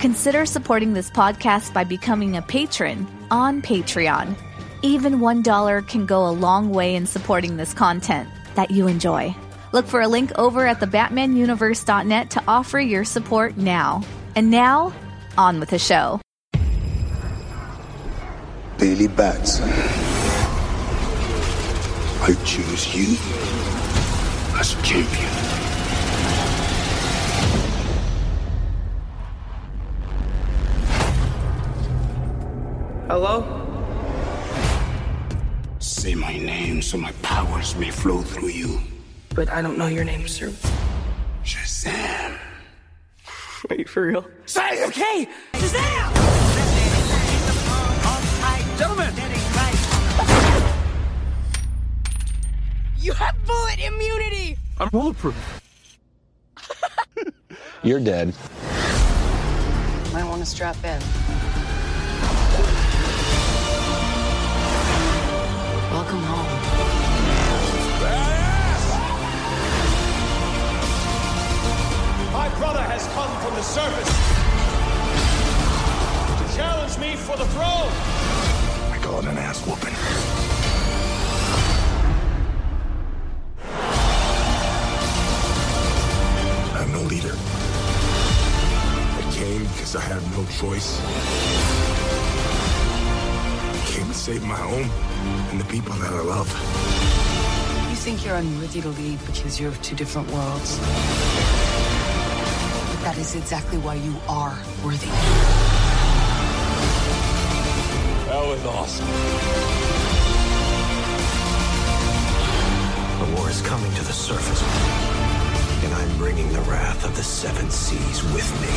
Consider supporting this podcast by becoming a patron on Patreon. Even $1 can go a long way in supporting this content that you enjoy. Look for a link over at thebatmanuniverse.net to offer your support now. And now, on with the show. Billy Batson. I choose you as champion. Hello? Say my name so my powers may flow through you. But I don't know your name, sir. Shazam. Wait, for real? Say it! Okay! Shazam! Gentlemen! You have bullet immunity! I'm bulletproof. You're dead. Might want to strap in. Brother has come from the surface to challenge me for the throne. I call it an ass whooping. I'm no leader. I came because I had no choice. I came to save my home and the people that I love. You think you're unworthy to lead because you're of two different worlds. But that is exactly why you are worthy. That was awesome. The war is coming to the surface. And I'm bringing the wrath of the seven seas with me.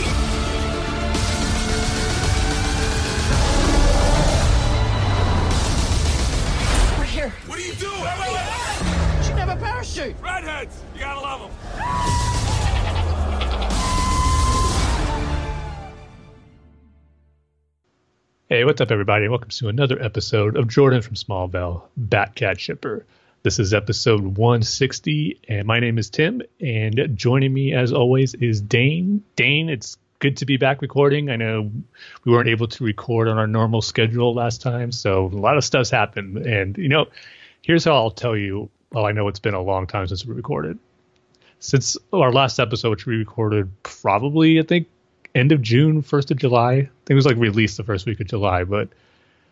We're here. What are you doing? Wait, wait, wait. You should have parachute. Redheads! You gotta love them. Hey, what's up, everybody? Welcome to another episode of Jordan from Smallville, Batcat Shipper. This is episode 160, and my name is Tim. And joining me, as always, is Dane. Dane, it's good to be back recording. I know we weren't able to record on our normal schedule last time, so a lot of stuff's happened. And, you know, here's how I'll tell you. Well, I know it's been a long time since we recorded. Since our last episode, which we recorded probably, I think, end of June, first of July. I think it was like released the first week of July, but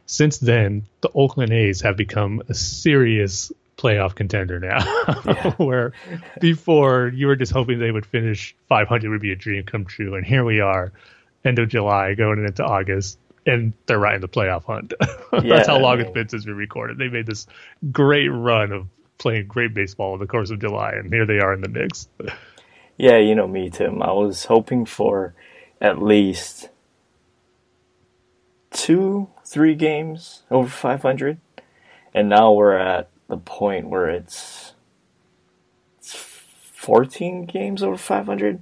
since then, the Oakland A's have become a serious playoff contender now. Where before you were just hoping they would finish 500 would be a dream come true, and here we are, end of July, going into August, and they're right in the playoff hunt. That's how long it's been since we recorded. They made this great run of playing great baseball in the course of July, and here they are in the mix. Yeah, you know me, Tim. I was hoping for at least two, three games over 500, and now we're at the point where it's, it's 14 games over 500,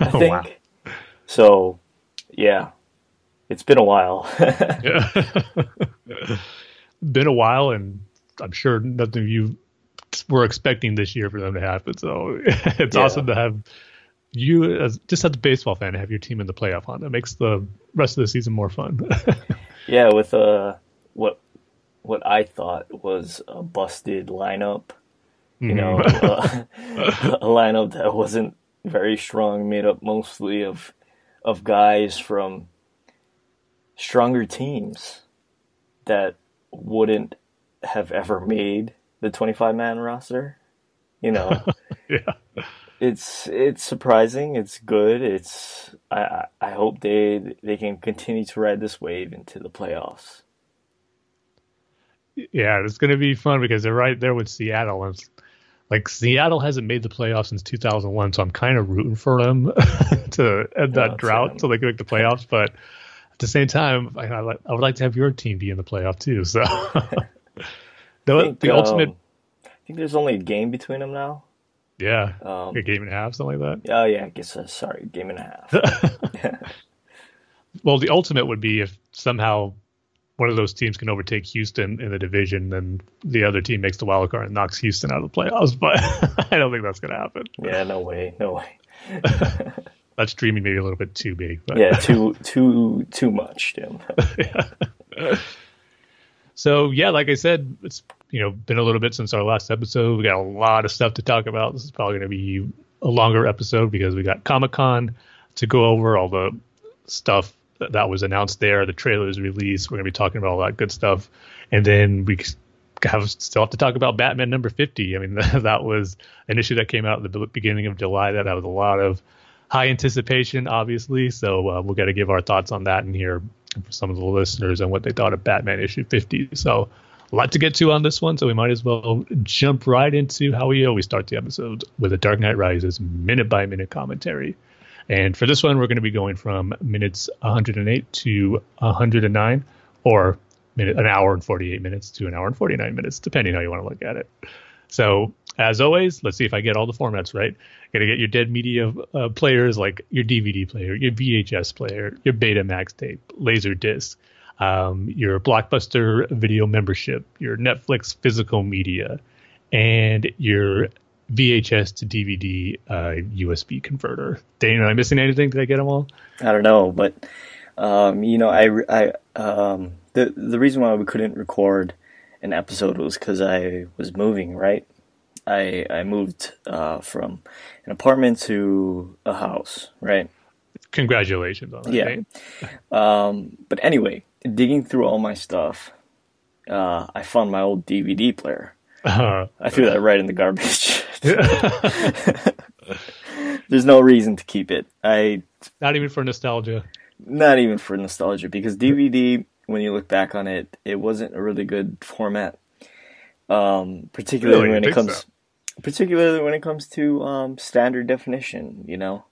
I think. Wow. So, yeah, it's been a while. Yeah. Been a while, and I'm sure nothing you were expecting this year for them to happen. So it's Yeah. awesome to have you, as just as a baseball fan, have your team in the playoff hunt. It makes the rest of the season more fun. yeah, with uh, what what I thought was a busted lineup. You know, uh, a lineup that wasn't very strong, made up mostly of of guys from stronger teams that wouldn't have ever made the 25 man roster. You know, yeah. It's it's surprising. It's good. It's I I hope they they can continue to ride this wave into the playoffs. yeah, it's going to be fun because they're right there with Seattle. And like Seattle hasn't made the playoffs since 2001, so I'm kind of rooting for them to end that drought so they can make the playoffs. But at the same time, I, I, I would like to have your team be in the playoff too. So the, think, the ultimate, um, I think there's only a game between them now. Yeah, Um, a game and a half, something like that. Oh yeah, I guess uh, sorry, game and a half. Well, the ultimate would be if somehow one of those teams can overtake Houston in the division, then the other team makes the wild card and knocks Houston out of the playoffs. But I don't think that's going to happen. yeah, no way, no way. That's dreaming maybe a little bit too big. But. Yeah, too too too much, Jim. So yeah, like I said, it's you know been a little bit since our last episode. We got a lot of stuff to talk about. This is probably going to be a longer episode because we got Comic Con to go over all the stuff that, was announced there, the trailers released. We're going to be talking about all that good stuff, and then we have still have to talk about Batman number fifty. I mean, that was an issue that came out at the beginning of July that had a lot of high anticipation, obviously. So uh, we're going to give our thoughts on that and hear for some of the listeners and what they thought of Batman issue 50. So a lot to get to on this one, so we might as well jump right into how we always start the episodes with a Dark Knight Rises minute by minute commentary. And for this one, we're going to be going from minutes 108 to 109, or minute, an hour and 48 minutes to an hour and 49 minutes, depending how you want to look at it. So, as always, let's see if I get all the formats right. Got to get your dead media uh, players like your DVD player, your VHS player, your Betamax tape, laser disc, um, your Blockbuster video membership, your Netflix physical media, and your VHS to DVD uh, USB converter. Dane, am I missing anything? Did I get them all? I don't know, but um, you know, I, I um, the the reason why we couldn't record an episode was because I was moving. Right, I I moved uh, from an apartment to a house. Right. Congratulations on that. Yeah. Dane. Um, but anyway, digging through all my stuff, uh, I found my old DVD player. Uh, I threw that right in the garbage. There's no reason to keep it. I not even for nostalgia. not even for nostalgia because DVD when you look back on it it wasn't a really good format um particularly Really? When it comes so? particularly when it comes to um standard definition you know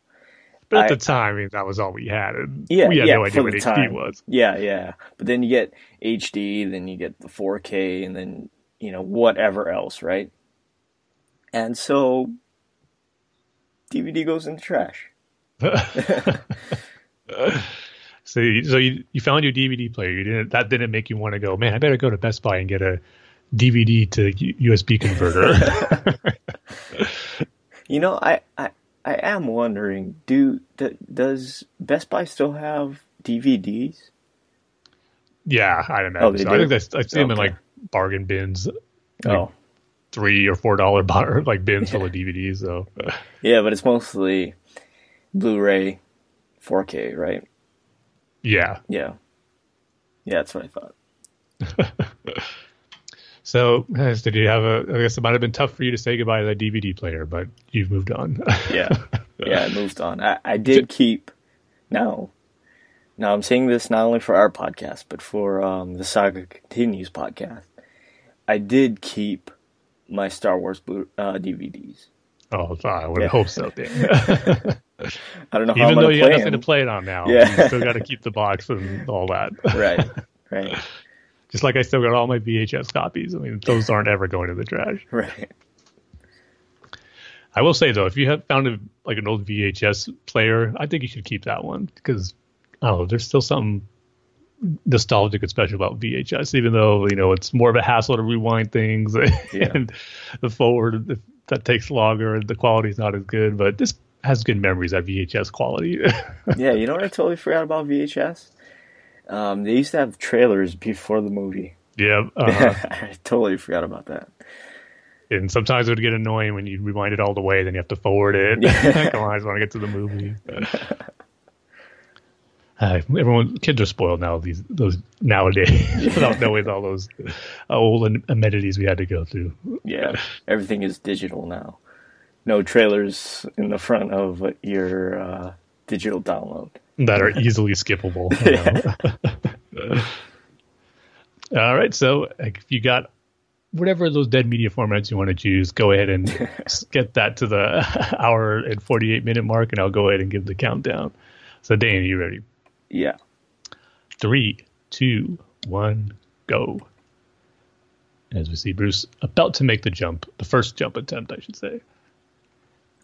But at I- the time, I mean, that was all we had. And yeah we had yeah no idea what HD time. was. yeah yeah but then you get hd then you get the 4k and then you know whatever else right and so dvd goes in the trash So, you, so you, you found your DVD player. You didn't. That didn't make you want to go. Man, I better go to Best Buy and get a DVD to USB converter. You know, I, I, I am wondering, do, d does Best Buy still have DVDs? yeah, I don't know. Oh, so I think that's I see them in like bargain bins, Oh, three or four dollar bar like bins full of DVDs. So yeah, but it's mostly Blu-ray, 4K, right? yeah. Yeah, yeah, that's what I thought. So did you have a? I guess it might have been tough for you to say goodbye to the DVD player, but you've moved on. Yeah, yeah, I moved on. I, I did keep. Now, now I'm saying this not only for our podcast, but for um, the Saga Continues podcast. I did keep my Star Wars uh, DVDs. oh, I would Yeah. hope so. I don't know how Even though you have nothing to play it on now, Yeah. you still got to keep the box and all that. right, right, Just like I still got all my VHS copies. I mean, those aren't ever going to the trash. right. I will say though, if you have found a, like an old VHS player, I think you should keep that one because I don't know. There's still something nostalgic and special about VHS, even though you know it's more of a hassle to rewind things Yeah. and the forward that takes longer and the quality's not as good. But this has good memories at VHS quality. Yeah, you know what I totally forgot about VHS? Um, they used to have trailers before the movie. yeah, uh, I totally forgot about that. and sometimes it would get annoying when you rewind it all the way, then you have to forward it. Come on, I just want to get to the movie. Uh, everyone, kids are spoiled now. These those nowadays without knowing all those old amenities we had to go through. Yeah, everything is digital now. No trailers in the front of your uh, digital download. That are easily skippable. All right, so if you got whatever those dead media formats you want to choose, go ahead and get that to the hour and forty-eight minute mark, and I'll go ahead and give the countdown. So, Dan, are you ready? Yeah. Three, two, one, go. As we see Bruce about to make the jump, the first jump attempt, I should say.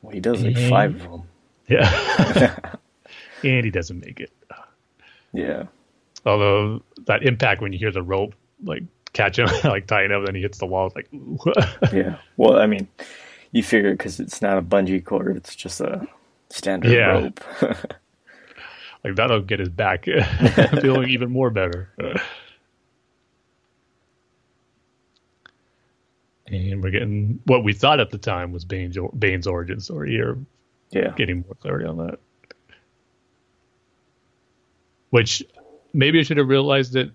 Well, he does like five of them. Yeah. And he doesn't make it. Yeah. Although that impact when you hear the rope like catch him, like tying up, then he hits the wall. It's like, yeah. Well, I mean, you figure because it's not a bungee cord; it's just a standard Yeah. rope. like that'll get his back feeling even more better. And we're getting what we thought at the time was Bane's, Bane's origin story here. yeah. Getting more clarity on that. Which maybe I should have realized it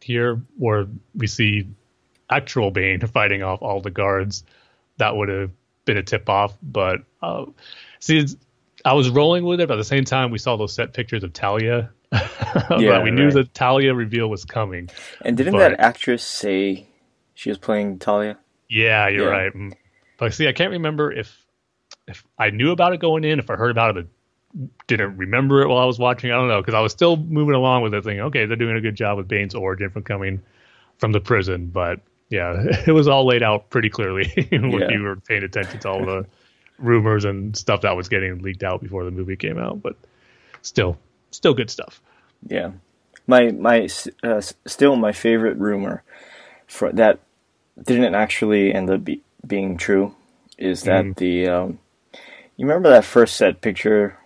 here where we see actual Bane fighting off all the guards. That would have been a tip off. But uh, see, it's- I was rolling with it, but at the same time, we saw those set pictures of Talia. Yeah, but we knew right. the Talia reveal was coming. And didn't But- that actress say she was playing Talia? Yeah, you're Yeah. right. Mm. But see, I can't remember if if I knew about it going in, if I heard about it, but didn't remember it while I was watching. I don't know because I was still moving along with it, thinking, okay, they're doing a good job with Bane's origin from coming from the prison. But yeah, it was all laid out pretty clearly when Yeah. you were paying attention to all the rumors and stuff that was getting leaked out before the movie came out. But still, still good stuff. Yeah. My my uh, still my favorite rumor for that didn't actually end up be, being true is that Mm. the um, you remember that first set picture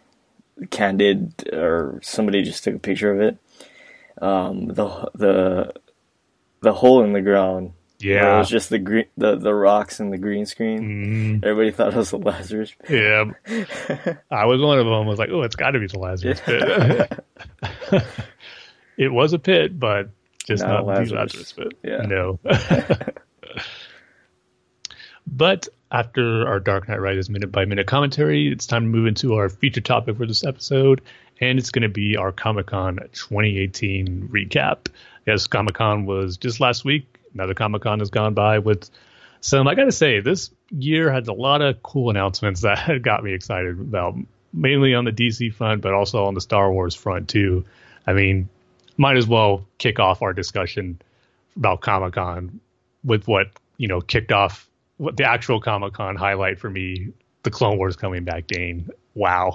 candid or somebody just took a picture of it um, the the the hole in the ground Yeah, it was just the green the, the rocks and the green screen Mm, everybody thought it was a Lazarus yeah. I was one of them. I Was like, oh, it's got to be the Lazarus pit. it was a pit, but just Not not, a the Lazarus. Lazarus pit. Yeah. No. but after our Dark Knight Rises minute by minute commentary, it's time to move into our feature topic for this episode, and it's going to be our Comic Con 2018 recap. Yes, Comic Con was just last week. Another Comic Con has gone by with some. I got to say, this year had a lot of cool announcements that got me excited about, mainly on the DC front, but also on the Star Wars front too. I mean, might as well kick off our discussion about Comic Con with what you know kicked off what the actual Comic Con highlight for me, the Clone Wars coming back. Dane, wow,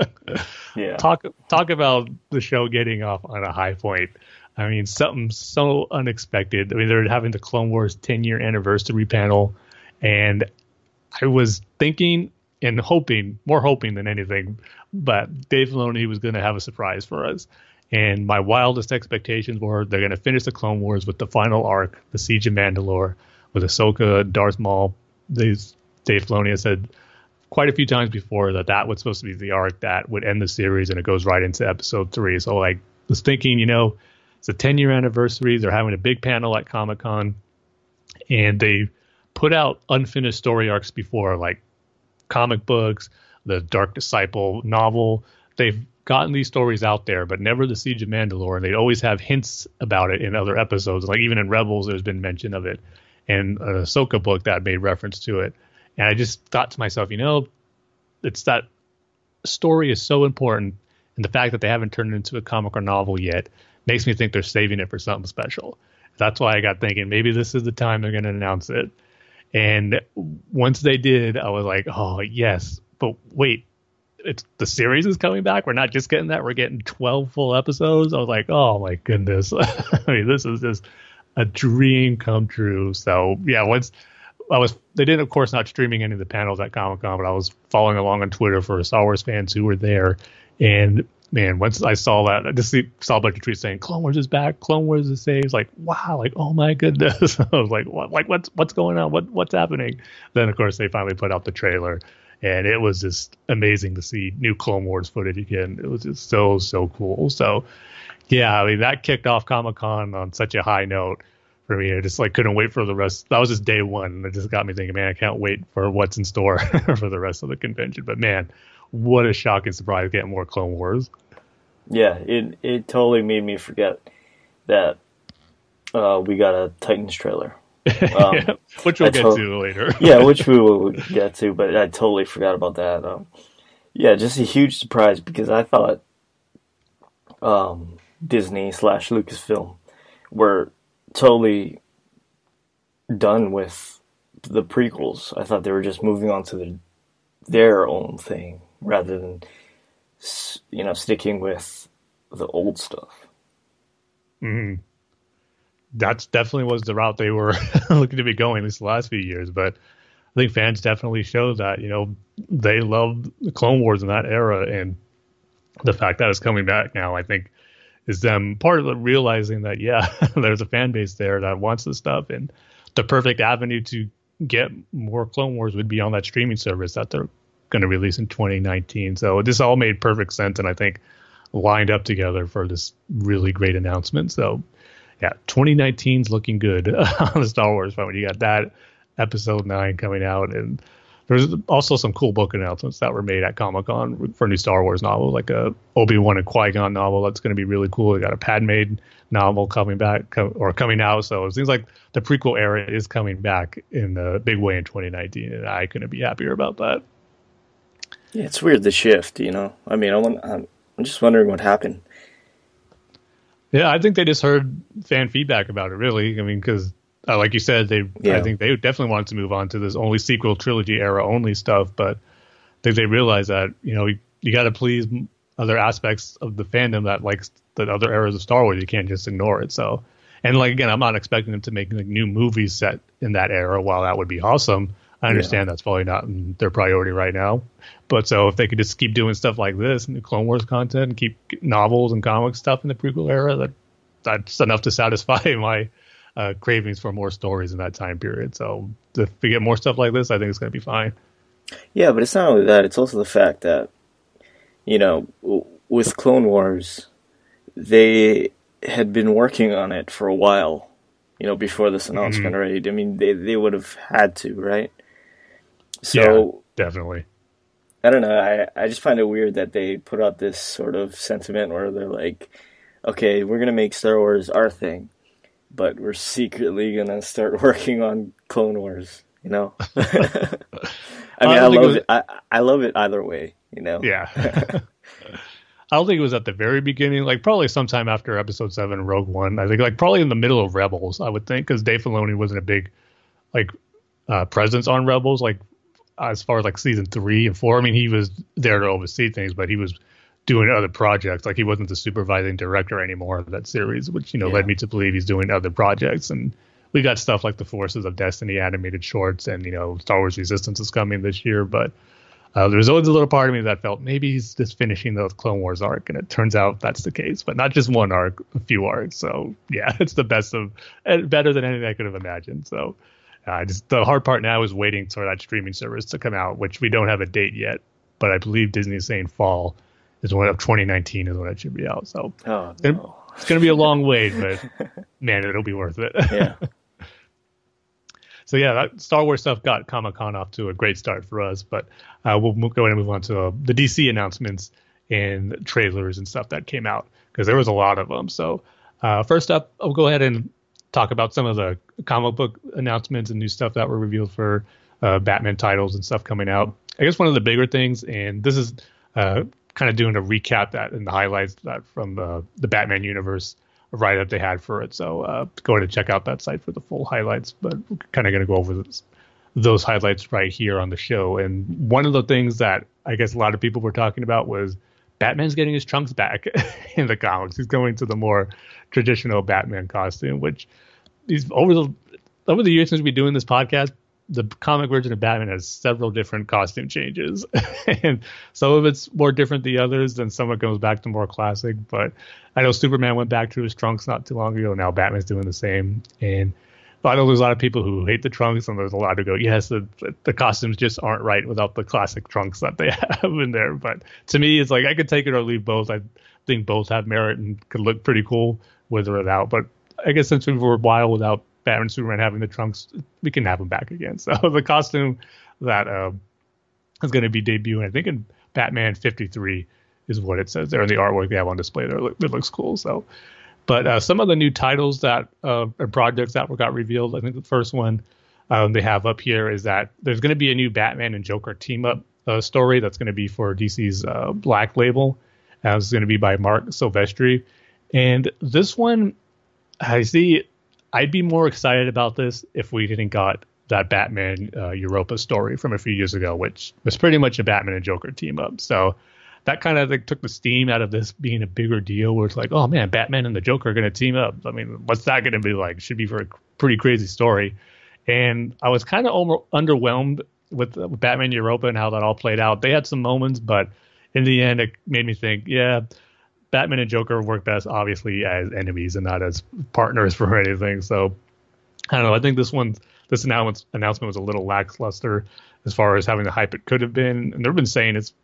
yeah talk talk about the show getting off on a high point. I mean, something so unexpected. I mean, they're having the Clone Wars 10 year anniversary panel, and I was thinking and hoping, more hoping than anything, but Dave Filoni was going to have a surprise for us. And my wildest expectations were they're going to finish the Clone Wars with the final arc, the Siege of Mandalore, with Ahsoka, Darth Maul. Dave Filoni has said quite a few times before that that was supposed to be the arc that would end the series, and it goes right into Episode Three. So like, was thinking, you know, it's a 10 year anniversary. They're having a big panel at Comic Con, and they put out unfinished story arcs before, like comic books, the Dark Disciple novel. They've gotten these stories out there, but never the Siege of Mandalore. And they always have hints about it in other episodes. Like even in Rebels, there's been mention of it, and an Ahsoka book that made reference to it. And I just thought to myself, you know, it's that story is so important, and the fact that they haven't turned it into a comic or novel yet makes me think they're saving it for something special. That's why I got thinking maybe this is the time they're going to announce it. And once they did, I was like, oh yes, but wait, it's the series is coming back. We're not just getting that; we're getting twelve full episodes. I was like, oh my goodness, I mean, this is just a dream come true. So yeah, once I was, they didn't, of course, not streaming any of the panels at Comic Con, but I was following along on Twitter for Star Wars fans who were there, and man, once I saw that, I just saw a bunch of tweets saying Clone Wars is back, Clone Wars is saved. Like, wow, like oh my goodness. I was like, what, like what's what's going on? What what's happening? Then of course they finally put out the trailer, and it was just amazing to see new Clone Wars footage again. It was just so so cool. So yeah, I mean that kicked off Comic Con on such a high note for me. I just like couldn't wait for the rest. That was just day one. It just got me thinking, man, I can't wait for what's in store for the rest of the convention. But man, what a shocking surprise getting more Clone Wars. Yeah, it it totally made me forget that uh, we got a Titans trailer. Um, Yeah, which we'll I get to- to later. yeah, which we will get to, but I totally forgot about that. Um, yeah, just a huge surprise because I thought um, Disney slash Lucasfilm were totally done with the prequels. I thought they were just moving on to the, their own thing rather than you know sticking with the old stuff. Mm-hmm. That's definitely was the route they were looking to be going at least the last few years. But I think fans definitely showed that you know they loved the Clone Wars in that era, and the fact that it's coming back now, I think, is them part of realizing that yeah, there's a fan base there that wants this stuff, and the perfect avenue to get more Clone Wars would be on that streaming service that they're going to release in 2019. So this all made perfect sense, and I think lined up together for this really great announcement. So yeah, 2019 is looking good on the Star Wars front. When you got that episode nine coming out, and there's also some cool book announcements that were made at Comic Con for a new Star Wars novel, like a Obi Wan and Qui Gon novel that's going to be really cool. We got a Padme novel coming back or coming out, so it seems like the prequel era is coming back in a big way in 2019, and I couldn't be happier about that. Yeah, it's weird the shift. You know, I mean, I'm, I'm just wondering what happened. Yeah, I think they just heard fan feedback about it. Really, I mean, because uh, like you said, they yeah. I think they definitely wanted to move on to this only sequel trilogy era only stuff, but I think they realized that you know you, you got to please other aspects of the fandom that likes the other eras of Star Wars. You can't just ignore it. So, and like again, I'm not expecting them to make like new movies set in that era. While that would be awesome, I understand yeah. that's probably not their priority right now. But so if they could just keep doing stuff like this and the Clone Wars content and keep novels and comic stuff in the prequel era, that that's enough to satisfy my uh, cravings for more stories in that time period. So if we get more stuff like this, I think it's going to be fine. Yeah, but it's not only that; it's also the fact that you know, with Clone Wars, they had been working on it for a while. You know, before this announcement, mm-hmm. right? I mean, they they would have had to, right? So yeah, definitely. I don't know. I I just find it weird that they put out this sort of sentiment where they're like, okay, we're gonna make Star Wars our thing, but we're secretly gonna start working on Clone Wars. You know. I mean, I, I love it. Was... it. I I love it either way. You know. Yeah. I don't think it was at the very beginning, like probably sometime after Episode Seven, Rogue One. I think like probably in the middle of Rebels. I would think because Dave Filoni wasn't a big like uh, presence on Rebels. Like as far as like season three and four. I mean, he was there to oversee things, but he was doing other projects. Like he wasn't the supervising director anymore of that series, which you know yeah. led me to believe he's doing other projects. And we got stuff like the Forces of Destiny animated shorts, and you know Star Wars Resistance is coming this year. But uh, there's always a little part of me that felt maybe he's just finishing the Clone Wars arc, and it turns out that's the case. But not just one arc, a few arcs. So yeah, it's the best of better than anything I could have imagined. So uh, just the hard part now is waiting for that streaming service to come out, which we don't have a date yet, but I believe Disney is saying fall is when of 2019 is when it should be out. So oh, no. it's gonna be a long wait, but man, it'll be worth it. Yeah. so yeah, that Star Wars stuff got Comic Con off to a great start for us, but uh, we'll go ahead and move on to uh, the DC announcements and trailers and stuff that came out because there was a lot of them. So uh, first up, I'll go ahead and talk about some of the comic book announcements and new stuff that were revealed for uh, Batman titles and stuff coming out. I guess one of the bigger things, and this is uh, kind of doing a recap that and the highlights that from the, the Batman universe write up they had for it. So uh, go and check out that site for the full highlights. But we're kind of going to go over this, those highlights right here on the show. And one of the things that I guess a lot of people were talking about was Batman's getting his trunks back in the comics. He's going to the more traditional Batman costume, which he's over the over the years since we've been doing this podcast, the comic version of Batman has several different costume changes, and some of it's more different than the others, and some of it goes back to more classic. But I know Superman went back to his trunks not too long ago. Now Batman's doing the same, and I know there's a lot of people who hate the trunks, and there's a lot who go, yes, the, the costumes just aren't right without the classic trunks that they have in there. But to me, it's like I could take it or leave both. I think both have merit and could look pretty cool with or without. But I guess since we were a while without Batman and Superman having the trunks, we can have them back again. So the costume that uh, is going to be debuting, I think in Batman 53 is what it says there in the artwork they have on display there. It looks cool. So but uh, some of the new titles that uh, or projects that got revealed, I think the first one um, they have up here is that there's going to be a new Batman and Joker team up uh, story that's going to be for DC's uh, Black Label. Uh, it's going to be by Marc Silvestri, And this one, I see. I'd be more excited about this if we didn't got that Batman uh, Europa story from a few years ago, which was pretty much a Batman and Joker team up. So that kind of like took the steam out of this being a bigger deal where it's like, oh man, Batman and the Joker are going to team up. I mean, what's that going to be like? Should be for a pretty crazy story. And I was kind of over- underwhelmed with, with Batman Europa and how that all played out. They had some moments, but in the end, it made me think, yeah, Batman and Joker work best, obviously, as enemies and not as partners for anything. So I don't know. I think this one, this announcement announcement was a little lackluster as far as having the hype it could have been. And they've been saying it's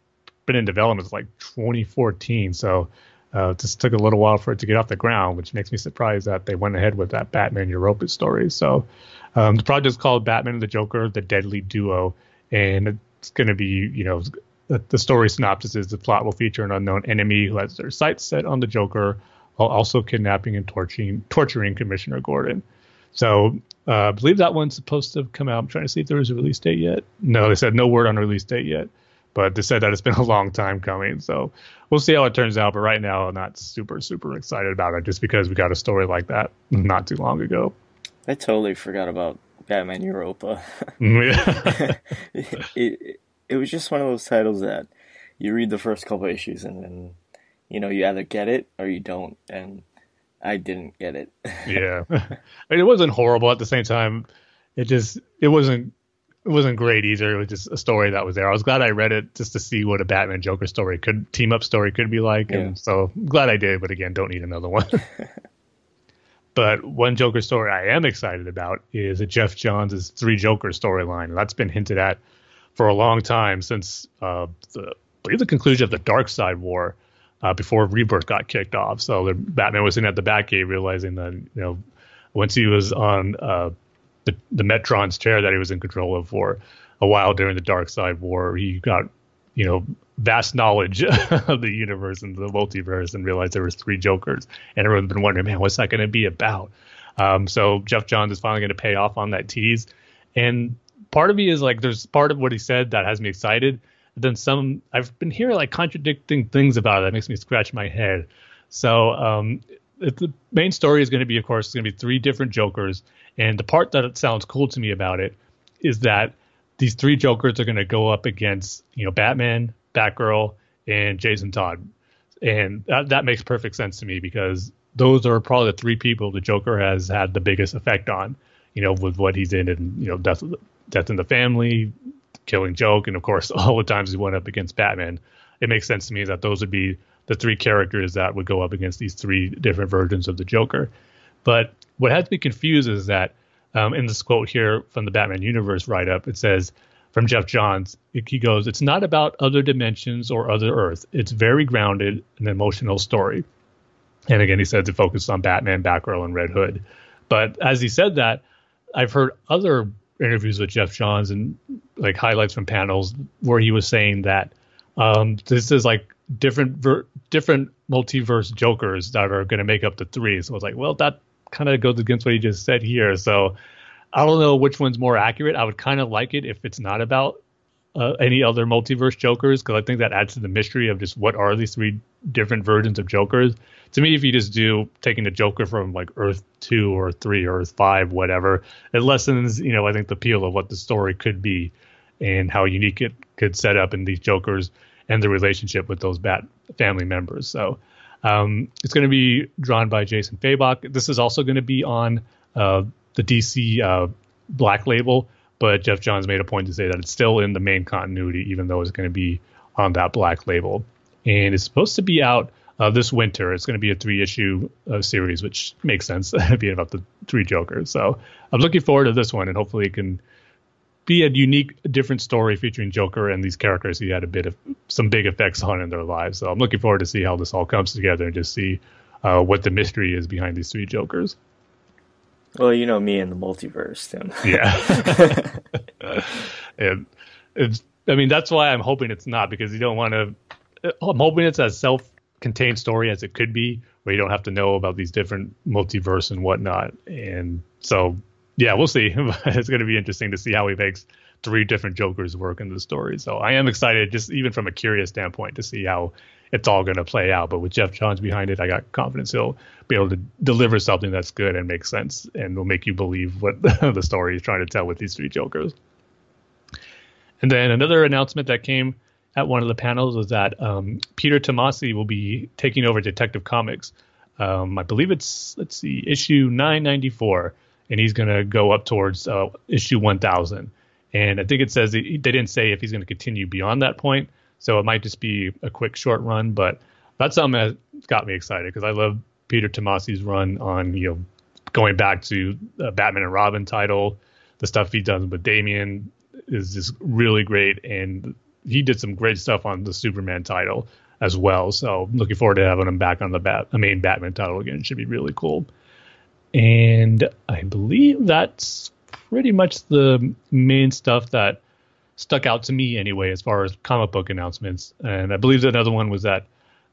been in development since like 2014. So uh, it just took a little while for it to get off the ground, which makes me surprised that they went ahead with that Batman Europa story. So um, the project's called Batman and the Joker: The Deadly Duo, and it's going to be, you know, the, the, story synopsis is the plot will feature an unknown enemy who has their sights set on the Joker, while also kidnapping and torturing torturing Commissioner Gordon. So uh, I believe that one's supposed to come out. I'm trying to see if there is a release date yet. No, they said no word on release date yet but they said that it's been a long time coming. So we'll see how it turns out. But right now, I'm not super, super excited about it just because we got a story like that not too long ago. I totally forgot about Batman Europa. Mm, it, it, it was just one of those titles that you read the first couple issues and then, you know, you either get it or you don't. And I didn't get it. yeah. I mean, it wasn't horrible at the same time. It just, it wasn't it wasn't great either. It was just a story that was there. I was glad I read it just to see what a Batman Joker story could team up story could be like, yeah. and so I'm glad I did. But again, don't need another one. but one Joker story I am excited about is a Geoff Johns' Three Joker storyline, that's been hinted at for a long time since uh, the, I believe the conclusion of the Darkseid War. Uh, before Rebirth got kicked off, so the Batman was in at the Batcave, realizing that you know once he was on uh, the, the Metron's chair that he was in control of for a while during the Darkseid War. He got, you know, vast knowledge of the universe and the multiverse and realized there was three Jokers. And everyone's been wondering, man, what's that going to be about? Um, so Geoff Johns is finally going to pay off on that tease. And part of me is like, there's part of what he said that has me excited. Then some, I've been hearing like contradicting things about it that makes me scratch my head. So um, the main story is going to be, of course, it's going to be three different Jokers, and the part that sounds cool to me about it is that these three Jokers are going to go up against, you know, Batman, Batgirl, and Jason Todd, and that, that makes perfect sense to me because those are probably the three people the Joker has had the biggest effect on, you know, with what he's in and you know, death, death in the family, killing Joke, and of course all the times he went up against Batman. It makes sense to me that those would be the three characters that would go up against these three different versions of the Joker. But what has me confused is that um, in this quote here from the Batman Universe write up, it says from Geoff Johns, he goes, It's not about other dimensions or other Earth. It's very grounded, an emotional story. And again, he said to focus on Batman, Batgirl, and Red Hood. But as he said that, I've heard other interviews with Geoff Johns and like highlights from panels where he was saying that um, this is like different ver- different multiverse Jokers that are going to make up the three. So I was like, well, that kind of goes against what he just said here. So I don't know which one's more accurate. I would kind of like it if it's not about uh, any other multiverse Jokers because I think that adds to the mystery of just what are these three different versions of Jokers. To me, if you just do taking the Joker from like Earth two or three or Earth five, whatever, it lessens you know I think the appeal of what the story could be and how unique it could set up in these Jokers and the relationship with those Bat family members. So um, it's going to be drawn by Jason Fabok. This is also going to be on uh, the DC uh, Black Label, but Geoff Johns made a point to say that it's still in the main continuity, even though it's going to be on that Black Label. And it's supposed to be out uh, this winter. It's going to be a three issue uh, series, which makes sense, being about the three Jokers. So I'm looking forward to this one, and hopefully it can be a unique, different story featuring Joker and these characters he had a bit of some big effects on in their lives. So I'm looking forward to see how this all comes together and just see uh, what the mystery is behind these three Jokers. Well, you know me and the multiverse, Tim. Yeah. and it's, I mean, that's why I'm hoping it's not because you don't want to. I'm hoping it's as self-contained story as it could be, where you don't have to know about these different multiverse and whatnot. And so yeah, we'll see. it's going to be interesting to see how he makes three different Jokers work in the story. So I am excited, just even from a curious standpoint, to see how it's all going to play out. But with Geoff Johns behind it, I got confidence he'll be able to deliver something that's good and makes sense and will make you believe what the story is trying to tell with these three Jokers. And then another announcement that came at one of the panels was that um, Peter Tomasi will be taking over Detective Comics. Um, I believe it's let's see, issue 994, and he's going to go up towards uh, issue 1000. And I think it says they didn't say if he's going to continue beyond that point, so it might just be a quick short run. But that's something that got me excited because I love Peter Tomasi's run on you know going back to uh, Batman and Robin title, the stuff he does with Damian is just really great, and he did some great stuff on the Superman title as well. So looking forward to having him back on the bat, the main Batman title again. It should be really cool. And I believe that's pretty much the main stuff that stuck out to me anyway, as far as comic book announcements. And I believe another one was that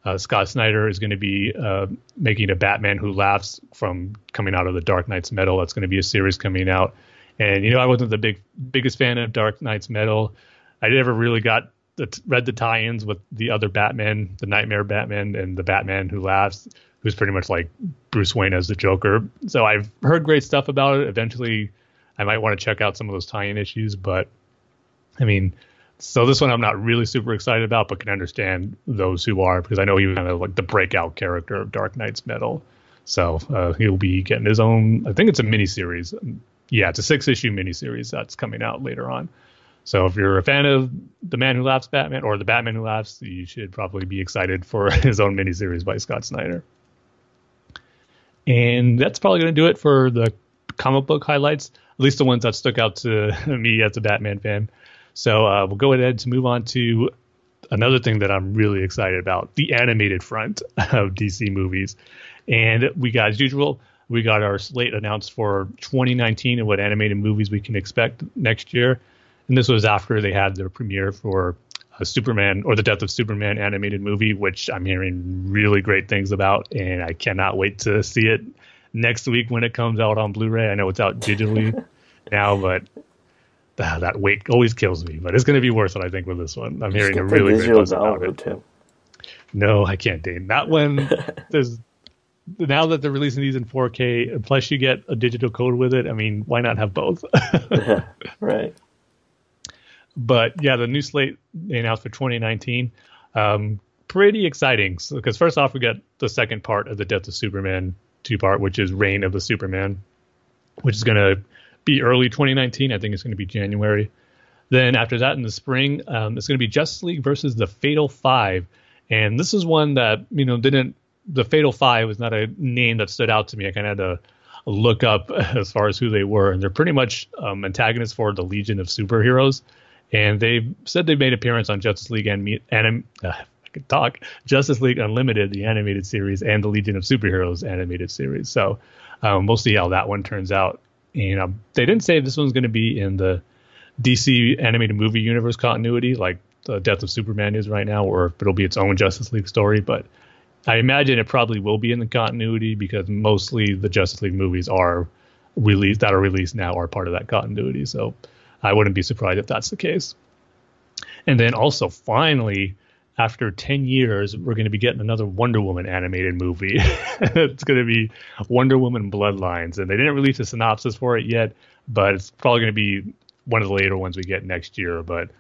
uh, Scott Snyder is going to be uh, making a Batman Who Laughs from coming out of the Dark Nights Metal. That's going to be a series coming out. And you know, I wasn't the big biggest fan of Dark Nights Metal. I never really got the, read the tie-ins with the other Batman, the Nightmare Batman, and the Batman Who Laughs, who's pretty much like Bruce Wayne as the Joker. So I've heard great stuff about it. Eventually, I might want to check out some of those tie-in issues, but I mean, so this one I'm not really super excited about, but can understand those who are because I know he was kind of like the breakout character of Dark Nights Metal. So uh, he'll be getting his own. I think it's a miniseries. Yeah, it's a six-issue miniseries that's coming out later on. So if you're a fan of the Man Who Laughs Batman or the Batman Who Laughs, you should probably be excited for his own miniseries by Scott Snyder. And that's probably going to do it for the comic book highlights, at least the ones that stuck out to me as a Batman fan. So uh, we'll go ahead to move on to another thing that I'm really excited about the animated front of DC movies. And we got, as usual, we got our slate announced for 2019 and what animated movies we can expect next year. And this was after they had their premiere for a Superman or the Death of Superman animated movie, which I'm hearing really great things about, and I cannot wait to see it next week when it comes out on Blu-ray. I know it's out digitally now, but uh, that wait always kills me. But it's going to be worth it, I think, with this one. I'm hearing a really great buzz about it. Tim. No, I can't, Dane. That one, there's now that they're releasing these in 4K, plus you get a digital code with it. I mean, why not have both? right. But yeah, the new slate they announced for 2019, um, pretty exciting. Because so, first off, we got the second part of the Death of Superman two part, which is Reign of the Supermen, which is going to be early 2019. I think it's going to be January. Then after that, in the spring, um, it's going to be Justice League versus the Fatal Five, and this is one that you know didn't. The Fatal Five was not a name that stood out to me. I kind of had to look up as far as who they were, and they're pretty much um, antagonists for the Legion of Superheroes and they said they made appearance on Justice League and anim, uh, I could talk Justice League Unlimited, the animated series, and the Legion of Superheroes animated series. So um, we'll see how that one turns out. And um, they didn't say this one's going to be in the DC animated movie universe continuity, like the Death of Superman is right now, or if it'll be its own Justice League story. But I imagine it probably will be in the continuity because mostly the Justice League movies are released that are released now are part of that continuity. So I wouldn't be surprised if that's the case. And then also, finally, after 10 years, we're going to be getting another Wonder Woman animated movie. it's going to be Wonder Woman Bloodlines. And they didn't release a synopsis for it yet, but it's probably going to be one of the later ones we get next year. But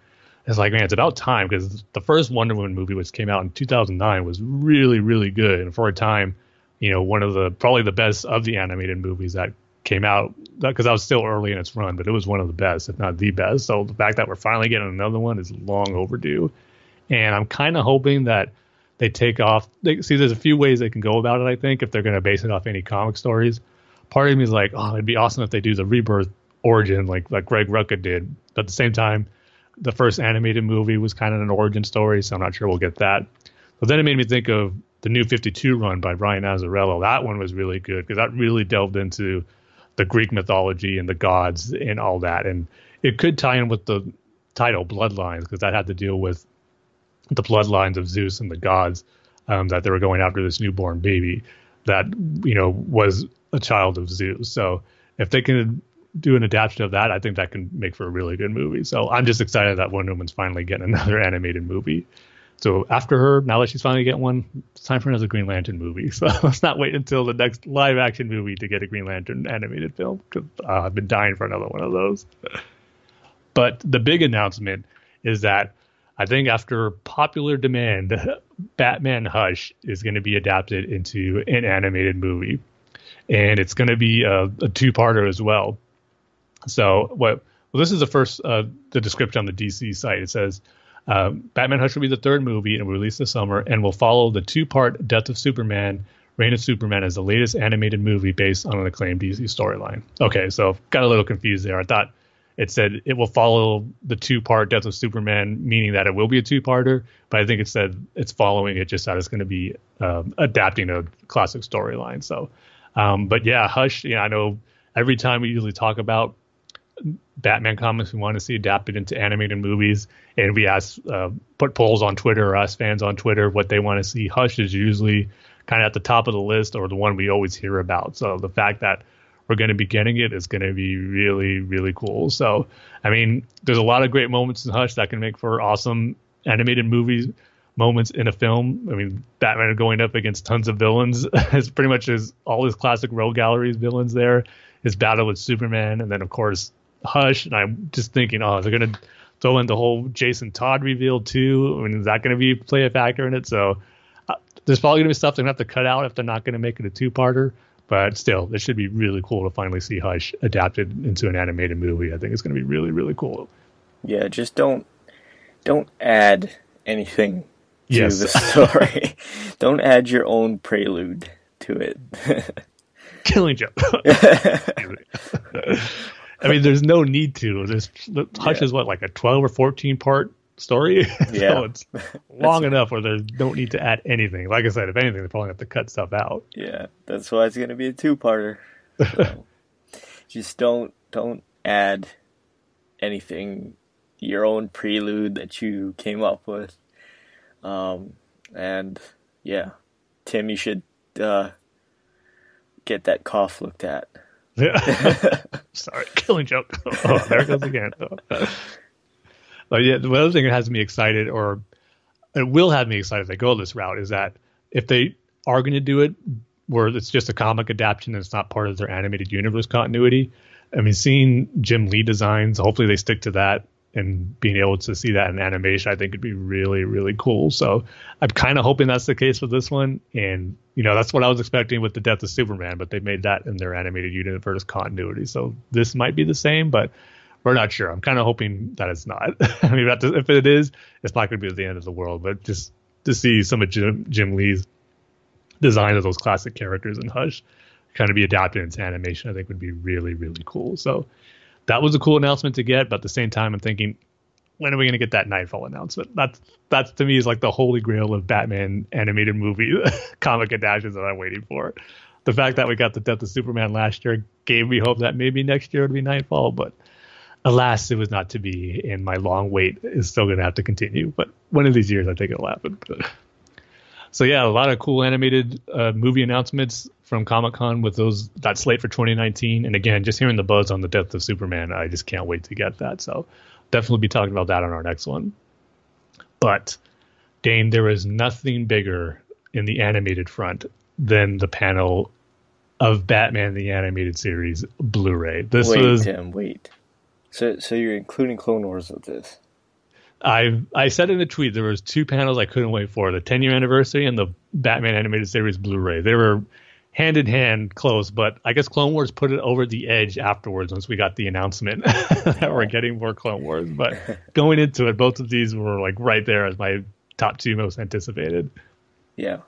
it's like, man, it's about time because the first Wonder Woman movie, which came out in 2009, was really, really good. And for a time, you know, one of the probably the best of the animated movies that came out because I was still early in its run, but it was one of the best, if not the best. So the fact that we're finally getting another one is long overdue, and I'm kind of hoping that they take off. They, see, there's a few ways they can go about it. I think if they're going to base it off any comic stories, part of me is like, oh, it'd be awesome if they do the rebirth origin like like Greg Rucka did. But at the same time, the first animated movie was kind of an origin story, so I'm not sure we'll get that. But then it made me think of the new 52 run by Brian Azzarello. That one was really good because that really delved into the Greek mythology and the gods and all that. And it could tie in with the title Bloodlines because that had to deal with the bloodlines of Zeus and the gods um, that they were going after this newborn baby that you know was a child of Zeus. So if they can do an adaptation of that, I think that can make for a really good movie. So I'm just excited that Wonder Woman's finally getting another animated movie. So after her, now that she's finally getting one, it's time for another Green Lantern movie. So let's not wait until the next live action movie to get a Green Lantern animated film because uh, I've been dying for another one of those. but the big announcement is that I think after popular demand, Batman Hush is going to be adapted into an animated movie, and it's going to be a, a two-parter as well. So what? Well, this is the first uh, the description on the DC site. It says. Um, Batman Hush will be the third movie and will release this summer and will follow the two-part Death of Superman, Reign of Superman as the latest animated movie based on an acclaimed DC storyline. Okay, so got a little confused there. I thought it said it will follow the two part Death of Superman, meaning that it will be a two parter. But I think it said it's following it just that it's going to be um, adapting a classic storyline. So, um, but yeah, Hush. You know, I know every time we usually talk about Batman comics we want to see adapted into animated movies, and we ask uh, put polls on Twitter or ask fans on Twitter what they want to see. Hush is usually kind of at the top of the list or the one we always hear about. So the fact that we're going to be getting it, is going to be really, really cool. So, I mean, there's a lot of great moments in Hush that can make for awesome animated movies moments in a film. I mean, Batman going up against tons of villains is pretty much his all his classic rogue galleries villains there. His battle with Superman, and then of course Hush. And I'm just thinking, oh, they're gonna throw in the whole Jason Todd reveal too. I mean, is that gonna be play a factor in it? So uh, there's probably gonna be stuff they're gonna have to cut out if they're not gonna make it a two parter. But still, it should be really cool to finally see Hush adapted into an animated movie. I think it's going to be really, really cool. Yeah, just don't don't add anything to Yes. the story. don't add your own prelude to it. Killing joke. I mean, there's no need to. There's Hush Yeah. is what like a 12 or 14 part story. Yeah. so it's long enough where they don't need to add anything. Like I said, if anything, they're probably have to cut stuff out. yeah, that's why it's gonna be a two-parter. So, just don't don't add anything your own prelude that you came up with. Um, and yeah, Tim, you should uh, get that cough looked at. Yeah. Sorry, killing joke. Oh, there it goes again. But yeah, the other thing that has me excited, or it will have me excited if they go this route, is that if they are going to do it where it's just a comic adaptation and it's not part of their animated universe continuity, I mean, seeing Jim Lee designs, hopefully they stick to that and being able to see that in animation, I think would be really, really cool. So I'm kind of hoping that's the case with this one. And, you know, that's what I was expecting with the death of Superman, but they made that in their animated universe continuity. So this might be the same, but we're not sure. I'm kind of hoping that it's not. I mean, that- if it is, it's not going to be the end of the world, but just to see some of Jim, Jim Lee's design of those classic characters in Hush kind of be adapted into animation, I think would be really, really cool. So that was a cool announcement to get, but at the same time, I'm thinking, when are we going to get that Knightfall announcement? That's that's to me is like the holy grail of Batman animated movie comic adaptations that I'm waiting for. The fact that we got the Death of Superman last year gave me hope that maybe next year would be Knightfall, but alas, it was not to be, and my long wait is still going to have to continue. But one of these years, I think it'll happen. So yeah, a lot of cool animated uh, movie announcements from Comic Con with those that slate for 2019. And again, just hearing the buzz on the Death of Superman, I just can't wait to get that. So definitely be talking about that on our next one. But Dane, there is nothing bigger in the animated front than the panel of Batman the animated series Blu-ray. This wait, was Tim, wait. So, so you're including Clone Wars with this? I I said in a tweet there was two panels I couldn't wait for: the 10 year anniversary and the Batman animated series Blu-ray. They were hand in hand close, but I guess Clone Wars put it over the edge afterwards once we got the announcement that we're getting more Clone Wars. But going into it, both of these were like right there as my top two most anticipated. Yeah.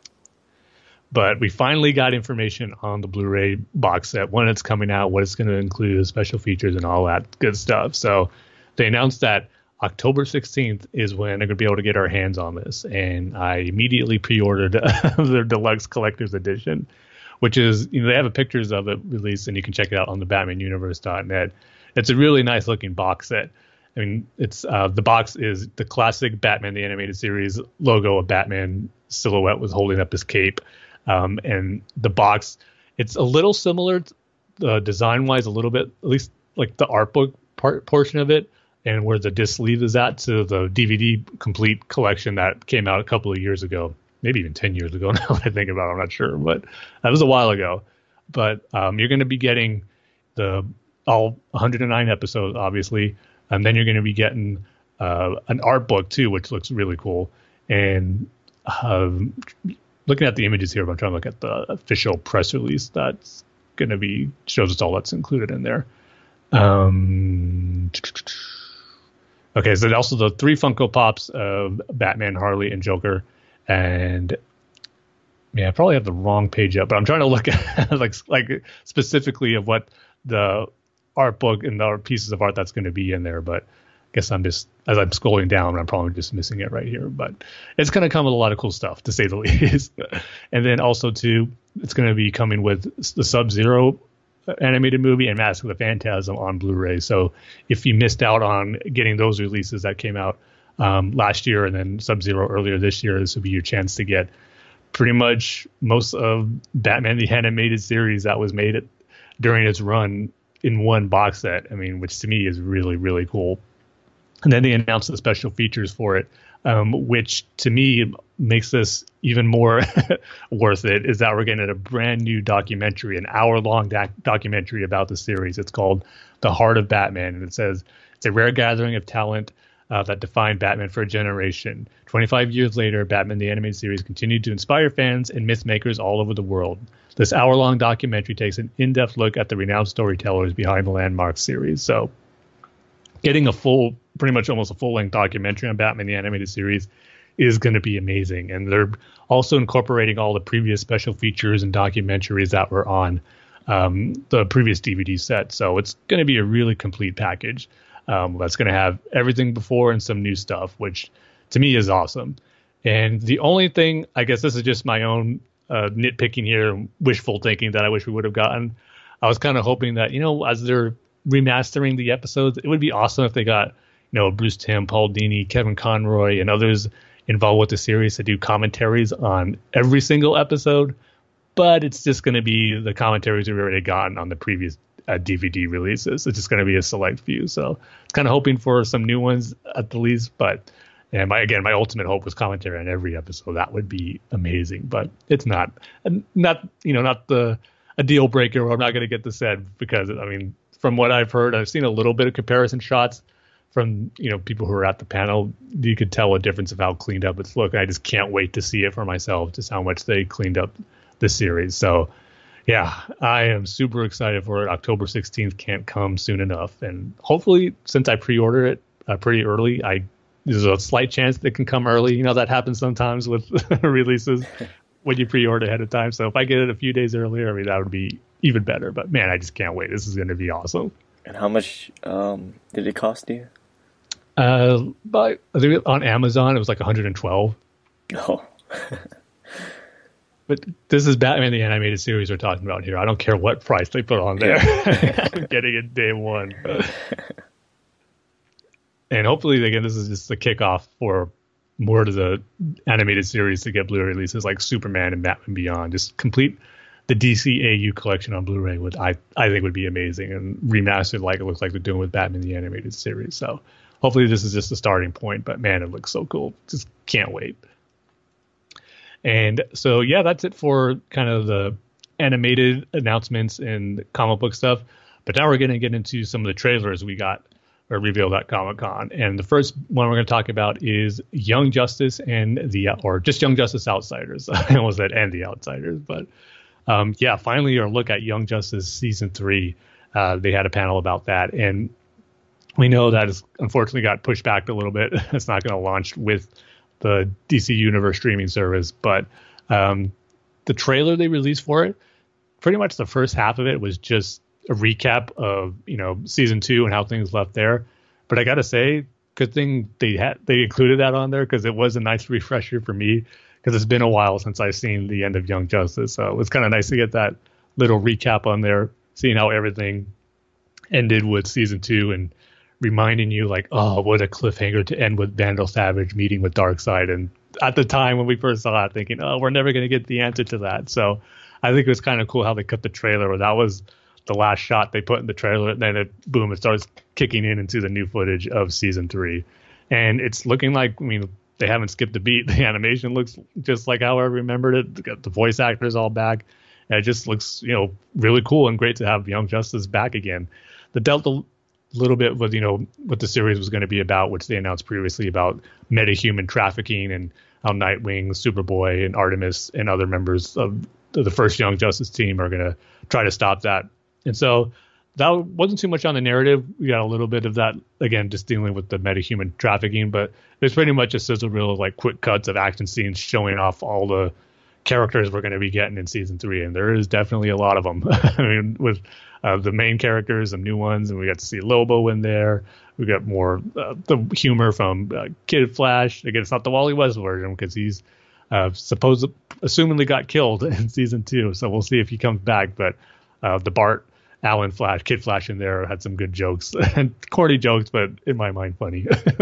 But we finally got information on the Blu-ray box set, when it's coming out, what it's going to include, special features, and all that good stuff. So they announced that October 16th is when they're going to be able to get our hands on this, and I immediately pre-ordered their deluxe collector's edition, which is you know they have pictures of it released, and you can check it out on the BatmanUniverse.net. It's a really nice looking box set. I mean, it's uh, the box is the classic Batman the Animated Series logo of Batman silhouette was holding up his cape, um, and the box it's a little similar uh, design wise, a little bit at least like the art book part portion of it and where the disc sleeve is at to the DVD complete collection that came out a couple of years ago, maybe even 10 years ago now that I think about it, I'm not sure, but that was a while ago. But um, you're going to be getting the all 109 episodes, obviously, and then you're going to be getting uh, an art book too, which looks really cool. And um, looking at the images here, but I'm trying to look at the official press release that's going to be shows us all that's included in there. Um, okay, so also the three Funko Pops of Batman, Harley, and Joker, and yeah, I probably have the wrong page up, but I'm trying to look at like like specifically of what the art book and the pieces of art that's going to be in there. But guess I'm just as I'm scrolling down, I'm probably just missing it right here. But it's going to come with a lot of cool stuff to say the least. and then also too, it's going to be coming with the Sub Zero animated movie and Mask of the Phantasm on Blu-ray. So if you missed out on getting those releases that came out um, last year and then Sub Zero earlier this year, this would be your chance to get pretty much most of Batman the animated series that was made during its run in one box set. I mean, which to me is really really cool. And then they announced the special features for it, um, which to me makes this even more worth it. Is that we're getting a brand new documentary, an hour long doc- documentary about the series. It's called The Heart of Batman, and it says it's a rare gathering of talent uh, that defined Batman for a generation. 25 years later, Batman the Animated Series continued to inspire fans and myth makers all over the world. This hour long documentary takes an in depth look at the renowned storytellers behind the landmark series. So, getting a full, pretty much almost a full length documentary on Batman the Animated Series is going to be amazing. And they're also incorporating all the previous special features and documentaries that were on um, the previous DVD set. So, it's going to be a really complete package um, that's going to have everything before and some new stuff, which to me is awesome. And the only thing, I guess this is just my own uh, nitpicking here, wishful thinking that I wish we would have gotten. I was kind of hoping that, you know, as they're remastering the episodes, it would be awesome if they got, you know, Bruce Timm, Paul Dini, Kevin Conroy, and others involved with the series to do commentaries on every single episode. But it's just going to be the commentaries we've already gotten on the previous uh, DVD releases. It's just going to be a select few. So it's kind of hoping for some new ones at the least. But and my again, my ultimate hope was commentary on every episode. That would be amazing. But it's not, not you know, not the a deal breaker. I'm not going to get the said because I mean, from what I've heard, I've seen a little bit of comparison shots from you know people who are at the panel. You could tell a difference of how cleaned up it's looked. I just can't wait to see it for myself. Just how much they cleaned up the series. So yeah, I am super excited for it. October 16th can't come soon enough, and hopefully, since I pre-order it uh, pretty early, I there's a slight chance that can come early. You know that happens sometimes with releases when you pre-order ahead of time. So if I get it a few days earlier, I mean that would be even better. But man, I just can't wait. This is going to be awesome. And how much um, did it cost you? Uh, but on Amazon, it was like 112. Oh. But this is Batman the animated series we're talking about here. I don't care what price they put on there. I'm getting it day one. and hopefully, again, this is just the kickoff for more to the animated series to get Blu-ray releases like Superman and Batman Beyond. Just complete the DCAU collection on Blu-ray would I I think would be amazing and remastered like it looks like they're doing with Batman the animated series. So hopefully this is just a starting point. But man, it looks so cool. Just can't wait. And so, yeah, that's it for kind of the animated announcements and comic book stuff. But now we're going to get into some of the trailers we got or revealed at Comic Con. And the first one we're going to talk about is Young Justice and the, or just Young Justice Outsiders. I almost said and the Outsiders, but um, yeah, finally, our look at Young Justice season three. Uh, they had a panel about that, and we know that it's unfortunately got pushed back a little bit. it's not going to launch with the DC Universe streaming service. But um, the trailer they released for it, pretty much the first half of it was just a recap of you know season two and how things left there. But I gotta say, good thing they had they included that on there because it was a nice refresher for me because it's been a while since I've seen the end of Young Justice. So it was kind of nice to get that little recap on there, seeing how everything ended with season two and reminding you like, oh, what a cliffhanger to end with Vandal Savage meeting with Darkseid. And at the time when we first saw it, thinking, oh, we're never going to get the answer to that. So I think it was kind of cool how they cut the trailer. That was the last shot they put in the trailer, and then it boom, it starts kicking in into the new footage of season three, and it's looking like I mean they haven't skipped a beat. The animation looks just like how I remembered it. Got The voice actors all back. And it just looks, you know, really cool and great to have Young Justice back again. The Delta little bit with you know what the series was going to be about, which they announced previously about metahuman trafficking and how Nightwing, Superboy, and Artemis and other members of the first Young Justice team are going to try to stop that. And so that wasn't too much on the narrative. We got a little bit of that again, just dealing with the metahuman trafficking, but it's pretty much a sizzle reel of like quick cuts of action scenes showing off all the characters we're going to be getting in season three, and there is definitely a lot of them. I mean, with uh, the main characters, some new ones, and we got to see Lobo in there. We got more uh, the humor from uh, Kid Flash. Again, it's not the Wally West version because he's uh, supposed assumingly got killed in season two, so we'll see if he comes back. But uh, the Bart Allen Flash, Kid Flash in there had some good jokes and corny jokes, but in my mind funny.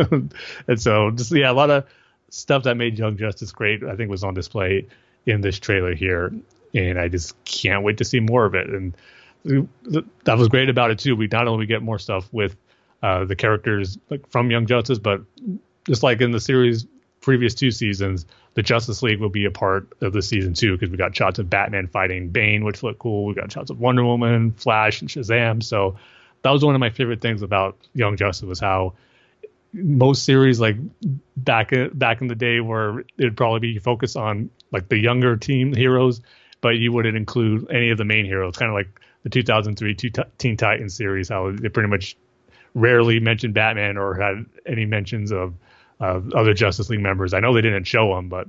and so just yeah, a lot of stuff that made Young Justice great. I think was on display in this trailer here, and I just can't wait to see more of it. And that was great about it too. We not only get more stuff with uh, the characters like from Young Justice, but just like in the series previous two seasons, the Justice League will be a part of the season two because we got shots of Batman fighting Bane, which looked cool. We got shots of Wonder Woman, Flash, and Shazam. So that was one of my favorite things about Young Justice was how most series like back back in the day where it'd probably be focused on like the younger team heroes, but you wouldn't include any of the main heroes, kind of like the 2003 Teen Titans series, how they pretty much rarely mentioned Batman or had any mentions of uh, other Justice League members. I know they didn't show him, but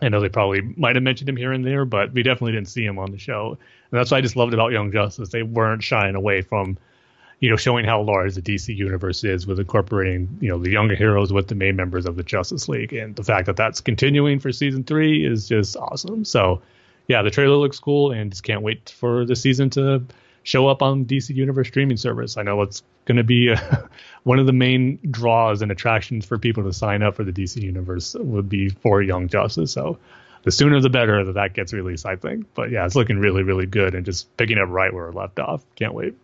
I know they probably might have mentioned him here and there, but we definitely didn't see him on the show. And that's what I just loved about Young Justice. They weren't shying away from, you know, showing how large the DC universe is with incorporating, you know, the younger heroes with the main members of the Justice League. And the fact that that's continuing for season three is just awesome. So, yeah, the trailer looks cool, and just can't wait for the season to show up on DC Universe streaming service. I know it's going to be uh, one of the main draws and attractions for people to sign up for the DC Universe would be for Young Justice. So the sooner the better that that gets released, I think. But yeah, it's looking really, really good and just picking up right where it left off. Can't wait.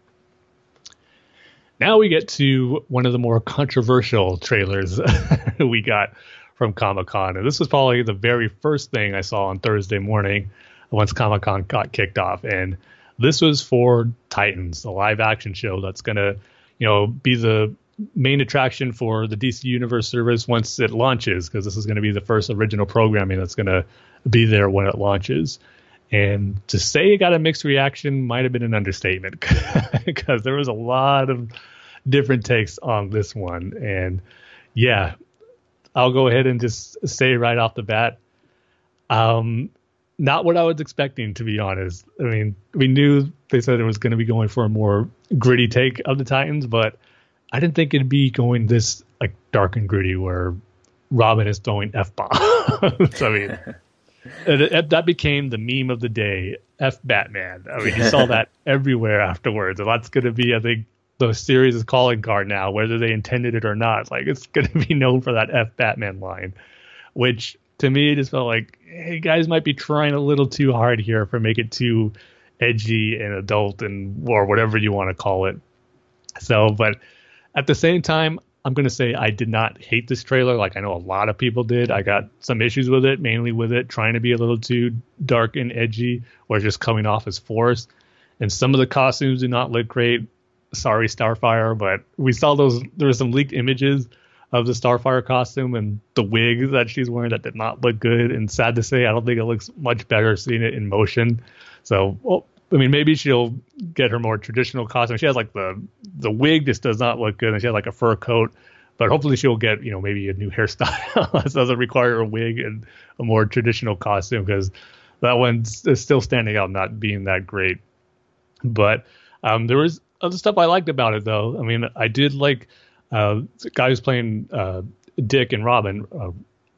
Now we get to one of the more controversial trailers we got from Comic Con. And this was probably the very first thing I saw on Thursday morning once Comic Con got kicked off. And this was for Titans, the live action show that's going to, you know, be the main attraction for the DC Universe service once it launches, because this is going to be the first original programming that's going to be there when it launches. And to say it got a mixed reaction might have been an understatement, because there was a lot of different takes on this one. And yeah, I'll go ahead and just say right off the bat, um, not what I was expecting, to be honest. I mean, we knew they said it was going to be going for a more gritty take of the Titans, but I didn't think it'd be going this like dark and gritty where Robin is throwing f bombs. I mean, it, it, that became the meme of the day. F Batman. I mean, you saw that everywhere afterwards, and that's going to be, I think, the series' calling card now, whether they intended it or not. Like, it's going to be known for that F Batman line, which to me just felt like hey guys might be trying a little too hard here for make it too edgy and adult and or whatever you want to call it. So but at the same time i'm going to say i did not hate this trailer like i know a lot of people did. I got some issues with it mainly with it trying to be a little too dark and edgy or just coming off as forced. And some of the costumes do not look great. Sorry starfire but we saw those there were some leaked images of the Starfire costume and the wig that she's wearing that did not look good. And sad to say, I don't think it looks much better seeing it in motion. So, well, I mean, maybe she'll get her more traditional costume. She has like the the wig just does not look good, and she has like a fur coat. But hopefully, she'll get you know maybe a new hairstyle that doesn't require a wig and a more traditional costume because that one's is still standing out, not being that great. But um, there was other stuff I liked about it, though. I mean, I did like uh, the guy who's playing uh, Dick and Robin, uh, I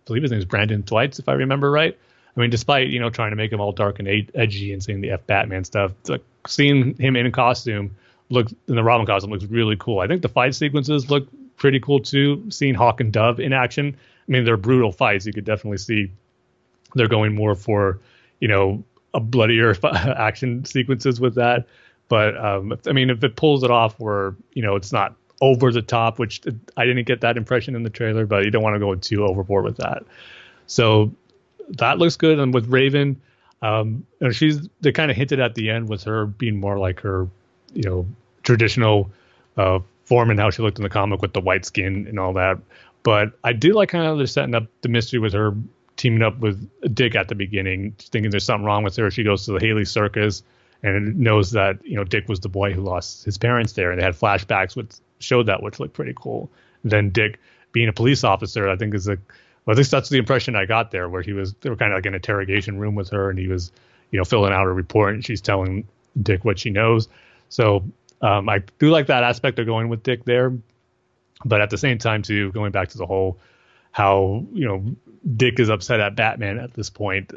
believe his name is Brandon Thwaites, if I remember right. I mean, despite you know trying to make him all dark and edgy and saying the F Batman stuff, like seeing him in costume look in the Robin costume looks really cool. I think the fight sequences look pretty cool too. Seeing Hawk and Dove in action, I mean, they're brutal fights. You could definitely see they're going more for you know a bloodier action sequences with that. But um, I mean, if it pulls it off where you know it's not over the top, which I didn't get that impression in the trailer, but you don't want to go too overboard with that. So that looks good. And with Raven, um, know, she's they kind of hinted at the end with her being more like her, you know, traditional uh, form and how she looked in the comic with the white skin and all that. But I do like kind of they're setting up the mystery with her teaming up with Dick at the beginning, thinking there's something wrong with her. She goes to the Haly Circus and knows that you know Dick was the boy who lost his parents there, and they had flashbacks which showed that, which looked pretty cool. Then Dick being a police officer, I think is a well, at least that's the impression I got there, where he was they were kind of like an interrogation room with her, and he was you know filling out a report, and she's telling Dick what she knows. So um, I do like that aspect of going with Dick there, but at the same time too, going back to the whole how you know Dick is upset at Batman at this point.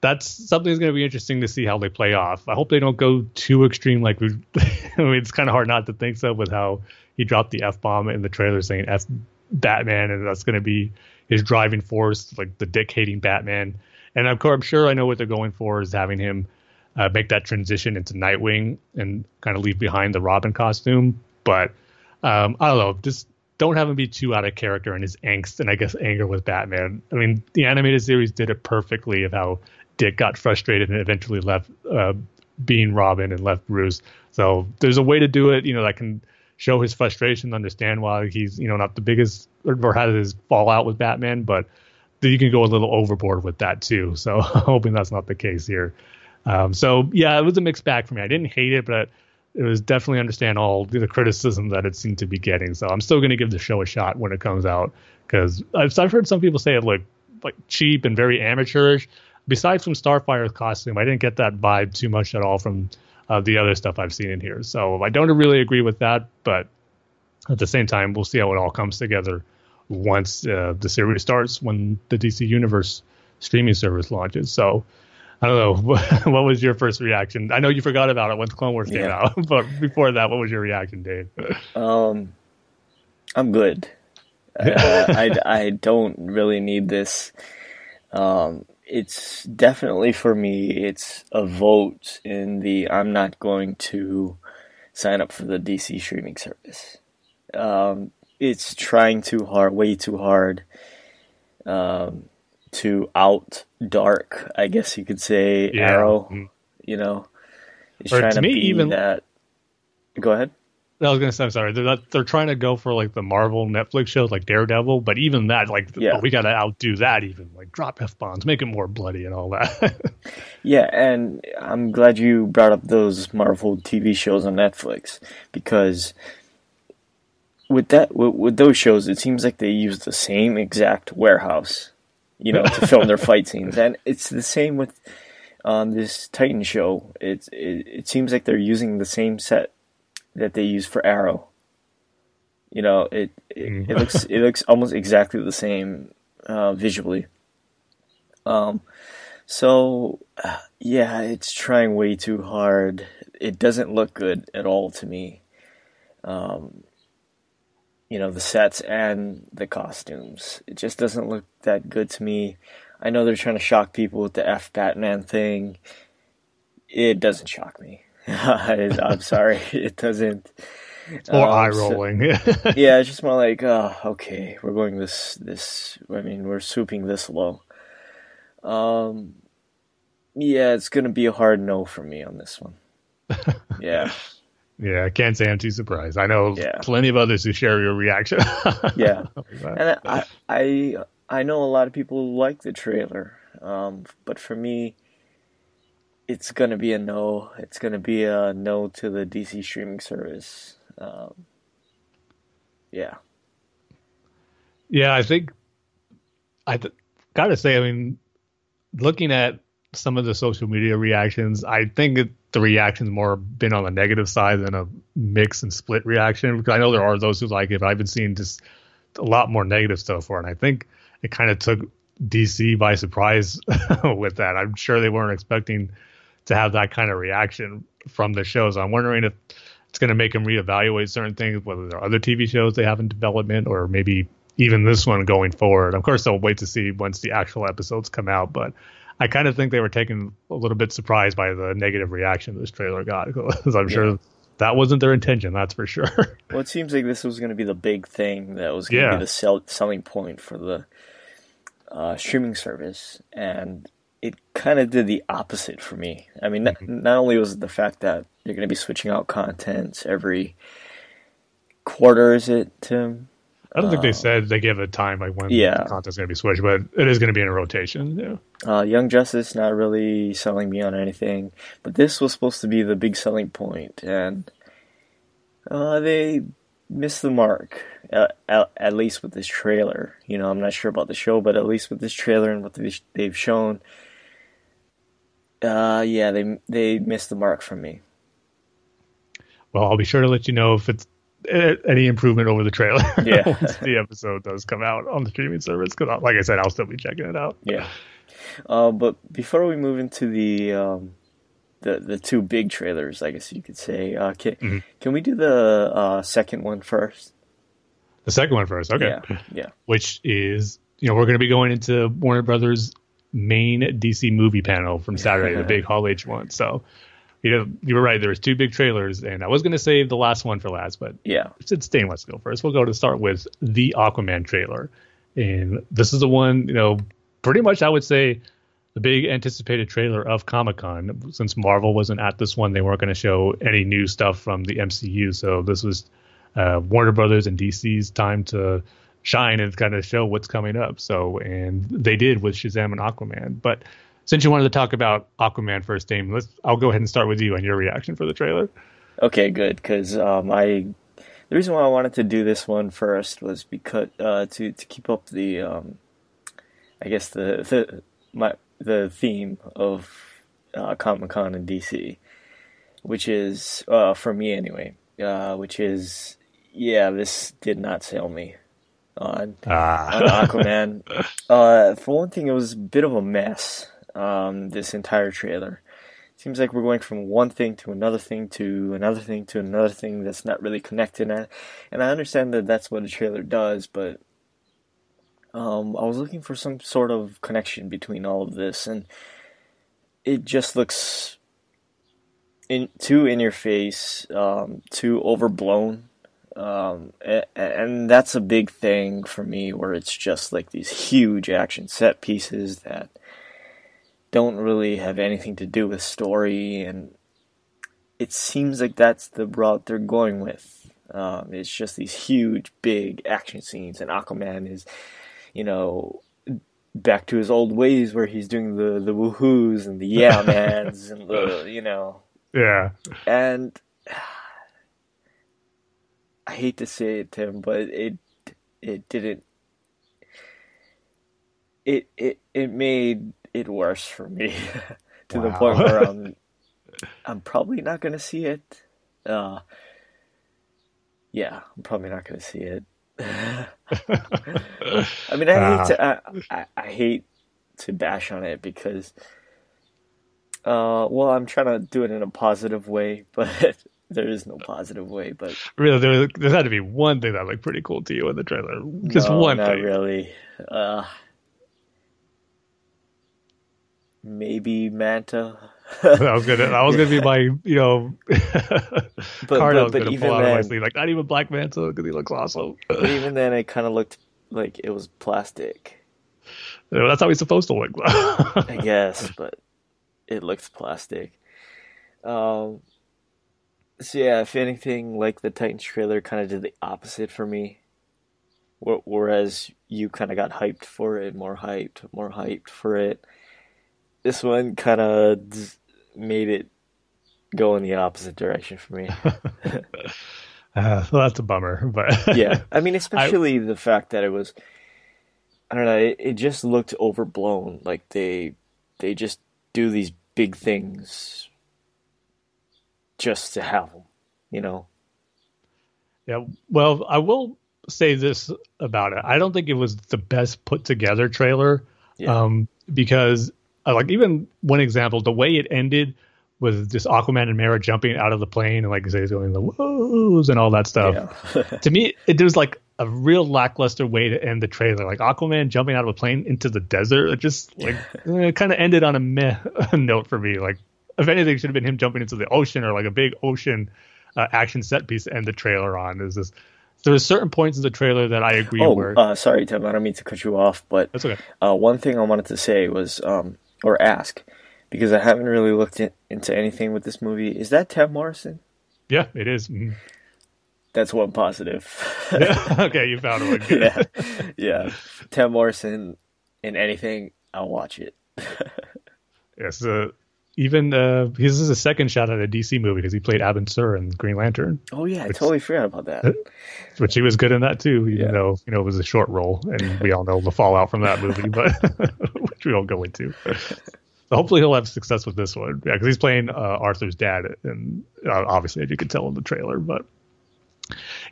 That's something that's going to be interesting to see how they play off. I hope they don't go too extreme. Like we, I mean, it's kind of hard not to think so with how he dropped the f bomb in the trailer saying "f Batman," and that's going to be his driving force, like the Dick hating Batman. And of course, I'm sure I know what they're going for is having him uh, make that transition into Nightwing and kind of leave behind the Robin costume. But um, I don't know, just don't have him be too out of character in his angst and I guess anger with Batman. I mean, the animated series did it perfectly of how Dick got frustrated and eventually left uh, being Robin and left Bruce. So there's a way to do it, you know, that can show his frustration, understand why he's, you know, not the biggest or has his fallout with Batman, but you can go a little overboard with that too. So hoping that's not the case here. Um, so yeah, it was a mixed bag for me. I didn't hate it, but it was definitely understand all the criticism that it seemed to be getting. So I'm still going to give the show a shot when it comes out because I've, I've heard some people say it looked like cheap and very amateurish. Besides from Starfire's costume, I didn't get that vibe too much at all from uh, the other stuff I've seen in here. So I don't really agree with that, but at the same time, we'll see how it all comes together once uh, the series starts when the DC Universe streaming service launches. So I don't know. what was your first reaction? I know you forgot about it when Clone Wars came yeah. out, but before that, what was your reaction, Dane? Um, I'm good. uh, I I don't really need this. Um, it's definitely for me. It's a vote in the I'm not going to sign up for the DC streaming service. Um, it's trying too hard, way too hard. Um, to out dark, I guess you could say, yeah. Arrow. Mm-hmm. You know, he's or trying to, to be even that. Go ahead. I was gonna say, I'm sorry. They're not, they're trying to go for like the Marvel Netflix shows, like Daredevil, but even that, like, yeah. oh, we gotta outdo that. Even like drop f bombs, make it more bloody and all that. yeah, and I'm glad you brought up those Marvel TV shows on Netflix because with that, with, with those shows, it seems like they use the same exact warehouse you know, to film their fight scenes. And it's the same with um, this Titan show. It's it, it seems like they're using the same set that they use for Arrow. You know, it it, it looks it looks almost exactly the same uh, visually. Um, so uh, yeah, it's trying way too hard. It doesn't look good at all to me. Um, you know the sets and the costumes. It just doesn't look that good to me. I know they're trying to shock people with the F Batman thing. It doesn't shock me. I'm sorry, it doesn't. Or um, eye rolling. So, yeah, it's just more like, oh, okay, we're going this this. I mean, we're swooping this low. Um, yeah, it's gonna be a hard no for me on this one. Yeah. Yeah, I can't say I'm too surprised. I know yeah. plenty of others who share your reaction. yeah, and I, I I know a lot of people like the trailer, um, but for me, it's gonna be a no. It's gonna be a no to the DC streaming service. Um, yeah. Yeah, I think I th- gotta say, I mean, looking at some of the social media reactions, I think it, the reactions more been on the negative side than a mix and split reaction. Because I know there are those who like it, but I've been seeing just a lot more negative stuff for it. And I think it kind of took DC by surprise with that. I'm sure they weren't expecting to have that kind of reaction from the shows. I'm wondering if it's going to make them reevaluate certain things, whether there are other TV shows they have in development or maybe even this one going forward. Of course, they'll wait to see once the actual episodes come out, but I kind of think they were taken a little bit surprised by the negative reaction this trailer got because I'm sure that wasn't their intention. That's for sure. Well, it seems like this was going to be the big thing that was going to Yeah. be the sell- selling point for the uh, streaming service, and it kind of did the opposite for me. I mean, not, not only was it the fact that you're going to be switching out content every quarter, is it, Tim? I don't think they said they gave a time like when Yeah. the content's going to be switched, but it is going to be in a rotation. Yeah. Uh, Young Justice not really selling me on anything, but this was supposed to be the big selling point, and uh, they missed the mark. At, at, at least with this trailer, you know, I'm not sure about the show, but at least with this trailer and what they, they've shown, uh, yeah, they they missed the mark from me. Well, I'll be sure to let you know if it's eh, any improvement over the trailer. Yeah. once the episode does come out on the streaming service. Because, like I said, I'll still be checking it out. Yeah. Uh, but before we move into the um, the the two big trailers, I guess you could say, uh, can can we do the uh, second one first? The second one first, okay. Yeah, yeah. Which is, you know, we're going to be going into Warner Brothers' main DC movie panel from Saturday, the big Hall H one. So, you know, you were right. There was two big trailers, and I was going to save the last one for last, but Yeah. since Dane let's go first, we'll go to start with the Aquaman trailer. And this is the one, you know, pretty much I would say the big anticipated trailer of Comic Con. Since Marvel wasn't at this one, they weren't going to show any new stuff from the MCU. So this was uh, Warner Brothers and DC's time to shine and kind of show what's coming up. So, and they did with Shazam and Aquaman. But since you wanted to talk about Aquaman first, Dane, let's I'll go ahead and start with you and your reaction for the trailer. Okay, good. Because um, I the reason why I wanted to do this one first was because uh, to to keep up the um, I guess the the my the theme of uh, Comic Con in DC, which is uh, for me anyway, uh, which is yeah, this did not sell me on Ah. on Aquaman. Uh, for one thing, it was a bit of a mess. Um, this entire trailer seems like we're going from one thing to another thing to another thing to another thing that's not really connected. And I, and I understand that that's what a trailer does, but um, I was looking for some sort of connection between all of this, and it just looks in too in your face, um, too overblown. Um, and, and that's a big thing for me, where it's just like these huge action set pieces that don't really have anything to do with story, and it seems like that's the route they're going with. Um, it's just these huge, big action scenes, and Aquaman is, you know, back to his old ways where he's doing the the woohoos and the yeah mans and the you know, Yeah. and I hate to say it, Tim, but it it didn't. It it it made it worse for me to the point where I'm I'm probably not gonna see it. Uh, yeah, I'm probably not gonna see it. I mean, I hate to I, I, I hate to bash on it because, uh, well, I'm trying to do it in a positive way, but there is no positive way. But Really, there, there had to be one thing that looked pretty cool to you in the trailer. Just no, one not thing. really. Uh, maybe Manta. that was gonna that was gonna be my you know card but- I was but gonna even pull out of my then- sleeve. Like not even Black Manta because he looks awesome. but even then, it kind of looked like it was plastic. You know, that's how he's supposed to look. I guess, but it looks plastic. Um, so yeah, if anything, like the Titans trailer kind of did the opposite for me. Whereas you kind of got hyped for it, more hyped, more hyped for it. This one kind of made it go in the opposite direction for me. Uh, well, that's a bummer, but yeah, I mean, especially the fact that it was, I don't know, it, it just looked overblown. Like they, they just do these big things just to have them, you know? Yeah, well, I will say this about it. I don't think it was the best put together trailer. Yeah. Um, because uh, like even one example, the way it ended with just Aquaman and Mera jumping out of the plane and like you going the whoas and all that stuff. Yeah. to me, it was like a real lackluster way to end the trailer. Like Aquaman jumping out of a plane into the desert. It just like it kind of ended on a meh note for me. Like if anything, it should have been him jumping into the ocean or like a big ocean uh, action set piece to end the trailer on. Is this? There's certain points in the trailer that I agree. Oh, where, uh, sorry, Tim. I don't mean to cut you off, but that's okay. Uh, one thing I wanted to say was, um, or ask, because I haven't really looked in, into anything with this movie. Is that Ted Morrison? Yeah, it is. Mm-hmm. That's one positive. yeah. Okay, you found one. Good. yeah, yeah. Ted Morrison in anything, I'll watch it. yes, uh, even uh, this is a second shot at a DC movie because he played Abin Sur in Green Lantern. Oh yeah, which, I totally forgot about that. Which he was good in that too, even yeah. though you know it was a short role, and we all know the fallout from that movie, but which we won't go into. So hopefully he'll have success with this one, yeah, because he's playing uh, Arthur's dad, and uh, obviously as you can tell in the trailer, but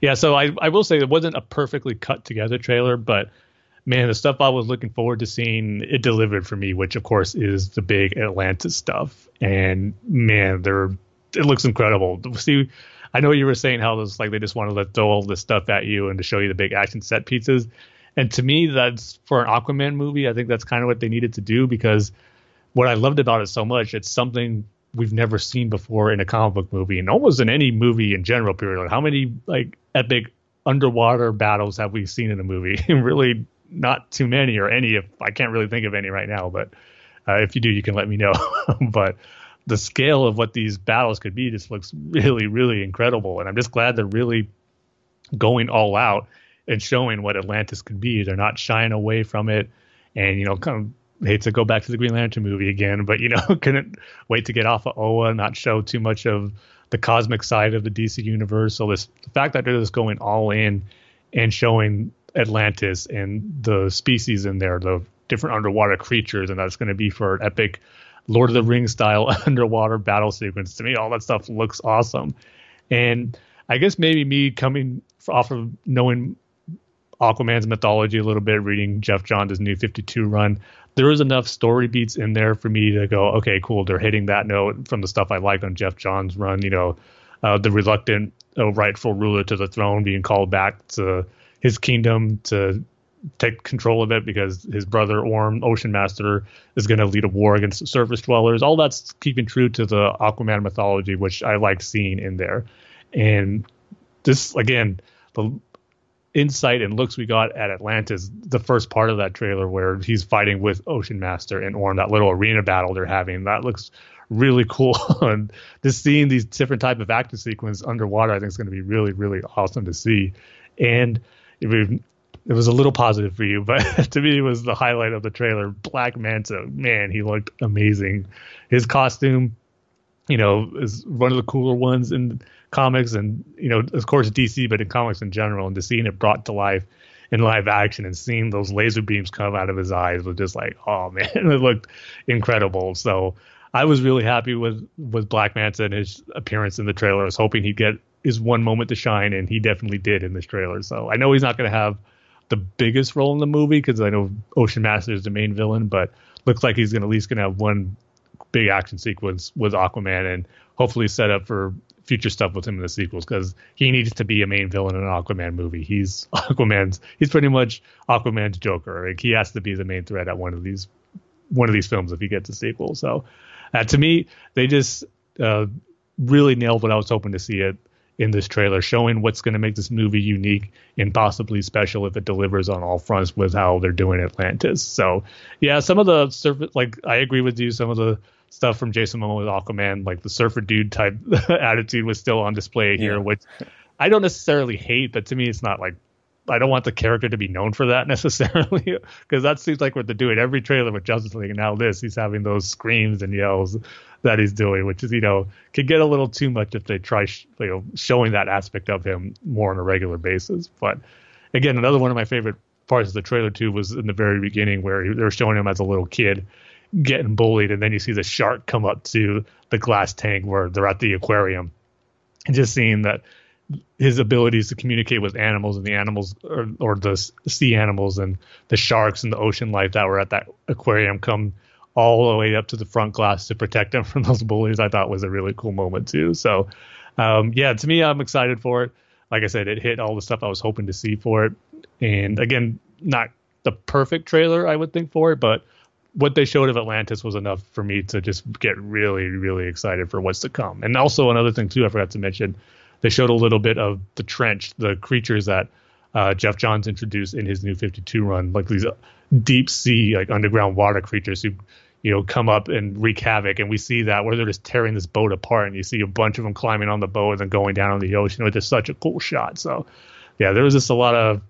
yeah. So I I will say it wasn't a perfectly cut together trailer, but man, the stuff I was looking forward to seeing, it delivered for me, which of course is the big Atlantis stuff. And man, there it looks incredible. See, I know you were saying how it's like they just want to let throw all this stuff at you and to show you the big action set pieces. And to me, that's for an Aquaman movie. I think that's kind of what they needed to do because what I loved about it so much, it's something we've never seen before in a comic book movie and almost in any movie in general. Period. How many like epic underwater battles have we seen in a movie? really not too many or any. If I can't really think of any right now, but uh, if you do, you can let me know. but the scale of what these battles could be just looks really, really incredible, and I'm just glad they're really going all out and showing what Atlantis could be. They're not shying away from it, and you know, kind of hate to go back to the Green Lantern movie again, but you know, couldn't wait to get off of Oa, not show too much of the cosmic side of the DC universe. So this the fact that they're just going all in and showing Atlantis and the species in there, the different underwater creatures, and that's going to be for an epic Lord of the Rings style underwater battle sequence. To me, all that stuff looks awesome. And I guess maybe me coming off of knowing Aquaman's mythology a little bit, reading Geoff Johns' new 52 run, there was enough story beats in there for me to go, okay, cool. They're hitting that note from the stuff I liked on Geoff Johns' run. You know, uh, the reluctant, uh, rightful ruler to the throne being called back to his kingdom to take control of it because his brother Orm, Ocean Master, is going to lead a war against the surface dwellers. All that's keeping true to the Aquaman mythology, which I like seeing in there. And this, again, the insight and looks we got at Atlantis, the first part of that trailer where he's fighting with Ocean Master and Orm, that little arena battle they're having, that looks really cool. and just seeing these different type of action sequence underwater, I think is going to be really, really awesome to see. And it, was a little positive for you, but to me, it was the highlight of the trailer. Black Manta, man, he looked amazing. His costume, you know, is one of the cooler ones in comics, and you know, of course, DC, but in comics in general. And to seeing it brought to life in live action and seeing those laser beams come out of his eyes was just like, oh man, it looked incredible. So I was really happy with with Black Manta and his appearance in the trailer. I was hoping he'd get is one moment to shine, and he definitely did in this trailer. So I know he's not going to have the biggest role in the movie because I know Ocean Master is the main villain, but looks like he's going to at least going to have one big action sequence with Aquaman, and hopefully set up for future stuff with him in the sequels because he needs to be a main villain in an Aquaman movie. He's Aquaman's. He's pretty much Aquaman's Joker. Like he has to be the main threat at one of these one of these films if he gets a sequel. So, uh, to me, they just uh, really nailed what I was hoping to see it in this trailer, showing what's going to make this movie unique and possibly special if it delivers on all fronts with how they're doing Atlantis. So, yeah, some of the surface, like I agree with you, some of the stuff from Jason Momoa with Aquaman, like the surfer dude type attitude, was still on display here, yeah. which I don't necessarily hate, but to me, it's not like I don't want the character to be known for that necessarily, because that seems like what they're doing every trailer with Justice League. And now this, he's having those screams and yells that he's doing, which is you know could get a little too much if they try sh- you know showing that aspect of him more on a regular basis. But again, another one of my favorite parts of the trailer too was in the very beginning where they're showing him as a little kid getting bullied, and then you see the shark come up to the glass tank where they're at the aquarium, and just seeing that his abilities to communicate with animals and the animals or, or the sea animals and the sharks and the ocean life that were at that aquarium come all the way up to the front glass to protect him from those bullies i thought was a really cool moment too so um, yeah to me i'm excited for it like I said, it hit all the stuff I was hoping to see for it. And again, not the perfect trailer I would think for it, but what they showed of Atlantis was enough for me to just get really, really excited for what's to come. And also another thing too, I forgot to mention, they showed a little bit of the trench, the creatures that uh, Geoff Johns introduced in his new 52 run, like these deep sea, like underground water creatures who, you know, come up and wreak havoc. And we see that where they're just tearing this boat apart, and you see a bunch of them climbing on the boat and then going down on the ocean. It's just such a cool shot. So, yeah, there was just a lot of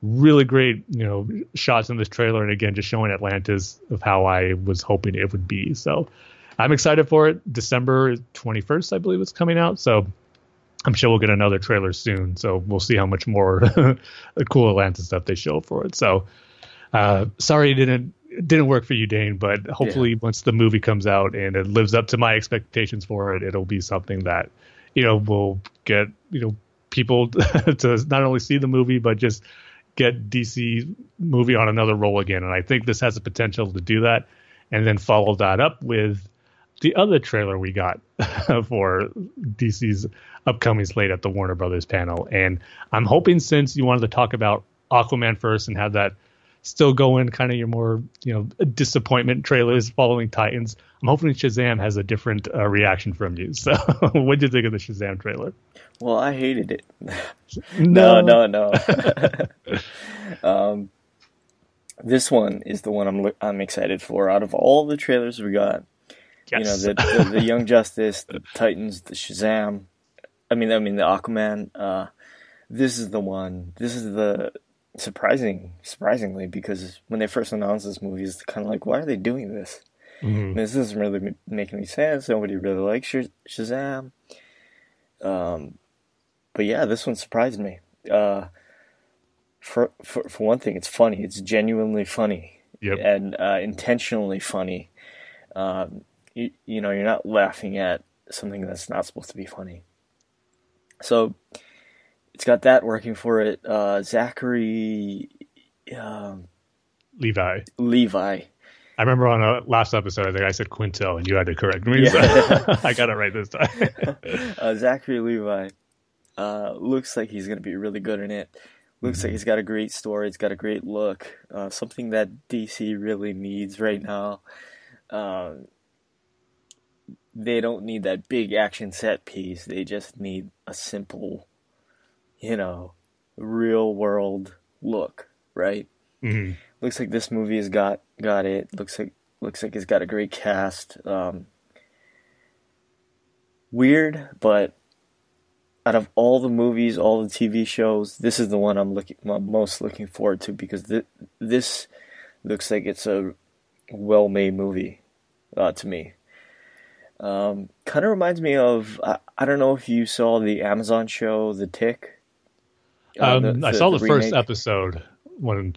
really great, you know, shots in this trailer, and again, just showing Atlantis of how I was hoping it would be. So, I'm excited for it. December 21st, I believe, it's coming out. So I'm sure we'll get another trailer soon. So we'll see how much more cool Atlantis stuff they show for it. So uh, sorry it didn't didn't work for you, Dane, but hopefully yeah. once the movie comes out and it lives up to my expectations for it, it'll be something that you know will get you know people to not only see the movie but just get DC movie on another roll again. And I think this has the potential to do that, and then follow that up with the other trailer we got for DC's upcoming slate at the Warner Brothers panel. And I'm hoping since you wanted to talk about Aquaman first and have that still going, kind of your more you know disappointment trailers following Titans. I'm hoping Shazam has a different uh, reaction from you. So, what did you think of the Shazam trailer? Well, I hated it. no, no, no. no. um, this one is the one I'm I'm excited for. Out of all the trailers we got, Yes. You know, the, the, the, Young Justice, the Titans, the Shazam. I mean, I mean the Aquaman. Uh, this is the one. This is the surprising, surprisingly, because when they first announced this movie, it's kind of like, why are they doing this? Mm-hmm. This doesn't really make any sense. Nobody really likes Shazam. Um, but yeah, this one surprised me. Uh, for, for for one thing, it's funny. It's genuinely funny yep. and uh, intentionally funny. Um, you, you know, you're not laughing at something that's not supposed to be funny. So it's got that working for it. Uh, Zachary um, Levi. Levi. I remember on a last episode, I think I said Quinto, and you had to correct me. Yeah. So I got it right this time. uh, Zachary Levi uh, looks like he's going to be really good in it. Looks mm-hmm. like he's got a great story. It's got a great look. Uh, something that DC really needs right now. Uh, they don't need that big action set piece. They just need a simple, you know, real world look, right? Mm-hmm. Looks like this movie has got got it. Looks like looks like it's got a great cast. Um, weird, but out of all the movies, all the TV shows, this is the one I'm looking I'm most looking forward to because th- this looks like it's a well-made movie uh, to me. Um, kind of reminds me of I, I, don't know if you saw the Amazon show The Tick. Uh, um, the, the, I saw the, the first episode when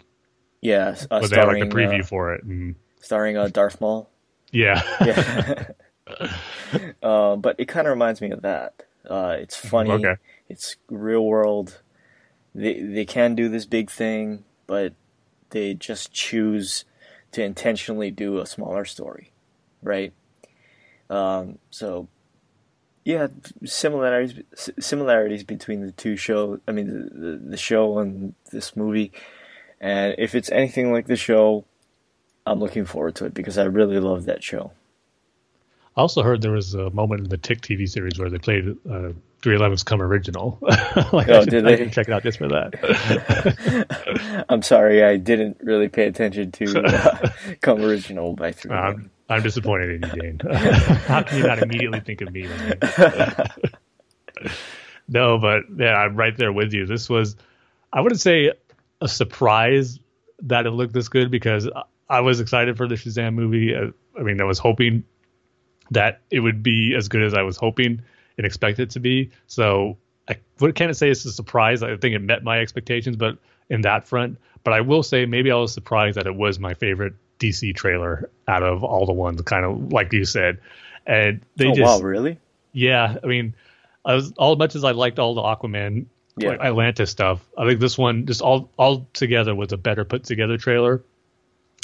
yeah, uh, when they had like a preview uh, for it, and... starring uh, Darth Maul. Yeah, yeah. uh, but it kind of reminds me of that. Uh, it's funny. Okay. It's real world. They they can do this big thing, but they just choose to intentionally do a smaller story, right? Um, so yeah, similarities similarities between the two shows. I mean, the, the, the show and this movie. And if it's anything like the show, I'm looking forward to it because I really love that show. I also heard there was a moment in the Tick TV series where they played uh, 311's Come Original. like oh, I should, did they? check it out just for that. I'm sorry, I didn't really pay attention to uh, Come Original by 311. I'm disappointed in you, Dane. How can you not immediately think of me? no, but yeah, I'm right there with you. This was, I wouldn't say a surprise that it looked this good because I was excited for the Shazam movie. I mean, I was hoping that it would be as good as I was hoping and expected it to be. So I can't say it's a surprise. I think it met my expectations, but in that front. But I will say maybe I was surprised that it was my favorite DC trailer out of all the ones, kind of like you said. And they oh, just, wow, really? Yeah, I mean, I was all much as I liked all the Aquaman, yeah. like Atlantis stuff. I think this one just all all together was a better put together trailer,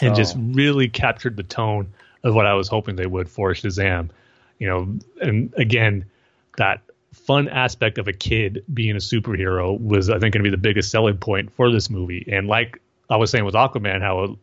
and oh. just really captured the tone of what I was hoping they would for Shazam. You know, and again, that fun aspect of a kid being a superhero was, I think, going to be the biggest selling point for this movie. And like I was saying with Aquaman, how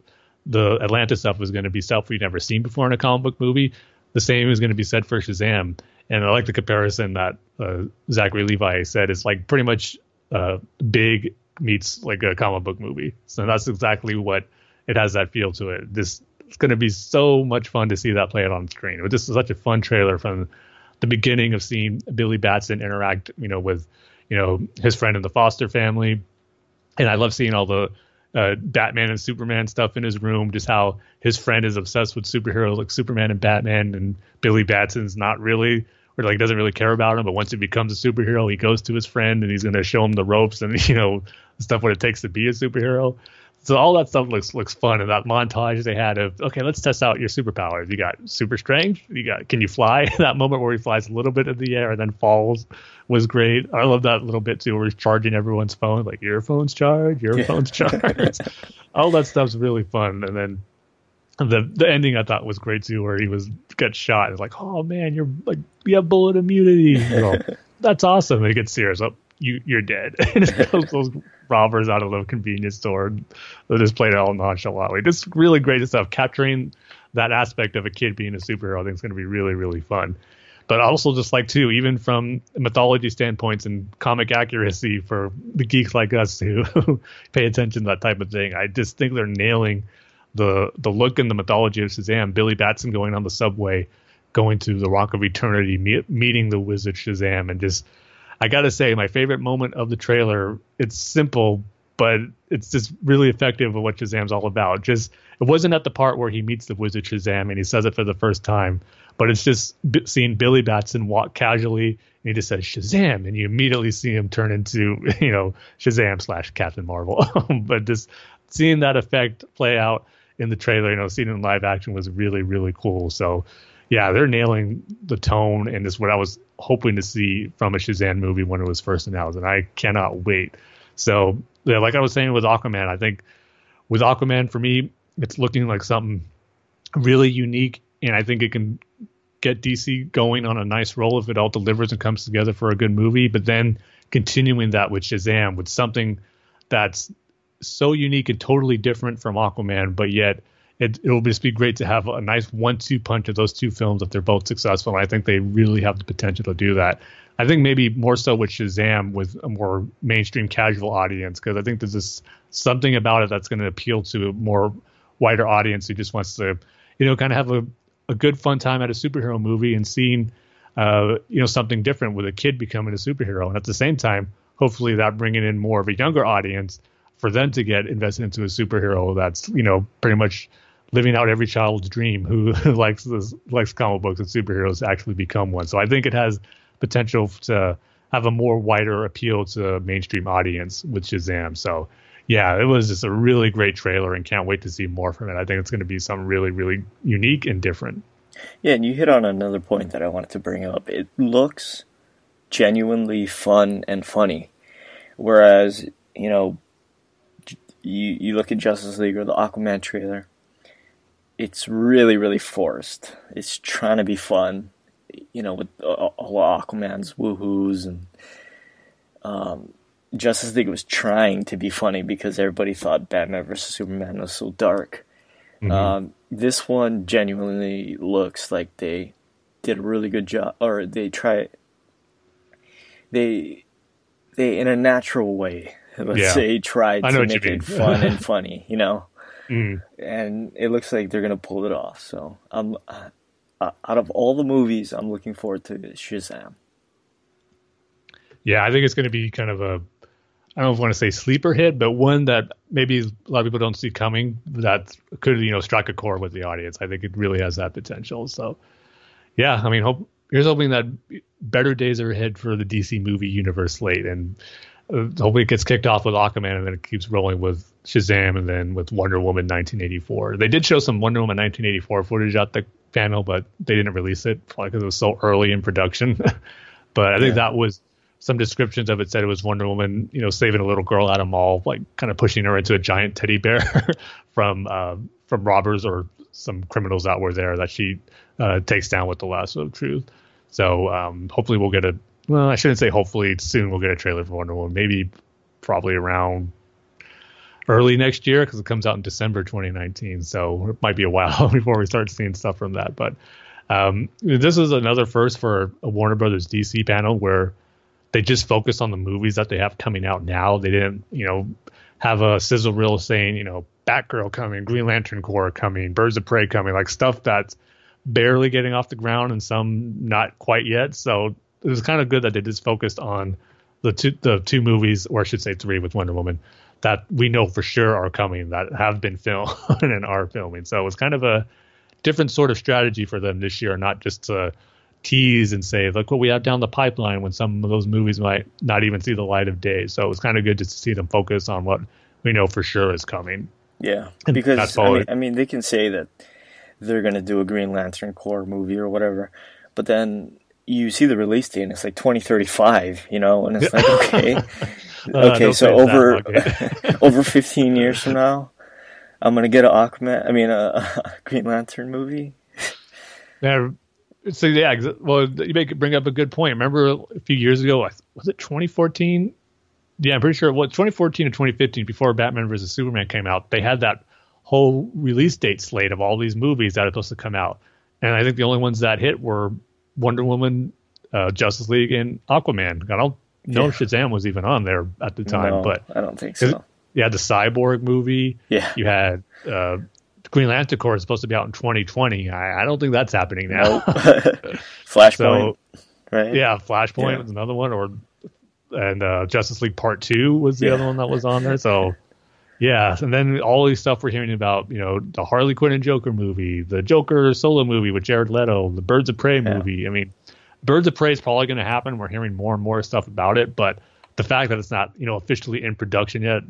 the Atlantis stuff was going to be stuff we've never seen before in a comic book movie. The same is going to be said for Shazam. And I like the comparison that uh, Zachary Levi said. It's like pretty much uh, big meets like a comic book movie. So that's exactly what it has that feel to it. This it's going to be so much fun to see that play out on screen. But this is such a fun trailer from the beginning of seeing Billy Batson interact, you know, with you know his friend in the Foster family, and I love seeing all the uh, Batman and Superman stuff in his room. Just how his friend is obsessed with superheroes like Superman and Batman, and Billy Batson's not really, or like doesn't really care about him. But once he becomes a superhero, he goes to his friend and he's going to show him the ropes and you know stuff what it takes to be a superhero so all that stuff looks looks fun and that montage they had of okay let's test out your superpowers you got super strength you got can you fly that moment where he flies a little bit in the air and then falls was great i love that little bit too where he's charging everyone's phone like your phone's charged your yeah. phone's charged all that stuff's really fun and then the the ending I thought was great too, where he was got shot. It's like, oh man, you're like you have bullet immunity. Well, that's awesome. And he gets serious. Oh, you you're dead. and those, those robbers out of the convenience store. They just played it all nonchalantly. This really great stuff. Capturing that aspect of a kid being a superhero, I think is going to be really, really fun. But also just like too, even from mythology standpoints and comic accuracy for the geeks like us who pay attention to that type of thing, I just think they're nailing the the look and the mythology of Shazam. Billy Batson going on the subway, going to the Rock of Eternity, meet, meeting the Wizard Shazam, and just I gotta say, my favorite moment of the trailer. It's simple, but it's just really effective of what Shazam's all about. Just it wasn't at the part where he meets the wizard Shazam and he says it for the first time, but it's just b- seeing Billy Batson walk casually and he just says Shazam, and you immediately see him turn into you know Shazam slash Captain Marvel. but just seeing that effect play out in the trailer, you know, seeing it in live action was really really cool. So yeah, they're nailing the tone and is what I was hoping to see from a Shazam movie when it was first announced, and I cannot wait. So, yeah, like I was saying with Aquaman, I think with Aquaman for me, it's looking like something really unique, and I think it can get DC going on a nice roll if it all delivers and comes together for a good movie. But then continuing that with Shazam with something that's so unique and totally different from Aquaman, but yet it, it'll just be great to have a nice one-two punch of those two films if they're both successful. And I think they really have the potential to do that. I think maybe more so with Shazam with a more mainstream casual audience because I think there's this something about it that's going to appeal to a more wider audience who just wants to, you know, kind of have a, a good fun time at a superhero movie and seeing, uh, you know, something different with a kid becoming a superhero. And at the same time, hopefully that bringing in more of a younger audience for them to get invested into a superhero that's, you know, pretty much – living out every child's dream who likes this, likes comic books and superheroes actually become one. So I think it has potential to have a more wider appeal to mainstream audience with Shazam. So yeah, it was just a really great trailer and can't wait to see more from it. I think it's going to be something really, really unique and different. Yeah, and you hit on another point that I wanted to bring up. It looks genuinely fun and funny. Whereas, you know, you, you look at Justice League or the Aquaman trailer, it's really really forced. It's trying to be fun, you know, with all Aquaman's woohoo's and um, Justice League was trying to be funny because everybody thought Batman vs Superman was so dark. Mm-hmm. Um, this one genuinely looks like they did a really good job, or they try they they in a natural way. Let's yeah. say tried to make it fun and funny, you know. Mm. And it looks like they're gonna pull it off. So I'm uh, out of all the movies, I'm looking forward to Shazam. Yeah, I think it's going to be kind of a I don't want to say sleeper hit, but one that maybe a lot of people don't see coming that could you know strike a chord with the audience. I think it really has that potential. So yeah, I mean, hope here's hoping that better days are ahead for the DC movie universe late, and uh, hopefully it gets kicked off with Aquaman and then it keeps rolling with Shazam and then with Wonder Woman 1984. They did show some Wonder Woman 1984 footage at the panel, but they didn't release it because it was so early in production. but I think yeah. that was some descriptions of it said it was Wonder Woman, you know, saving a little girl at a mall, like kind of pushing her into a giant teddy bear from uh, from robbers or some criminals that were there that she uh, takes down with the lasso of truth. So um, hopefully we'll get a well, I shouldn't say hopefully soon we'll get a trailer for Wonder Woman. Maybe probably around early next year because it comes out in December 2019. So it might be a while before we start seeing stuff from that. But um, this is another first for a Warner Brothers DC panel where they just focus on the movies that they have coming out now. They didn't, you know, have a sizzle reel saying, you know, Batgirl coming, Green Lantern Corps coming, Birds of Prey coming, like stuff that's barely getting off the ground and some not quite yet. So it was kind of good that they just focused on the two the two movies, or I should say three with Wonder Woman, that we know for sure are coming, that have been filmed and are filming. So it was kind of a different sort of strategy for them this year, not just to tease and say, look what we have down the pipeline when some of those movies might not even see the light of day. So it was kind of good to see them focus on what we know for sure is coming. Yeah, because I mean, I mean, they can say that they're going to do a Green Lantern Corps movie or whatever, but then you see the release date and it's like 2035, you know, and it's like okay, okay, uh, so over over 15 years from now, I'm gonna get an Aquaman, I mean a, a Green Lantern movie. Yeah, so yeah, well, you make bring up a good point. Remember a few years ago, was it 2014? Yeah, I'm pretty sure it was 2014 or 2015 before Batman vs Superman came out. They had that whole release date slate of all these movies that are supposed to come out, and I think the only ones that hit were Wonder Woman, uh, Justice League, and Aquaman. I don't know yeah. Shazam was even on there at the time, no, but I don't think so. You had the Cyborg movie. Yeah. You had uh, Green Lantern Corps is supposed to be out in 2020. I, I don't think that's happening now. Nope. Flashpoint. So, right? Yeah, Flashpoint yeah. was another one, or and uh, Justice League Part Two was the yeah. other one that was on there. So yeah, and then all these stuff we're hearing about, you know, the Harley Quinn and Joker movie, the Joker solo movie with Jared Leto, the Birds of Prey movie. I mean, Birds of Prey is probably going to happen. We're hearing more and more stuff about it, but the fact that it's not, you know, officially in production yet,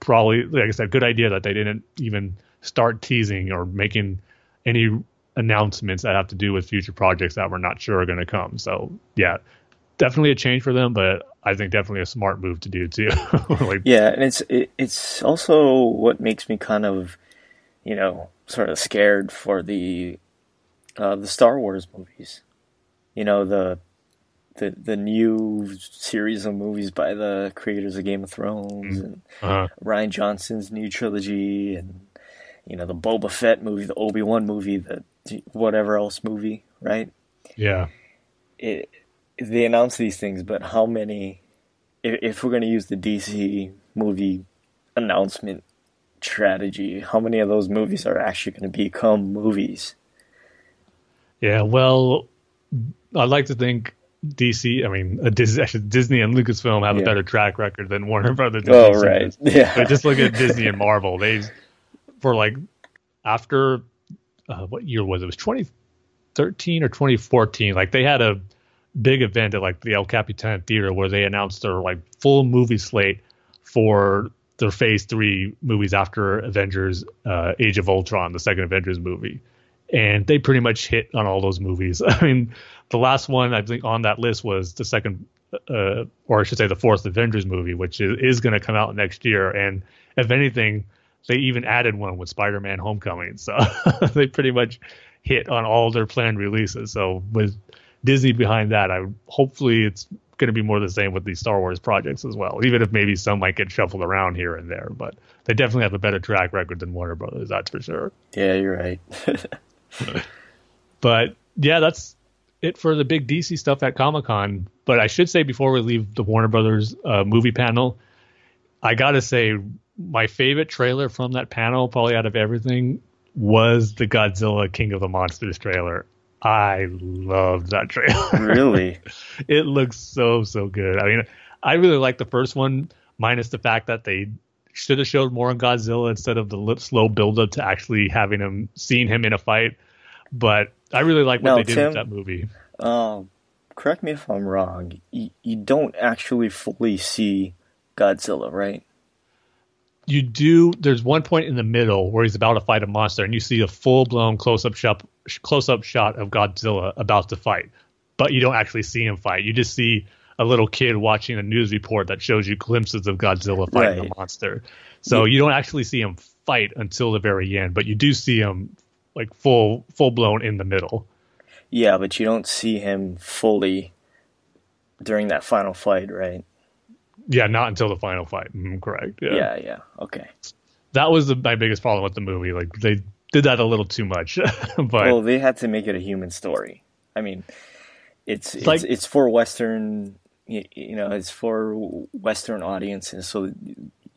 probably, like I said, good idea that they didn't even start teasing or making any announcements that have to do with future projects that we're not sure are going to come. So yeah, definitely a change for them, but I think definitely a smart move to do too. like, yeah, and it's it, it's also what makes me kind of, you know, sort of scared for the uh, the Star Wars movies. You know the the the new series of movies by the creators of Game of Thrones mm. and uh-huh. Rian Johnson's new trilogy and you know the Boba Fett movie, the Obi Wan movie, the whatever else movie, right? Yeah. It, they announce these things, but how many? If, if we're going to use the DC movie announcement strategy, how many of those movies are actually going to become movies? Yeah, well, I'd like to think DC, I mean, Disney, Disney and Lucasfilm have yeah. a better track record than Warner Brothers. oh, right. Yeah. But just look at Disney and Marvel. They, for like, after, uh, what year was it? It was 2013 or 2014. Like, they had a big event at like the El Capitan Theater where they announced their like full movie slate for their Phase Three movies after Avengers: uh, Age of Ultron, the second Avengers movie, and they pretty much hit on all those movies. I mean, the last one I think on that list was the second, uh, or I should say, the fourth Avengers movie, which is, is going to come out next year. And if anything, they even added one with Spider-Man: Homecoming, so they pretty much hit on all their planned releases. So with Disney behind that. I hopefully it's going to be more the same with these Star Wars projects as well. Even if maybe some might get shuffled around here and there, but they definitely have a better track record than Warner Brothers. That's for sure. Yeah, you're right. but yeah, that's it for the big DC stuff at Comic Con. But I should say before we leave the Warner Brothers uh, movie panel, I gotta say my favorite trailer from that panel, probably out of everything, was the Godzilla King of the Monsters trailer. I loved that trailer. Really? it looks so so good. I mean, I really like the first one, minus the fact that they should have showed more on Godzilla instead of the slow build up to actually having him seeing him in a fight. But I really like what now, they did Tim, with that movie. Um, correct me if I'm wrong. You, you don't actually fully see Godzilla, right? You do. There's one point in the middle where he's about to fight a monster, and you see a full blown close up shot close up shot of Godzilla about to fight, but you don't actually see him fight. You just see a little kid watching a news report that shows you glimpses of Godzilla fighting right. a monster. So yeah. you don't actually see him fight until the very end, but you do see him like full full blown in the middle. Yeah, but you don't see him fully during that final fight, right? Yeah, not until the final fight. Mm, correct. Yeah. yeah, yeah. Okay. That was the, my biggest problem with the movie. Like they did that a little too much. but well, they had to make it a human story. I mean, it's it's, like- it's for Western, you, you know, it's for Western audiences. So,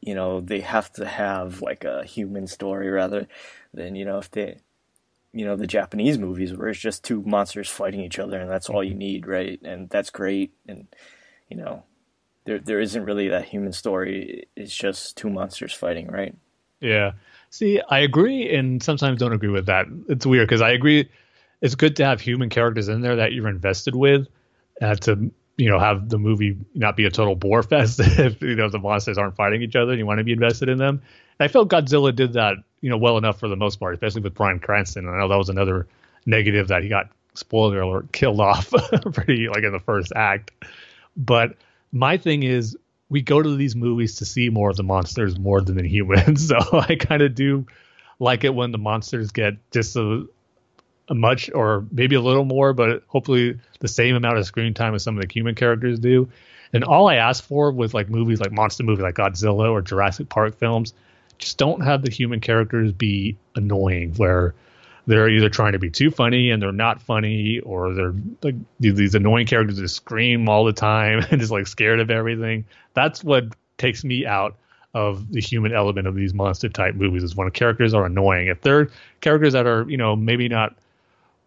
you know, they have to have like a human story rather than you know if they, you know, the Japanese movies where it's just two monsters fighting each other and that's all you need, right? And that's great. And you know, there there isn't really that human story. It's just two monsters fighting, right? Yeah. See, I agree and sometimes don't agree with that. It's weird because I agree it's good to have human characters in there that you're invested with uh, to you know have the movie not be a total bore fest if you know the monsters aren't fighting each other and you want to be invested in them. I felt Godzilla did that you know well enough for the most part, especially with Bryan Cranston. I know that was another negative that he got spoiler alert killed off pretty like in the first act. But my thing is we go to these movies to see more of the monsters more than the humans. So I kind of do like it when the monsters get just a, a much or maybe a little more, but hopefully the same amount of screen time as some of the human characters do. And all I ask for with like movies like monster movie like Godzilla or Jurassic Park films, just don't have the human characters be annoying where they're either trying to be too funny and they're not funny or they're like these annoying characters that scream all the time and just like scared of everything. That's what takes me out of the human element of these monster type movies is when characters are annoying. If they're characters that are, you know, maybe not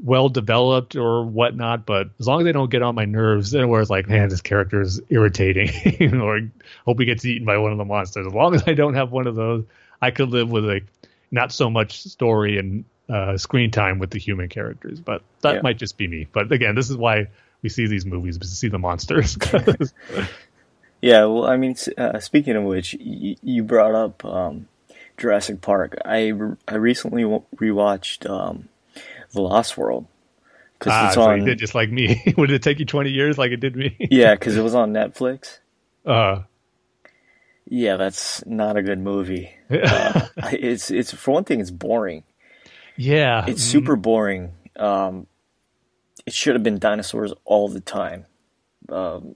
well developed or whatnot, but as long as they don't get on my nerves, then where it's like, man, this character is irritating, or hope he gets eaten by one of the monsters. As long as I don't have one of those, I could live with like not so much story and uh, screen time with the human characters. But that Yeah. might just be me. But again, this is why we see these movies to see the monsters. Yeah, well, I mean, uh, speaking of which, y- you brought up um, Jurassic Park. I, re- I recently w- rewatched um, The Lost World because ah, it's so on. you did just like me. Would it take you 20 years like it did me? yeah, because it was on Netflix. Uh, Yeah, that's not a good movie. Uh, it's it's for one thing, it's boring. yeah. It's super boring. Um, it should have been dinosaurs all the time. Um,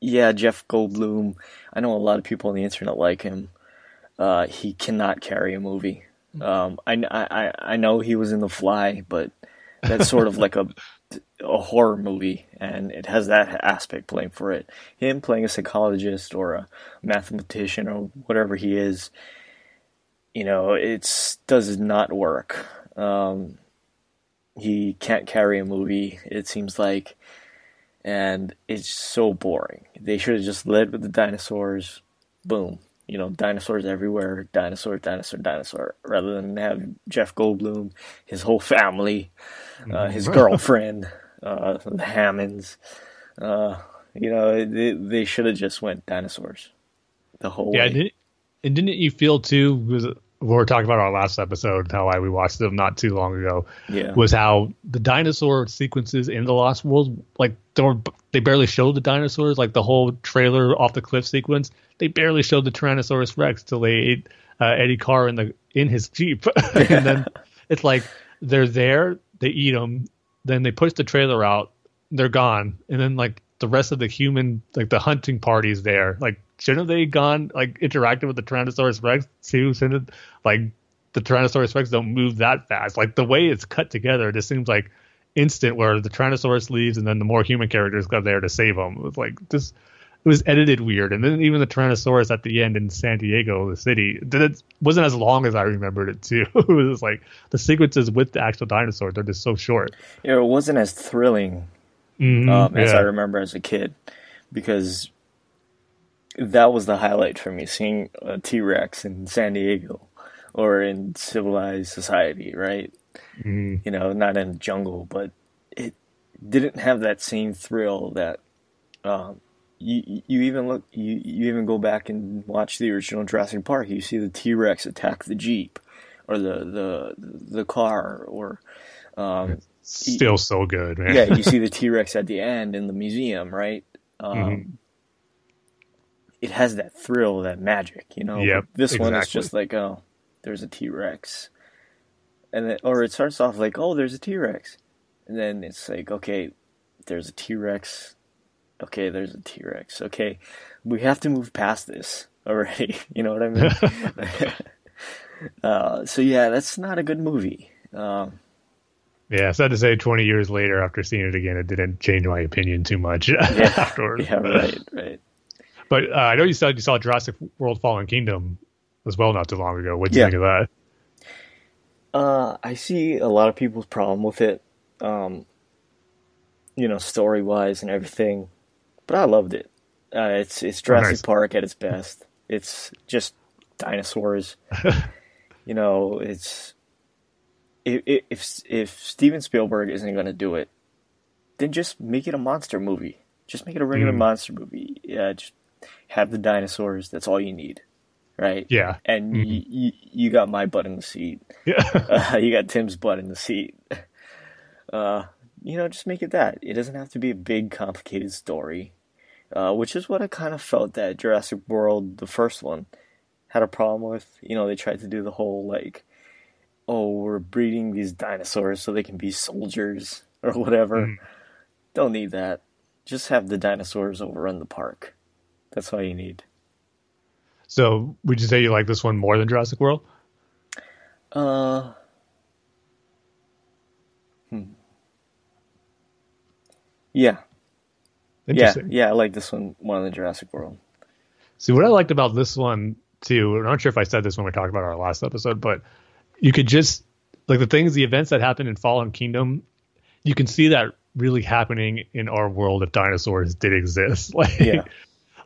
yeah, Jeff Goldblum. I know a lot of people on the internet like him. Uh, he cannot carry a movie. Um, I, I, I know he was in The Fly, but that's sort of like a a horror movie, and it has that aspect playing for it. Him playing a psychologist or a mathematician or whatever he is, you know, it does not work. Um, he can't carry a movie. It seems like, and it's so boring. They should have just led with the dinosaurs. Boom, you know, dinosaurs everywhere. Dinosaur, dinosaur, dinosaur. Rather than have Jeff Goldblum, his whole family, uh, his girlfriend, uh, the Hammonds. Uh, you know, they, they should have just went dinosaurs the whole Yeah, way. and didn't, and didn't you feel too? Was we were talking about our last episode, how I we watched them not too long ago. Yeah. was how the dinosaur sequences in the Lost World, like they were, they barely showed the dinosaurs. Like the whole trailer off the cliff sequence, they barely showed the Tyrannosaurus Rex till they ate uh, Eddie Carr in the in his jeep, and then it's like they're there, they eat them, then they push the trailer out, they're gone, and then like the rest of the human, like the hunting party's there. Like shouldn't they gone like interacted with the Tyrannosaurus Rex too? Shouldn't like the Tyrannosaurus Rex don't move that fast? Like the way it's cut together, it just seems like instant where the Tyrannosaurus leaves and then the more human characters go there to save them. It's like this. It was edited weird, and then even the Tyrannosaurus at the end in San Diego, the city, it wasn't as long as I remembered it too. it was like the sequences with the actual dinosaur, they're just so short. Yeah, it wasn't as thrilling Mhm, um, as yeah. I remember as a kid, because that was the highlight for me seeing a T Rex in San Diego or in civilized society, right? Mhm. You know, not in the jungle, but it didn't have that same thrill that um, you you even look you you even go back and watch the original Jurassic Park. You see the T Rex attack the jeep or the the the car or um, Still so good, man. yeah, you see the T Rex at the end in the museum, right? Um, Mhm. It has that thrill, that magic, you know. Yep, this one is just like, oh, there's a T Rex, and then, or it starts off like, oh, there's a T Rex, and then it's like, okay, there's a T Rex Okay, there's a T Rex. Okay, we have to move past this already. You know what I mean? uh, so yeah, that's not a good movie. Um, yeah, sad to say, 20 years later, after seeing it again, it didn't change my opinion too much yeah, afterwards. Yeah, right, right. But uh, I know you said you saw Jurassic World Fallen Kingdom as well not too long ago. What do you Yeah. think of that? Uh, I see a lot of people's problem with it, um, you know, story wise and everything, but I loved it. Uh, it's it's Jurassic nice. Park at its best. It's just dinosaurs. you know, it's if if if Steven Spielberg isn't going to do it, then just make it a monster movie. Just make it a regular Mm. monster movie. Yeah, just have the dinosaurs. That's all you need, right? Yeah. And Mhm. y- y- you got my butt in the seat. Yeah. uh, you got Tim's butt in the seat. Uh, you know, just make it that. It doesn't have to be a big, complicated story. Uh, which is what I kind of felt that Jurassic World, the first one, had a problem with. You know, they tried to do the whole like, oh, we're breeding these dinosaurs so they can be soldiers or whatever. Mhm. Don't need that. Just have the dinosaurs overrun the park. That's all you need. So, would you say you like this one more than Jurassic World? Uh, Yeah, yeah, yeah. I like this one more than Jurassic World. See, what I liked about this one too, I'm not sure if I said this when we talked about our last episode, but you could just like the things, the events that happened in Fallen Kingdom, you can see that really happening in our world if dinosaurs did exist. Like, Yeah.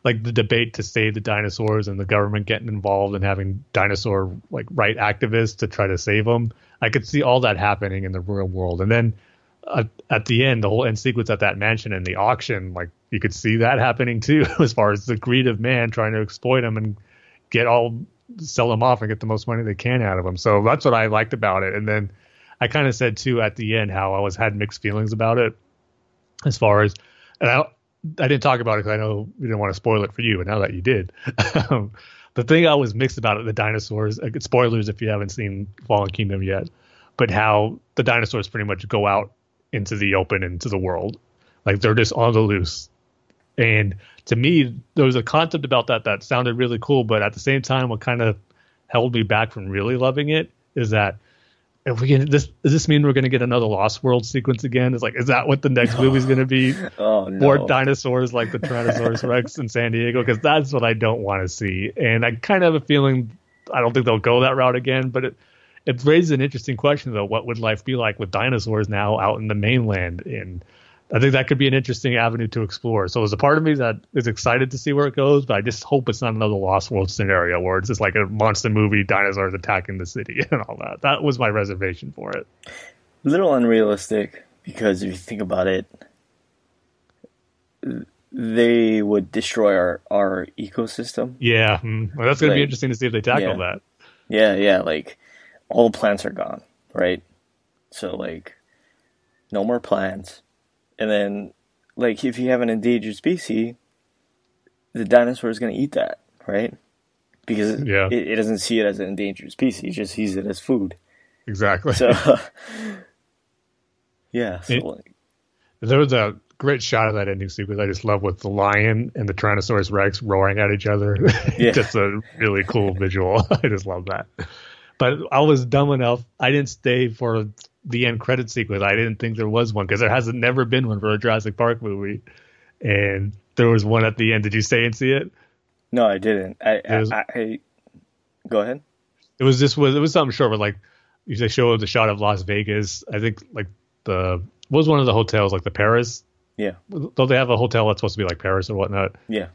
like the debate to save the dinosaurs and the government getting involved and having dinosaur like right activists to try to save them. I could see all that happening in the real world, and then at the end, the whole end sequence at that mansion and the auction, like you could see that happening too, as far as the greed of man trying to exploit them and get all sell them off and get the most money they can out of them. So that's what I liked about it. And then I kind of said too at the end how I was had mixed feelings about it, as far as and I I didn't talk about it because I know we didn't want to spoil it for you, and now that you did. The thing I was mixed about it, the dinosaurs, uh, spoilers if you haven't seen Fallen Kingdom yet, but how the dinosaurs pretty much go out into the open, into the world. Like they're just on the loose. And to me, there was a concept about that that sounded really cool, but at the same time, what kind of held me back from really loving it is that if we get this, does this mean we're going to get another Lost World sequence again? It's like, is that what the next movie's going to be? Oh no! More dinosaurs like the Tyrannosaurus Rex in San Diego? Because that's what I don't want to see. And I kind of have a feeling I don't think they'll go that route again. But it it raises an interesting question though. What would life be like with dinosaurs now out in the mainland? And I think that could be an interesting avenue to explore. So there's a part of me that is excited to see where it goes, but I just hope it's not another Lost World scenario where it's just like a monster movie, dinosaurs attacking the city and all that. That was my reservation for it. A little unrealistic because if you think about it, they would destroy our our ecosystem. Yeah, mm. well, that's going to be interesting to see if they tackle yeah. that. Yeah, yeah, like all the plants are gone, right? So like no more plants. And then like if you have an endangered species, the dinosaur is going to eat that, right? Because Yeah. it, it doesn't see it as an endangered species, it just sees it as food. Exactly. So yeah, so It- like There was a great shot of that ending sequence I just love with the lion and the Tyrannosaurus Rex roaring at each other. Yeah. just a really cool visual. I just love that. But I was dumb enough. I didn't stay for the end credit sequence. I didn't think there was one because there hasn't never been one for a Jurassic Park movie. And there was one at the end. Did you stay and see it? no, I didn't. I I, was- I, I go ahead. It was just was it was something short, but like they show the shot of Las Vegas. I think like the was one of the hotels like the Paris. Yeah. Don't they have a hotel that's supposed to be like Paris or whatnot? Yeah.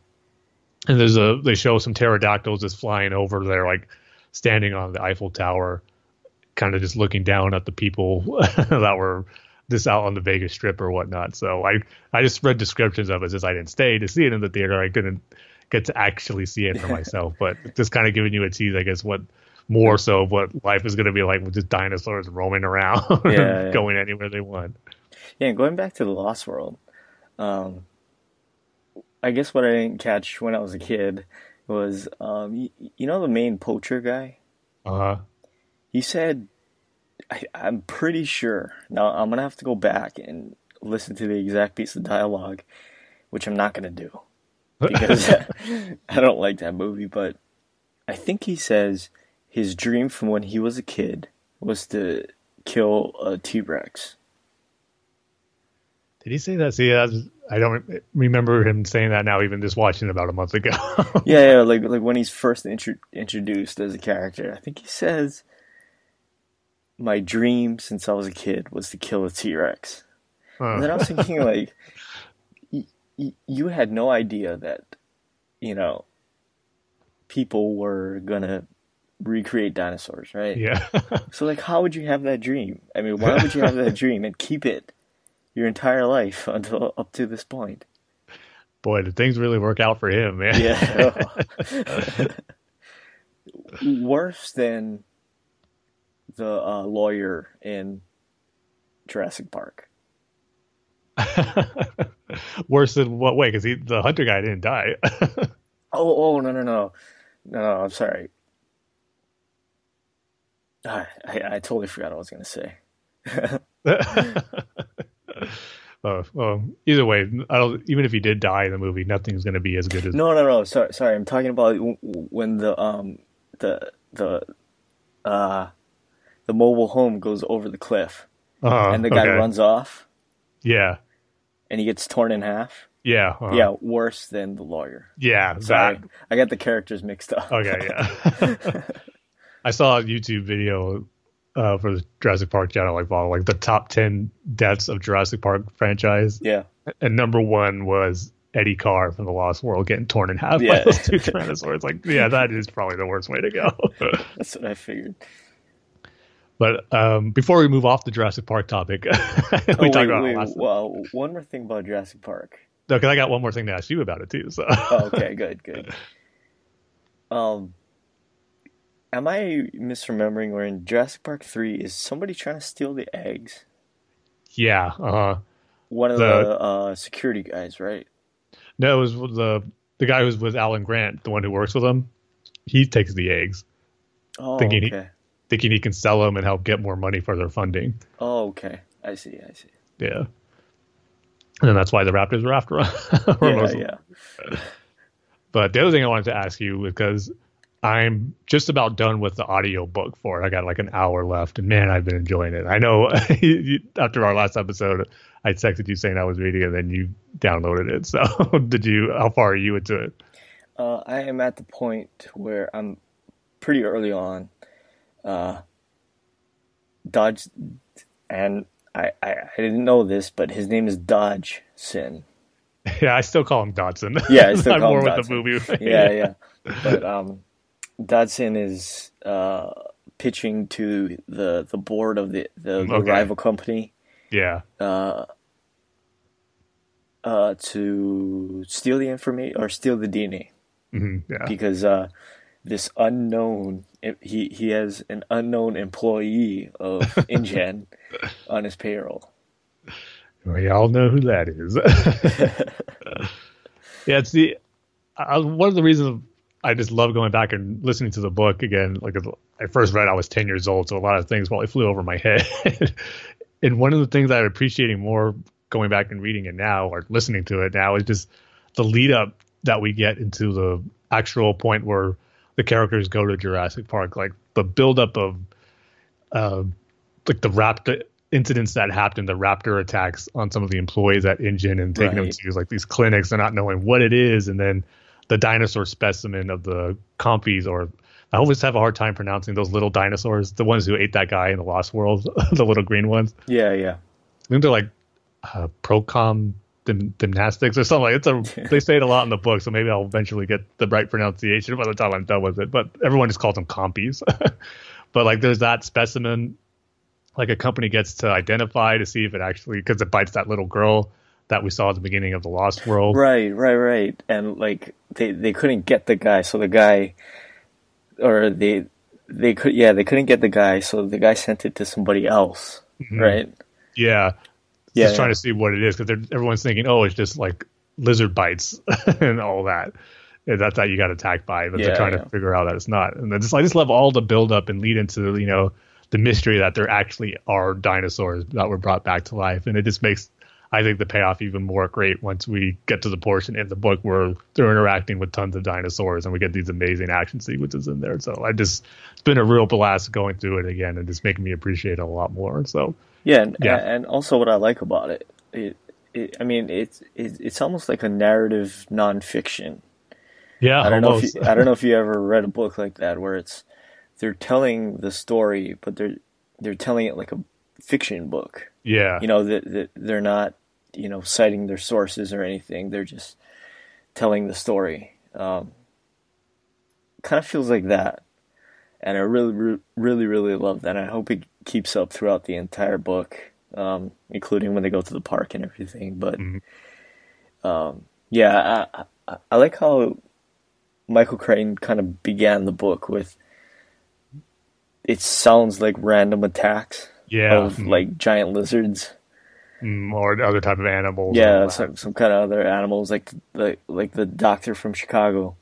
and there's a they show some pterodactyls just flying over there like standing on the eiffel tower kind of just looking down at the people that were just out on the vegas strip or whatnot. So i i just read descriptions of it since i didn't stay to see it in the theater. I couldn't get to actually see it for myself but just kind of giving you a tease i guess what more so of what life is going to be like with just dinosaurs roaming around Yeah, yeah. going anywhere they want. Yeah, going back to the Lost World, um, I guess what I didn't catch when I was a kid was, um, you, you know, the main poacher guy. uh huh. He said, I, I'm pretty sure. Now I'm gonna have to go back and listen to the exact piece of dialogue which I'm not gonna do because I don't like that movie. But I think he says his dream from when he was a kid was to kill a T Rex. Did he say that? See, that's, I don't remember him saying that now. Even just watching about a month ago. yeah, yeah, like like when he's first intro- introduced as a character, I think he says, "My dream since I was a kid was to kill a T Rex." And then I was thinking, like, y- y- you had no idea that, you know, people were gonna recreate dinosaurs, right? Yeah. so, like, how would you have that dream? I mean, why would you have that dream and keep it your entire life until up to this point? Boy, did things really work out for him, man. Yeah. Worse than the uh, lawyer in Jurassic Park. Worse than what way? Because the hunter guy didn't die. oh, oh no, no, no, no, no! I'm sorry. I, I, I totally forgot what I was going to say. Oh, well, either way, I don't. Even if he did die in the movie, nothing's going to be as good as. No, no, no. Sorry, sorry. I'm talking about when the um the the uh the mobile home goes over the cliff, uh and the guy okay. runs off. Yeah. And he gets torn in half. Yeah. Uh-huh. Yeah, worse than the lawyer. Yeah. Sorry. That... I got the characters mixed up. Okay, yeah. I saw a YouTube video uh, for the Jurassic Park channel, like follow like the top ten deaths of Jurassic Park franchise. Yeah. And number one was Eddie Carr from the Lost World getting torn in half Yeah. by those two Tyrannosaurs. Like, yeah, that is probably the worst way to go. That's what I figured. But um, before we move off the Jurassic Park topic, we oh, talked about wait, last. well, one more thing about Jurassic Park. No, because I got one more thing to ask you about it too. So. oh, okay, good, good. Um, am I misremembering? Where in Jurassic Park three is somebody trying to steal the eggs? Yeah. Uh, huh. One of The- the, uh, security guys, right? no, it was the the guy who's with Alan Grant, the one who works with him. He takes the eggs, Oh, Thinking he- thinking he can sell them and help get more money for their funding. Oh, okay. I see. I see. Yeah. And that's why the Raptors were after him. Yeah, yeah. But the other thing I wanted to ask you because I'm just about done with the audio book for it. I got like an hour left, and man, I've been enjoying it. I know after our last episode, I texted you saying I was reading it, and then you downloaded it. So, did you? How far are you into it? Uh, I am at the point where I'm pretty early on. Uh, Dodge, and I, I, I didn't know this, but his name is Dodge Sin. Yeah, I still call him Dodson. Yeah, I still I'm more him with Dodson. the movie. Yeah, yeah. But um, Dodson is uh, pitching to the the board of the the, the Okay. rival company yeah, uh, uh, to steal the information or steal the DNA hmm yeah. because uh, this unknown he he has an unknown employee of InGen on his payroll. We all know who that is. yeah, it's the I, one of the reasons I just love going back and listening to the book again. Like I first read, I was ten years old, so a lot of things probably flew over my head. and one of the things I'm appreciating more going back and reading it now or listening to it now is just the lead up that we get into the actual point where the characters go to Jurassic Park, like the buildup of uh, like the raptor incidents that happened, the raptor attacks on some of the employees at InGen and taking them Right. to like these clinics and not knowing what it is, and then the dinosaur specimen of the compies or I always have a hard time pronouncing those little dinosaurs, the ones who ate that guy in the Lost World, the little green ones. Yeah, yeah. I think they're like uh, Procom gym- gymnastics or something. Like it's a they say it a lot in the book, so maybe I'll eventually get the right pronunciation by the time I'm done with it. But everyone just calls them compies. but like there's that specimen, like a company gets to identify to see if it actually because it bites that little girl that we saw at the beginning of the Lost World. Right, right, right. And like they they couldn't get the guy, so the guy or they they could yeah, they couldn't get the guy, so the guy sent it to somebody else. Mm-hmm. Right? Yeah, Yeah, just trying yeah. to see what it is because everyone's thinking, oh, it's just like lizard bites and all that. And that's how you got attacked by, but Yeah, they're trying to figure out that it's not. And then just I just love all the build up and lead into you know the mystery that there actually are dinosaurs that were brought back to life, and it just makes I think the payoff even more great once we get to the portion in the book where they're interacting with tons of dinosaurs and we get these amazing action sequences in there. So I just it's been a real blast going through it again and just making me appreciate it a lot more. So Yeah, and, Yeah. and also what I like about it, it, it I mean, it's it, it's almost like a narrative nonfiction. yeah, I don't know if you, I don't know if you ever read a book like that where it's they're telling the story, but they're they're telling it like a fiction book. yeah, You know that they're not you know citing their sources or anything. They're just telling the story. Um, kind of feels like that, and I really, really, really love that. I hope it keeps up throughout the entire book, um, including when they go to the park and everything. But um, yeah, I, I, I like how Michael Crichton kind of began the book with. It sounds like random attacks yeah, of like giant lizards. Mm, or other type of animals. Yeah, and all that. some some kind of other animals like like like the doctor from Chicago,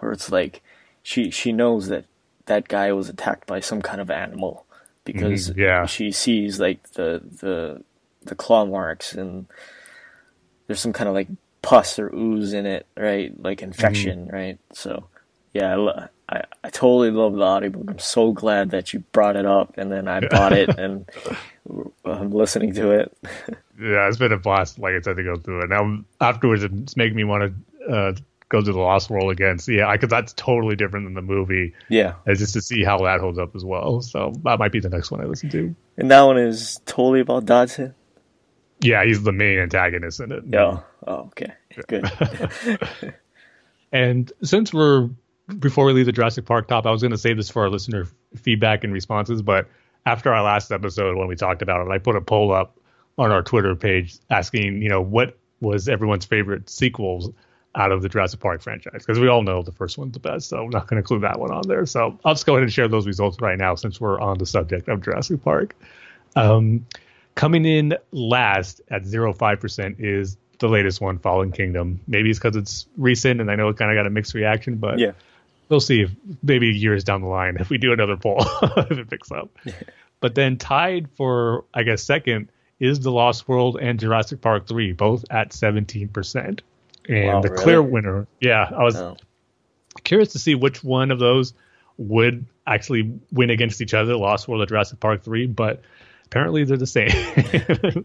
where it's like she she knows that that guy was attacked by some kind of animal because Mhm, yeah. she sees like the the the claw marks and there's some kind of like pus or ooze in it, right? Like infection, Mm-hmm. right? So yeah, I, lo- I I totally love the audiobook. I'm so glad that you brought it up, and then I bought it and I'm listening to it. Yeah, it's been a blast, like I said, to go through it. Now afterwards, it's making me want to uh, go to the Lost World again. So yeah, because that's totally different than the movie, Yeah. and just to see how that holds up as well. So that might be the next one I listen to. And that one is totally about Dodgson. Yeah, he's the main antagonist in it. Yeah. Oh, okay. Good. And since we're before we leave the Jurassic Park top, I was going to save this for our listener feedback and responses, but after our last episode when we talked about it, I put a poll up on our Twitter page asking, you know, what was everyone's favorite sequels out of the Jurassic Park franchise? Because we all know the first one's the best, so I'm not going to include that one on there. So I'll just go ahead and share those results right now since we're on the subject of Jurassic Park. Um, coming in last at 0.5% is the latest one, Fallen Kingdom. Maybe it's because it's recent and I know it kind of got a mixed reaction, but yeah. We'll see if maybe years down the line if we do another poll if it picks up. But then tied for I guess second is The Lost World and Jurassic Park 3, both at 17%. And Wow, the really? clear winner, yeah, I was Oh. curious to see which one of those would actually win against each other, Lost World or Jurassic Park 3, but apparently they're the same.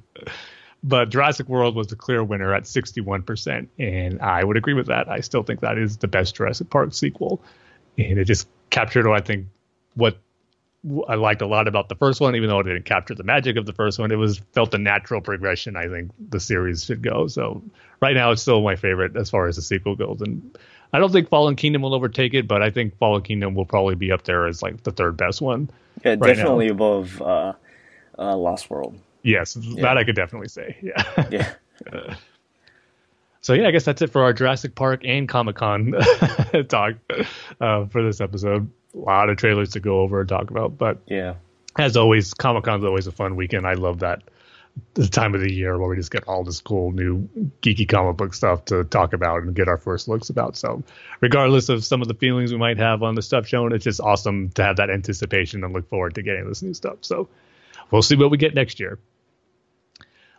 but Jurassic World was the clear winner at 61%, and I would agree with that. I still think that is the best Jurassic Park sequel. And it just captured, I think, what I liked a lot about the first one, even though it didn't capture the magic of the first one. It was felt the natural progression I think the series should go. So right now, it's still my favorite as far as the sequel goes. And I don't think Fallen Kingdom will overtake it, but I think Fallen Kingdom will probably be up there as like the third best one. Yeah, right now. definitely above uh, uh, Lost World. Yes, that I could definitely say. Yeah. Yeah. So yeah, I guess that's it for our Jurassic Park and Comic Con talk uh, for this episode. A lot of trailers to go over and talk about, but Yeah. as always, Comic Con's always a fun weekend. I love that the time of the year where we just get all this cool new geeky comic book stuff to talk about and get our first looks about. So, regardless of some of the feelings we might have on the stuff shown, it's just awesome to have that anticipation and look forward to getting this new stuff. So, we'll see what we get next year.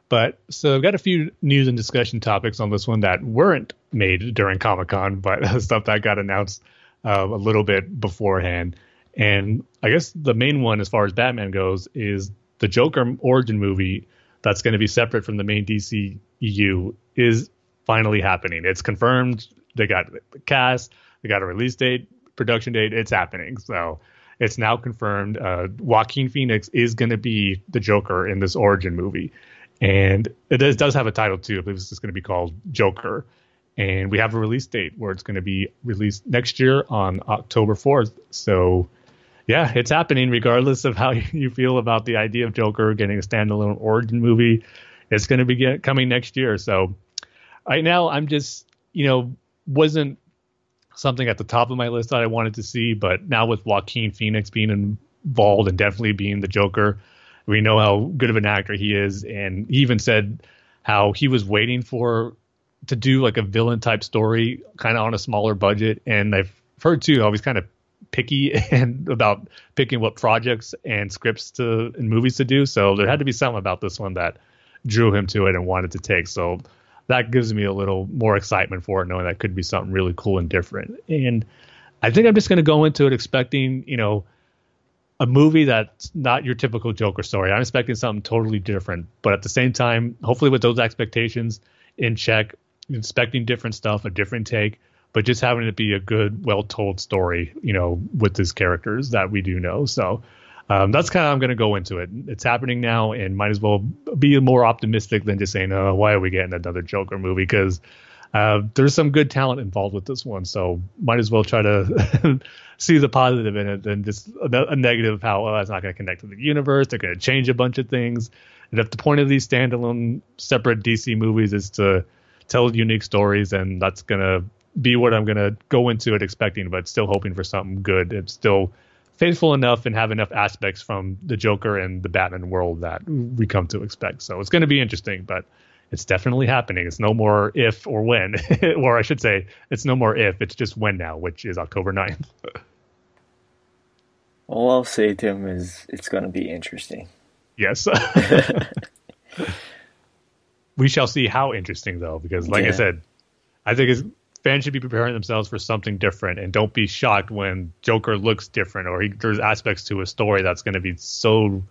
But so I've got a few news and discussion topics on this one that weren't made during Comic Con, but stuff that got announced uh, a little bit beforehand. And I guess the main one, as far as Batman goes, is the Joker origin movie that's going to be separate from the main DC EU is finally happening. It's confirmed. They got the cast, they got a release date, production date. It's happening. So it's now confirmed. Uh, Joaquin Phoenix is going to be the Joker in this origin movie. And it does, does have a title too. I believe it's going to be called Joker. And we have a release date where it's going to be released next year on October 4th. So, yeah, it's happening regardless of how you feel about the idea of Joker getting a standalone origin movie. It's going to be get, coming next year. So, right now, I'm just, you know, wasn't something at the top of my list that I wanted to see. But now with Joaquin Phoenix being involved and definitely being the Joker, we know how good of an actor he is. And he even said how he was waiting for to do like a villain type story kind of on a smaller budget. And I've heard too how he's kind of picky and about picking what projects and scripts to and movies to do. So there had to be something about this one that drew him to it and wanted to take. So that gives me a little more excitement for it, knowing that could be something really cool and different. And I think I'm just going to go into it expecting, you know, a movie that's not your typical Joker story. I'm expecting something totally different, but at the same time, hopefully with those expectations in check, expecting different stuff, a different take, but just having it be a good, well told story, you know, with his characters that we do know. So um, that's kind of I'm going to go into it. It's happening now, and might as well be more optimistic than just saying, "Oh, why are we getting another Joker movie?" Because uh, there's some good talent involved with this one, so might as well try to see the positive in it than just a, a negative. How oh, it's not going to connect to the universe. They're going to change a bunch of things. And if the point of these standalone, separate DC movies is to tell unique stories, and that's going to be what I'm going to go into it expecting, but still hoping for something good. It's still faithful enough and have enough aspects from the Joker and the Batman world that we come to expect. So it's going to be interesting, but it's definitely happening. It's no more if or when, or I should say, it's no more if, it's just when now, which is October 9th. All I'll say to him is it's going to be interesting. Yes. we shall see how interesting, though, because like yeah. I said, I think it's fans should be preparing themselves for something different and don't be shocked when Joker looks different or he, there's aspects to a story that's going to be so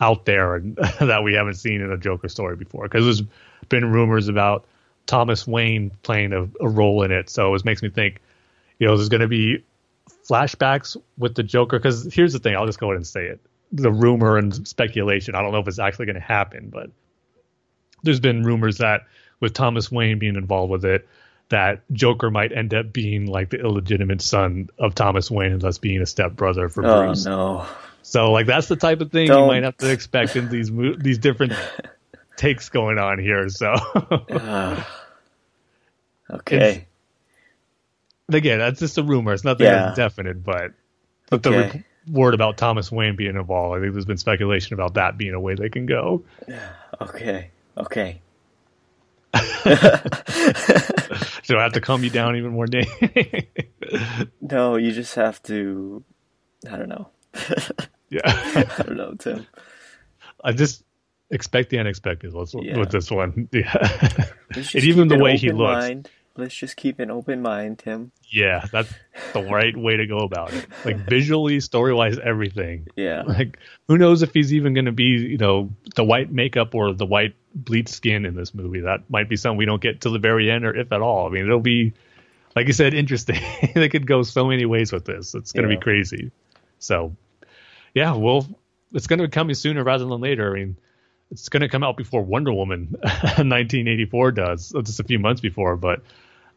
out there and, that we haven't seen in a Joker story before. Because been rumors about Thomas Wayne playing a, a role in it, so it makes me think, you know, there's going to be flashbacks with the Joker. Because here's the thing, I'll just go ahead and say it: the rumor and speculation. I don't know if it's actually going to happen, but there's been rumors that with Thomas Wayne being involved with it, that Joker might end up being like the illegitimate son of Thomas Wayne and thus being a stepbrother for oh, Bruce. no. So like that's the type of thing Don't. you might have to expect in these these different takes going on here. So uh, okay. And again, that's just a rumor. It's nothing yeah. definite, but but okay. the word about Thomas Wayne being involved, I think there's been speculation about that being a way they can go. Okay. Okay. Do I have to calm you down even more, Dave? no, you just have to. I don't know. yeah, I don't know, Tim. I just expect the unexpected with, yeah. with this one. Yeah, and even the way he looks. Mind. Let's just keep an open mind, Tim. Yeah, that's the right way to go about it. Like visually, story wise, everything. Yeah. Like who knows if he's even going to be, you know, the white makeup or the white bleached skin in this movie. That might be something we don't get till the very end, or if at all. I mean, it'll be, like you said, interesting. they could go so many ways with this. It's going to yeah. be crazy. So, yeah, well, it's going to be coming sooner rather than later. I mean, it's going to come out before Wonder Woman 1984 does, just a few months before, but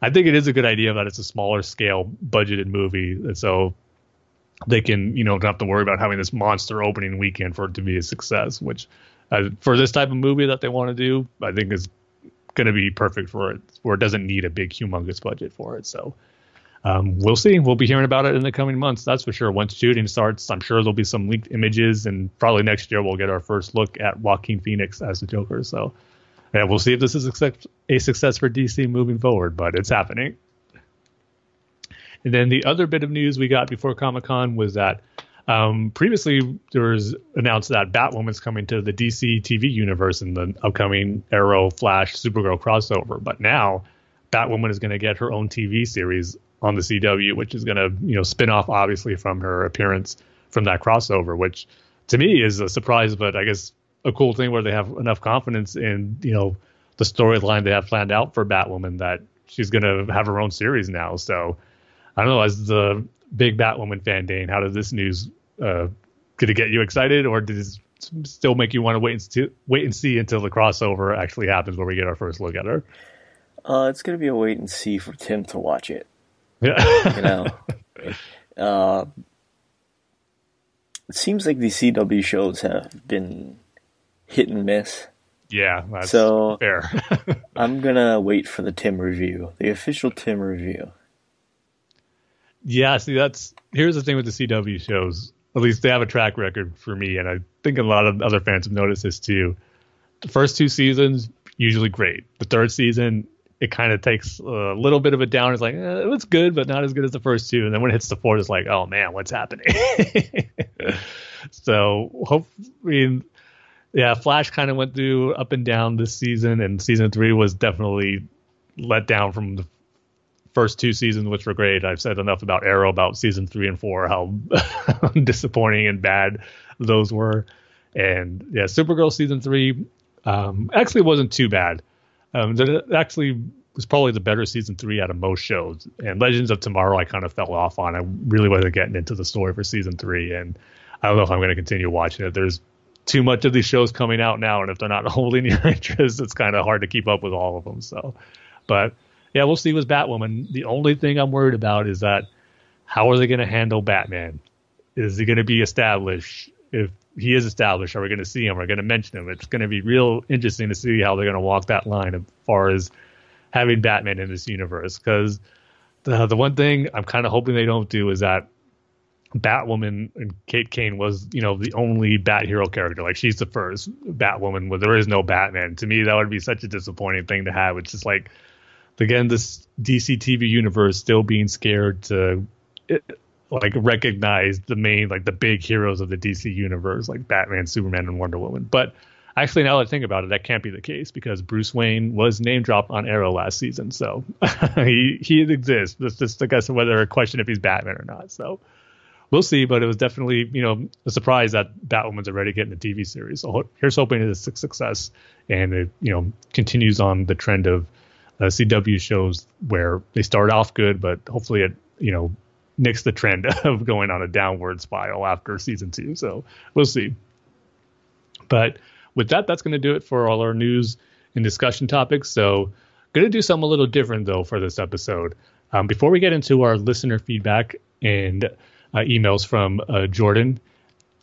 I think it is a good idea that it's a smaller scale budgeted movie, so they can you know don't have to worry about having this monster opening weekend for it to be a success. Which uh, for this type of movie that they want to do, I think is going to be perfect for it, where it doesn't need a big humongous budget for it. So. Um, we'll see. We'll be hearing about it in the coming months. That's for sure. Once shooting starts, I'm sure there'll be some leaked images, and probably next year we'll get our first look at Joaquin Phoenix as the Joker. So and we'll see if this is a success for DC moving forward, but it's happening. And then the other bit of news we got before Comic Con was that um, previously there was announced that Batwoman's coming to the DC TV universe in the upcoming Arrow, Flash, Supergirl crossover. But now Batwoman is going to get her own TV series on the CW, which is going to you know spin off obviously from her appearance from that crossover, which to me is a surprise, but I guess a cool thing where they have enough confidence in you know the storyline they have planned out for Batwoman that she's gonna have her own series now. So I don't know. As the big Batwoman fan, Dane, how does this news uh, did it get you excited, or did it still make you want to wait and see, wait and see until the crossover actually happens, where we get our first look at her? Uh, it's gonna be a wait and see for Tim to watch it. Yeah, you know. Uh, it seems like these CW shows have been hit and miss. Yeah, that's so fair. I'm gonna wait for the Tim review, the official Tim review. Yeah, see, that's here's the thing with the CW shows. At least they have a track record for me, and I think a lot of other fans have noticed this too. The first two seasons usually great. The third season, it kind of takes a little bit of a down. It's like eh, it was good, but not as good as the first two. And then when it hits the fourth, it's like, oh man, what's happening? so hopefully yeah, Flash kind of went through up and down this season, and season three was definitely let down from the first two seasons, which were great. I've said enough about Arrow about season three and four, how disappointing and bad those were. And yeah, Supergirl season three um, actually wasn't too bad. Um, it actually was probably the better season three out of most shows. And Legends of Tomorrow, I kind of fell off on. I really wasn't getting into the story for season three, and I don't know if I'm going to continue watching it. There's too much of these shows coming out now, and if they're not holding your interest, it's kind of hard to keep up with all of them. So, but yeah, we'll see with Batwoman. The only thing I'm worried about is that how are they going to handle Batman? Is he going to be established? If he is established, are we going to see him? Are we going to mention him? It's going to be real interesting to see how they're going to walk that line as far as having Batman in this universe. Because the the one thing I'm kind of hoping they don't do is that Batwoman and Kate Kane was, you know, the only Bat hero character. Like she's the first Batwoman where there is no Batman. To me, that would be such a disappointing thing to have. It's just like again, this DC TV universe still being scared to like recognize the main, like the big heroes of the DC universe, like Batman, Superman, and Wonder Woman. But actually, now that I think about it, that can't be the case because Bruce Wayne was name dropped on Arrow last season, so he he exists. It's just I guess whether a question if he's Batman or not. So we'll see. But it was definitely you know a surprise that Batwoman's already getting a TV series. So here's hoping it's a success and it you know continues on the trend of uh, CW shows where they start off good, but hopefully it you know nicks the trend of going on a downward spiral after season two. So we'll see. But with that, that's going to do it for all our news and discussion topics. So going to do something a little different though for this episode. Um, before we get into our listener feedback and uh, emails from uh, Jordan,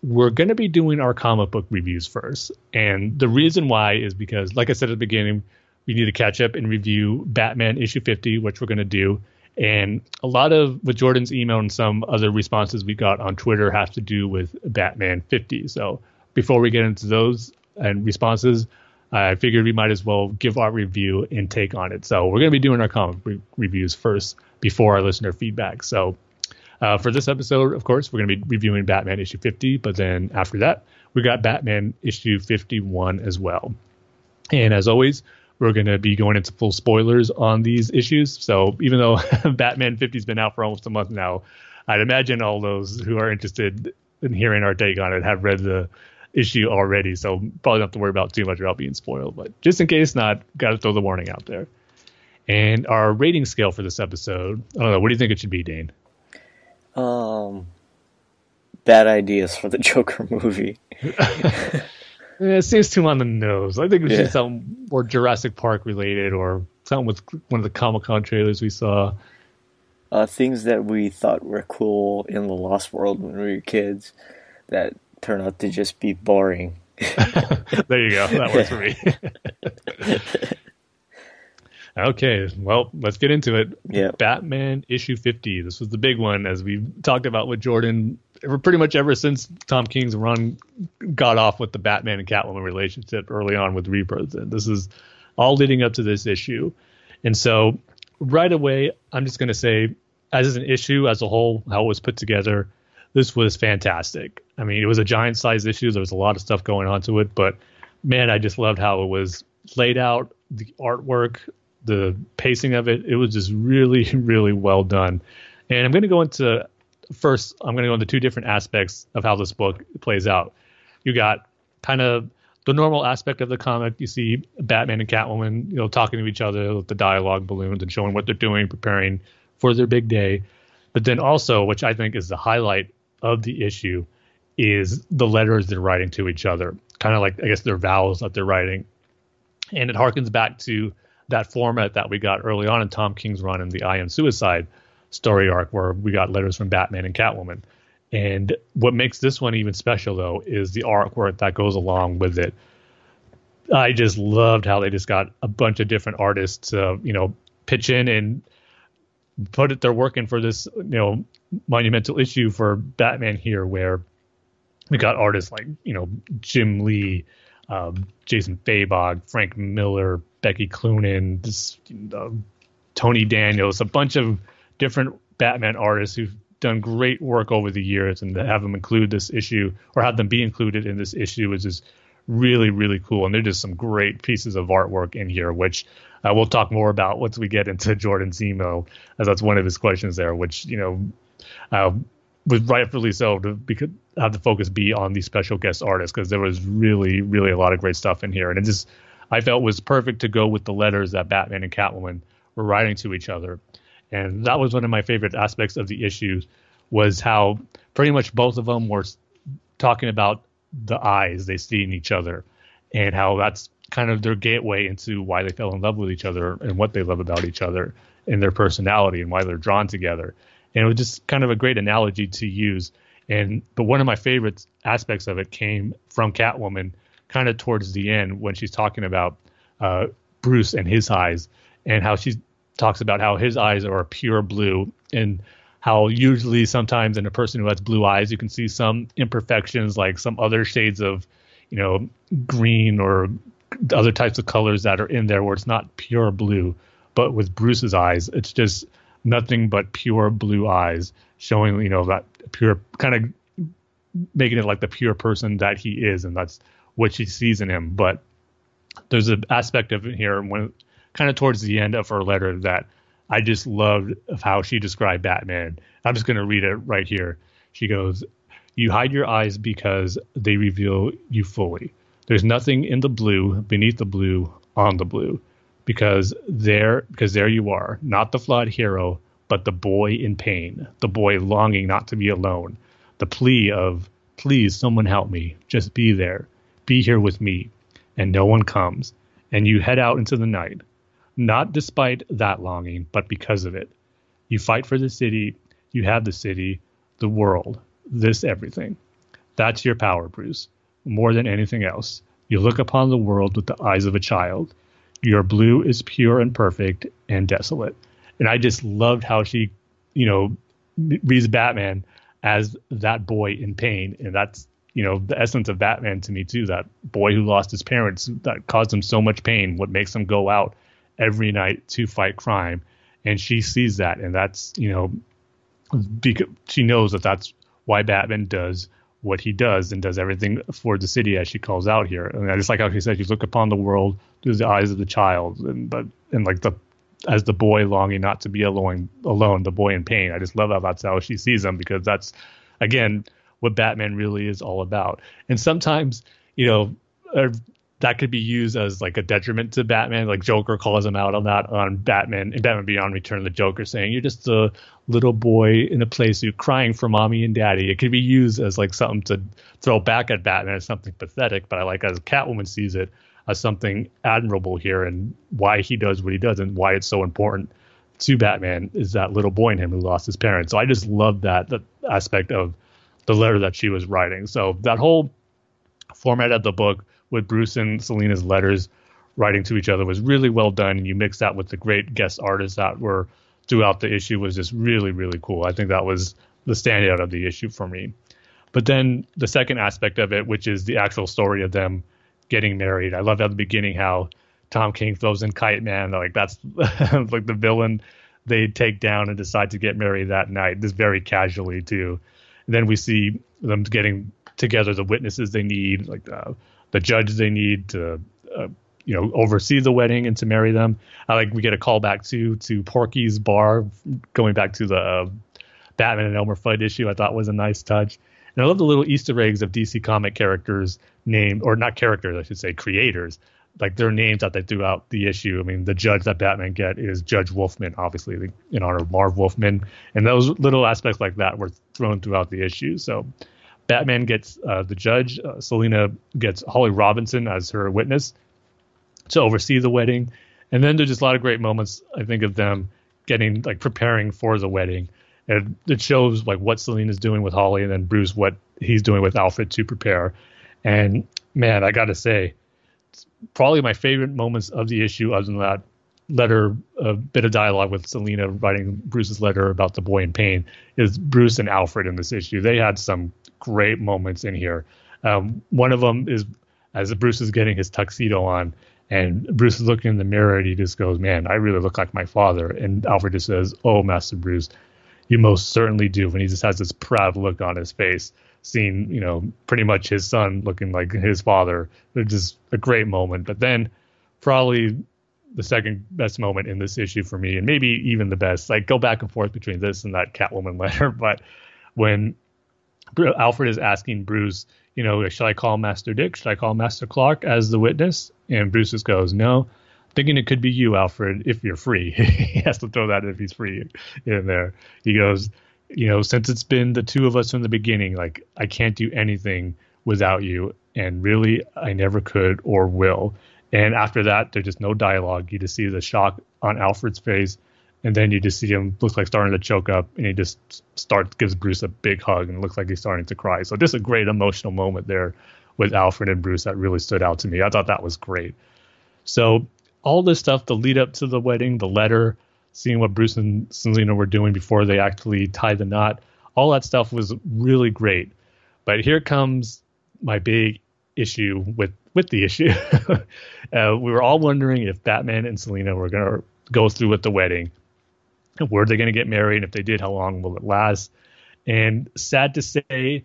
we're going to be doing our comic book reviews first. And the reason why is because, like I said at the beginning, we need to catch up and review Batman issue 50, which we're going to do. And a lot of with Jordan's email and some other responses we got on Twitter has to do with Batman 50. So before we get into those and responses, I figured we might as well give our review and take on it. So we're going to be doing our comic re- reviews first before our listener feedback. So uh, for this episode, of course, we're going to be reviewing Batman issue 50, but then after that, we got Batman issue 51 as well. And as always, we're going to be going into full spoilers on these issues. So even though Batman 50's been out for almost a month now, I'd imagine all those who are interested in hearing our take on it have read the issue already. So probably don't have to worry about too much about being spoiled. But just in case not, got to throw the warning out there. And our rating scale for this episode, I don't know. What do you think it should be, Dane? Um, bad ideas for the Joker movie. it seems too on the nose. I think it should yeah. be something more Jurassic Park related or something with one of the Comic Con trailers we saw. Uh, things that we thought were cool in the Lost World when we were kids that turn out to just be boring. there you go. That works for me. okay, well, let's get into it. Yeah. Batman issue 50. This was the big one, as we talked about with Jordan pretty much ever since Tom King's run got off with the Batman and Catwoman relationship early on with Rebirth. And this is all leading up to this issue. And so right away, I'm just going to say, as an issue as a whole, how it was put together, this was fantastic. I mean, it was a giant size issue. There was a lot of stuff going on to it, but man, I just loved how it was laid out, the artwork, the pacing of it. It was just really, really well done. And I'm going to go into first, I'm going to go into two different aspects of how this book plays out. You got kind of the normal aspect of the comic. You see Batman and Catwoman, you know, talking to each other with the dialogue balloons and showing what they're doing, preparing for their big day. But then also, which I think is the highlight of the issue, is the letters they're writing to each other. Kind of like I guess their vows that they're writing, and it harkens back to that format that we got early on in Tom King's run in the I Am Suicide story arc where we got letters from Batman and Catwoman. And what makes this one even special though is the artwork that goes along with it. I just loved how they just got a bunch of different artists, uh, you know, pitch in and put it. They're working for this, you know, monumental issue for Batman here, where we got artists like, you know, Jim Lee, um, Jason Fabok, Frank Miller, Becky Cloonan, this, uh, Tony Daniels, a bunch of different Batman artists who've done great work over the years, and to have them include this issue or have them be included in this issue is just really really cool. And there's just some great pieces of artwork in here, which uh, we'll talk more about once we get into Jordan's email, as that's one of his questions there, which you know. Uh, was rightfully so to because have the focus be on these special guest artists because there was really really a lot of great stuff in here and it just I felt was perfect to go with the letters that Batman and Catwoman were writing to each other and that was one of my favorite aspects of the issues was how pretty much both of them were talking about the eyes they see in each other and how that's kind of their gateway into why they fell in love with each other and what they love about each other and their personality and why they're drawn together and it was just kind of a great analogy to use. And but one of my favorite aspects of it came from Catwoman, kind of towards the end when she's talking about uh, Bruce and his eyes, and how she talks about how his eyes are pure blue, and how usually sometimes in a person who has blue eyes you can see some imperfections like some other shades of, you know, green or other types of colors that are in there where it's not pure blue. But with Bruce's eyes, it's just nothing but pure blue eyes, showing you know that pure kind of making it like the pure person that he is, and that's what she sees in him. But there's an aspect of it here when kind of towards the end of her letter that I just loved of how she described Batman. I'm just going to read it right here. She goes, "You hide your eyes because they reveal you fully. There's nothing in the blue, beneath the blue, on the blue. Because there because there you are, not the flawed hero, but the boy in pain, the boy longing not to be alone, the plea of please someone help me, just be there, be here with me, and no one comes, and you head out into the night, not despite that longing, but because of it. You fight for the city, you have the city, the world, this everything. That's your power, Bruce, more than anything else. You look upon the world with the eyes of a child. Your blue is pure and perfect and desolate. And I just loved how she, you know, reads Batman as that boy in pain. And that's, you know, the essence of Batman to me, too. That boy who lost his parents that caused him so much pain, what makes him go out every night to fight crime. And she sees that. And that's, you know, because she knows that that's why Batman does what he does and does everything for the city as she calls out here. And I just like how she said, you look upon the world through the eyes of the child, and but and like the as the boy longing not to be alone, alone, the boy in pain. I just love how that's how she sees him because that's again what Batman really is all about. And sometimes, you know, that could be used as like a detriment to Batman. Like Joker calls him out on that on Batman and Batman Beyond Return the Joker, saying you're just a little boy in a place you're crying for mommy and daddy. It could be used as like something to throw back at Batman as something pathetic, but I like as Catwoman sees it as something admirable here and why he does what he does and why it's so important to Batman is that little boy in him who lost his parents. So I just love that that aspect of the letter that she was writing. So that whole format of the book with Bruce and Selina's letters writing to each other was really well done. And you mix that with the great guest artists that were throughout the issue was just really, really cool. I think that was the standout of the issue for me. But then the second aspect of it, which is the actual story of them getting married. I love at the beginning how Tom King throws in Kite Man, like that's like the villain they take down and decide to get married that night, just very casually too. And then we see them getting together the witnesses they need, like uh, the judge they need to uh, you know oversee the wedding and to marry them. I like we get a call back to to Porky's bar, going back to the uh, Batman and Elmer Fudd issue. I thought was a nice touch. And I love the little Easter eggs of DC comic characters named, or not characters, I should say, creators. Like their names that they threw out the issue. I mean, the judge that Batman get is Judge Wolfman, obviously in honor of Marv Wolfman, and those little aspects like that were thrown throughout the issue. So Batman gets uh, the judge. Uh, Selina gets Holly Robinson as her witness to oversee the wedding. And then there's just a lot of great moments, I think, of them getting like preparing for the wedding. And it shows like what Selina's doing with Holly and then Bruce what he's doing with Alfred to prepare. And man, I got to say, probably my favorite moments of the issue, other than that letter, a bit of dialogue with Selina writing Bruce's letter about the boy in pain, is Bruce and Alfred in this issue. They had some great moments in here. Um, one of them is as Bruce is getting his tuxedo on, and Bruce is looking in the mirror and he just goes, "Man, I really look like my father." And Alfred just says, "Oh, Master Bruce, you most certainly do." And he just has this proud look on his face. seeing you know pretty much his son looking like his father. It's just a great moment. But then probably the second best moment in this issue for me, and maybe even the best. Like go back and forth between this and that Catwoman letter, but when Alfred is asking Bruce, you know, should I call Master Dick? Should I call Master Clark as the witness? And Bruce just goes, no, thinking it could be you, Alfred, if you're free. he has to throw that if he's free in there. He goes, you know, since it's been the two of us from the beginning, like I can't do anything without you, and really I never could or will. And after that, there's just no dialogue. You just see the shock on Alfred's face, and then you just see him looks like starting to choke up, and he just starts gives Bruce a big hug, and looks like he's starting to cry. So just a great emotional moment there with Alfred and Bruce that really stood out to me. I thought that was great. So all this stuff, the lead up to the wedding, the letter, seeing what Bruce and Selina were doing before they actually tied the knot, all that stuff was really great. But here comes my big issue with with the issue. uh, we were all wondering if Batman and Selina were going to go through with the wedding. Were they going to get married? And if they did, how long will it last? And sad to say,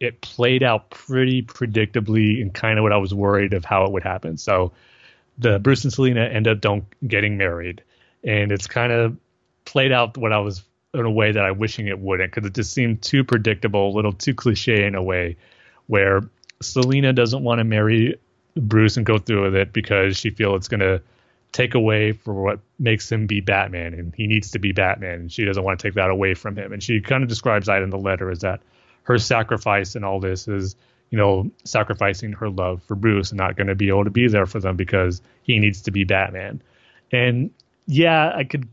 it played out pretty predictably and kind of what I was worried of how it would happen. So the Bruce and Selina end up don't getting married, and it's kind of played out what I was in a way that I wishing it wouldn't because it just seemed too predictable, a little too cliche in a way, where Selina doesn't want to marry Bruce and go through with it because she feels it's going to take away for what makes him be Batman, and he needs to be Batman, and she doesn't want to take that away from him. And she kind of describes that in the letter as that her sacrifice and all this is you know, sacrificing her love for Bruce and not going to be able to be there for them because he needs to be Batman. And yeah, I could,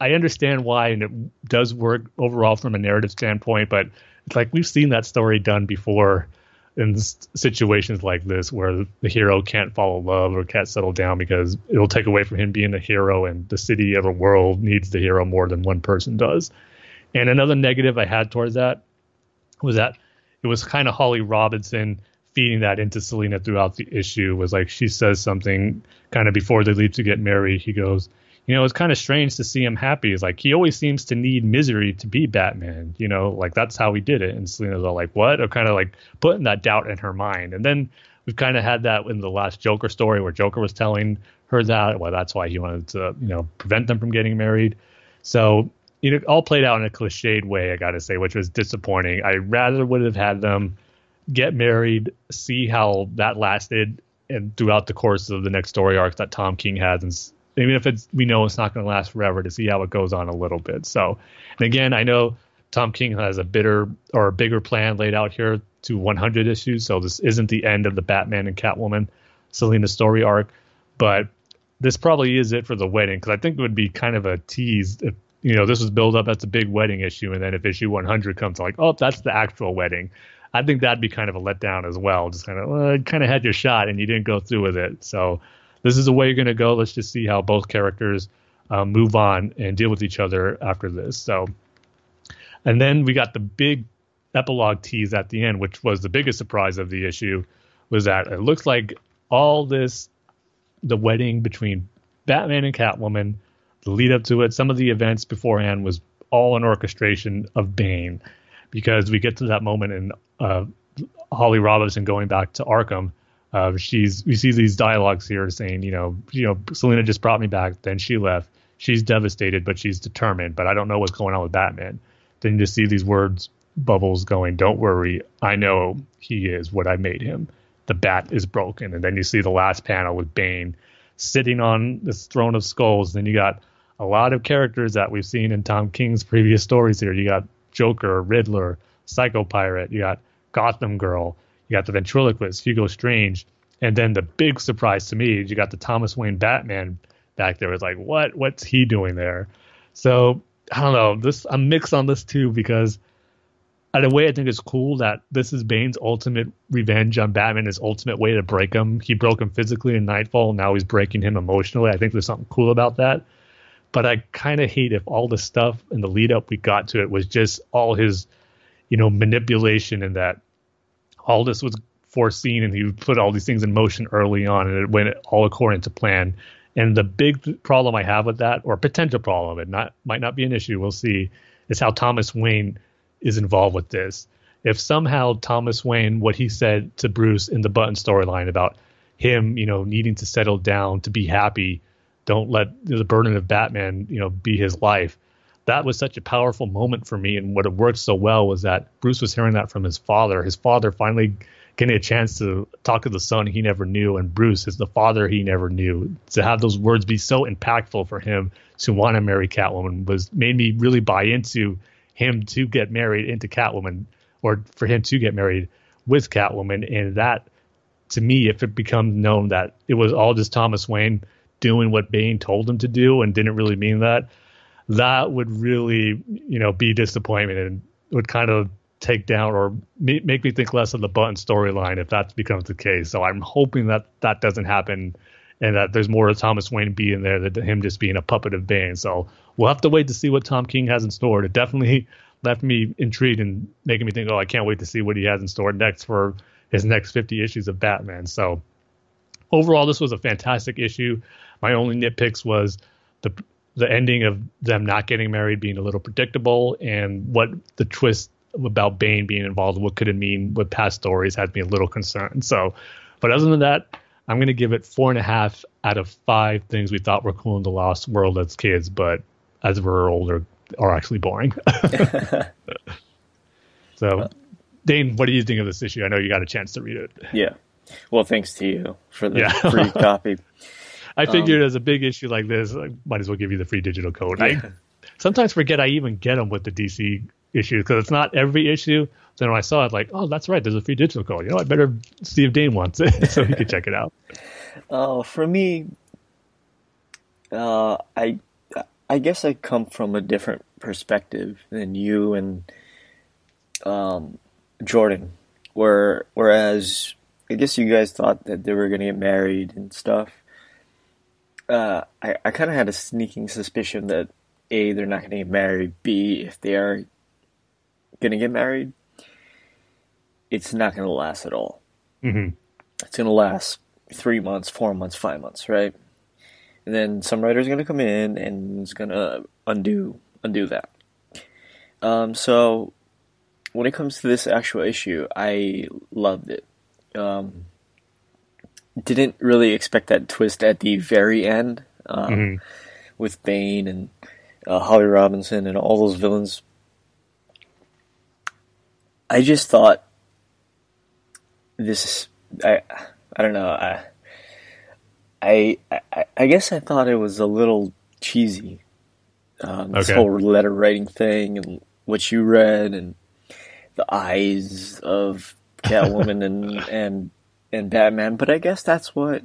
I understand why, and it does work overall from a narrative standpoint, but it's like we've seen that story done before in situations like this where the hero can't follow love or can't settle down because it'll take away from him being a hero and the city of a world needs the hero more than one person does. And another negative I had towards that was that it was kind of Holly Robinson feeding that into Selina throughout the issue. Was like she says something kind of before they leave to get married. He goes, you know, it's kind of strange to see him happy. It's like he always seems to need misery to be Batman. You know, like that's how he did it. And Selina's all like, what? Or kind of like putting that doubt in her mind. And then we've kind of had that in the last Joker story where Joker was telling her that. Well, that's why he wanted to, you know, prevent them from getting married. So it all played out in a cliched way, I got to say, which was disappointing. I rather would have had them get married, see how that lasted, and throughout the course of the next story arc that Tom King has, and even if it's we know it's not going to last forever, to see how it goes on a little bit. So, and again, I know Tom King has a bitter or a bigger plan laid out here to 100 issues, so this isn't the end of the Batman and Catwoman Selina story arc, but this probably is it for the wedding because I think it would be kind of a tease if you know, this was built up as a big wedding issue, and then if issue 100 comes, like, oh, that's the actual wedding. I think that'd be kind of a letdown as well. Just kind of, well, kind of had your shot and you didn't go through with it. So this is the way you're going to go. Let's just see how both characters um, move on and deal with each other after this. So, and then we got the big epilogue tease at the end, which was the biggest surprise of the issue, was that it looks like all this, the wedding between Batman and Catwoman the lead up to it, some of the events beforehand was all an orchestration of Bane, because we get to that moment in uh, Holly Robinson going back to Arkham. Uh, she's we see these dialogues here saying, you know, you know, Selina just brought me back, then she left. She's devastated, but she's determined. But I don't know what's going on with Batman. Then you just see these words bubbles going, "Don't worry, I know he is what I made him. The bat is broken." And then you see the last panel with Bane sitting on this throne of skulls. Then you got a lot of characters that we've seen in Tom King's previous stories here. You got Joker, Riddler, Psycho Pirate, you got Gotham Girl, you got the ventriloquist, Hugo Strange, and then the big surprise to me is you got the Thomas Wayne Batman back there. It's like, what? What's he doing there? So I don't know. This I'm mixed on this too because in a way I think it's cool that this is Bane's ultimate revenge on Batman, his ultimate way to break him. He broke him physically in Knightfall, now he's breaking him emotionally. I think there's something cool about that. But I kind of hate if all the stuff in the lead up we got to it was just all his, you know, manipulation and that all this was foreseen and he put all these things in motion early on and it went all according to plan. And the big problem I have with that, or potential problem, it not might not be an issue, we'll see, is how Thomas Wayne is involved with this. if somehow Thomas Wayne, what he said to Bruce in the Button storyline about him, you know, needing to settle down to be happy, don't let the burden of Batman, you know, be his life. That was such a powerful moment for me, and what it worked so well was that Bruce was hearing that from his father. His father finally getting a chance to talk to the son he never knew, and Bruce is the father he never knew. To have those words be so impactful for him to want to marry Catwoman was made me really buy into him to get married into Catwoman, or for him to get married with Catwoman, and that to me, if it becomes known that it was all just Thomas Wayne doing what Bane told him to do and didn't really mean that, that would really, you know, be disappointment and would kind of take down or make me think less of the Button storyline if that becomes the case. So I'm hoping that that doesn't happen and that there's more of Thomas Wayne being there than him just being a puppet of Bane. So we'll have to wait to see what Tom King has in store. It definitely left me intrigued and making me think, oh, I can't wait to see what he has in store next for his next 50 issues of Batman. So overall, this was a fantastic issue. My only nitpicks was the the ending of them not getting married being a little predictable and what the twist about Bane being involved, what could it mean with past stories had me a little concerned. So, but other than that, I'm going to give it four and a half out of five things we thought were cool in the Lost World as kids, but as we're older, are actually boring. so, Dane, what do you think of this issue? I know you got a chance to read it. Yeah. Well, thanks to you for the yeah. free copy. I figured um, as a big issue like this, I might as well give you the free digital code. Yeah. I sometimes forget I even get them with the DC issues because it's not every issue. Then when I saw it, like, oh, that's right, there's a free digital code. You know, I better see if Dane wants it so he can check it out. Uh, for me, uh, I I guess I come from a different perspective than you and um, Jordan, where whereas I guess you guys thought that they were going to get married and stuff. Uh, I, I kind of had a sneaking suspicion that A, they're not going to get married, B, if they are going to get married, it's not going to last at all. Mm-hmm. It's going to last three months, four months, five months, right? And then some writer's going to come in and is going to undo undo that. Um, so when it comes to this actual issue, I loved it. Um, didn't really expect that twist at the very end um, mm-hmm. with Bane and uh, Holly Robinson and all those villains. I just thought this. I I don't know. I, I I, I guess I thought it was a little cheesy. Um, this okay. whole letter writing thing and what you read and the eyes of Catwoman and and and Batman, but I guess that's what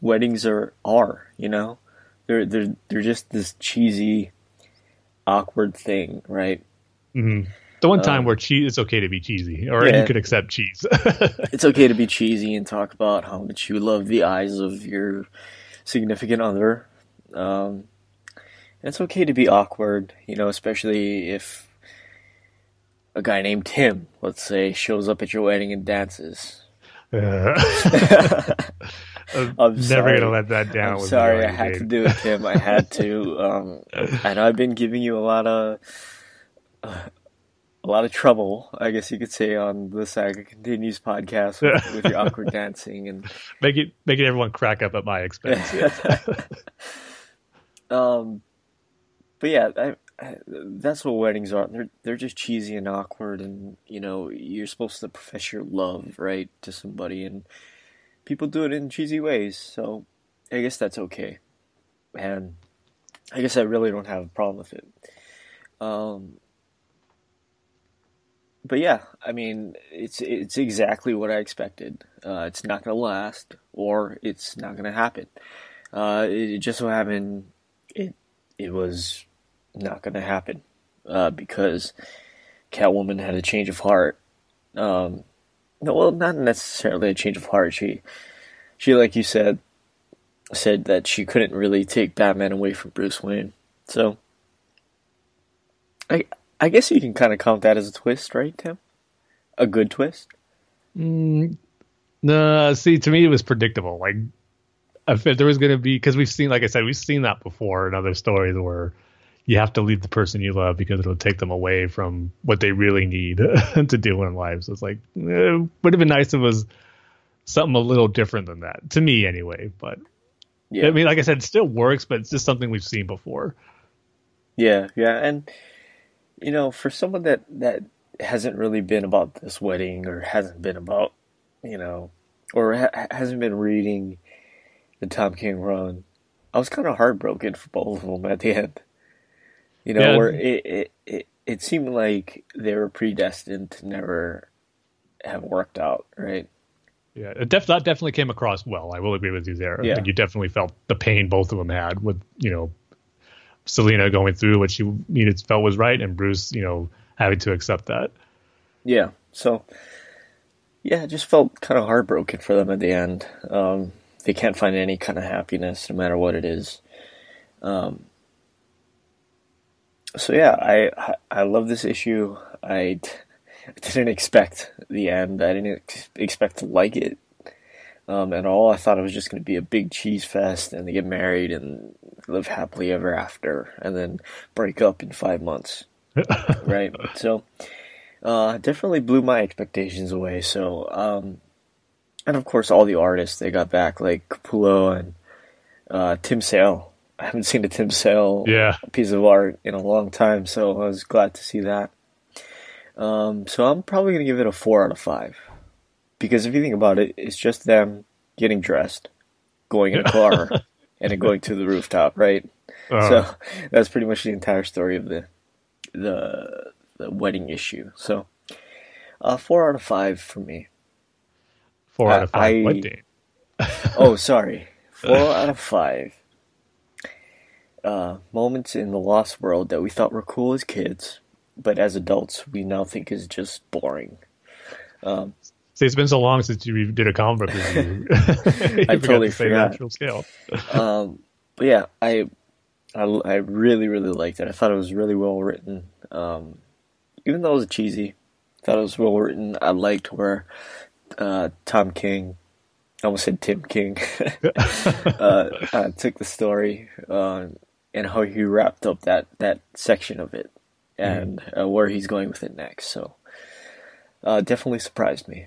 weddings are are. You know, they're they're they're just this cheesy, awkward thing, right? Mm-hmm. The one time um, where cheese, it's okay to be cheesy, or yeah, you could accept cheese. it's okay to be cheesy and talk about how much you love the eyes of your significant other. Um, it's okay to be awkward, you know, especially if a guy named Tim, let's say, shows up at your wedding and dances. Uh, I'm, I'm never sorry. gonna let that down. I'm sorry, I had to do it, Tim. I had to. Um, I know I've been giving you a lot of uh, a lot of trouble, I guess you could say, on the Saga Continues podcast with, with your awkward dancing and making making everyone crack up at my expense. um, but yeah, I, that's what weddings are. They're they're just cheesy and awkward, and you know you're supposed to profess your love, right, to somebody, and people do it in cheesy ways. So I guess that's okay, and I guess I really don't have a problem with it. Um, but yeah, I mean, it's it's exactly what I expected. Uh, it's not gonna last, or it's not gonna happen. Uh, it just so happened it it was not going to happen uh, because Catwoman had a change of heart. Um, no, well, not necessarily a change of heart. She, she, like you said, said that she couldn't really take Batman away from Bruce Wayne. So, I, I guess you can kind of count that as a twist, right, Tim? A good twist. Mm, no, see, to me, it was predictable. Like, if there was going to be, because we've seen, like I said, we've seen that before in other stories where you have to leave the person you love because it'll take them away from what they really need to do in life. So it's like, it would have been nice if it was something a little different than that to me anyway. But yeah. I mean, like I said, it still works, but it's just something we've seen before. Yeah, yeah, and you know, for someone that that hasn't really been about this wedding or hasn't been about, you know, or ha- hasn't been reading the Tom King run, I was kind of heartbroken for both of them at the end. You know, yeah. where it, it it it seemed like they were predestined to never have worked out, right? Yeah, it def- that definitely came across well. I will agree with you there. Yeah. I think you definitely felt the pain both of them had with, you know, Selina going through what she needed, felt was right, and Bruce, you know, having to accept that. Yeah. So, yeah, it just felt kind of heartbroken for them at the end. Um, they can't find any kind of happiness, no matter what it is. Um, so yeah, I I love this issue. I didn't expect the end. I didn't ex- expect to like it um, at all. I thought it was just going to be a big cheese fest, and they get married and live happily ever after, and then break up in five months. right. So, uh, definitely blew my expectations away. So, um, and of course, all the artists they got back, like Capullo and uh, Tim Sale. I haven't seen a Tim Sale yeah. piece of art in a long time, so I was glad to see that. Um, so I'm probably going to give it a four out of five because if you think about it, it's just them getting dressed, going in a car, and then going to the rooftop, right? Uh-huh. So that's pretty much the entire story of the the the wedding issue. So uh, four out of five for me. Four out of five. I, wedding. oh, sorry. Four out of five. Uh, moments in the lost world that we thought were cool as kids, but as adults we now think is just boring. Um, See, it's been so long since you did a comic book review. I totally forgot. Scale. um, but yeah, I, I, I really really liked it. I thought it was really well written. Um, even though it was cheesy, I thought it was well written. I liked where uh, Tom King, I almost said Tim King, uh, uh, took the story uh, and how he wrapped up that that section of it and mm. where he's going with it next. So uh, definitely surprised me.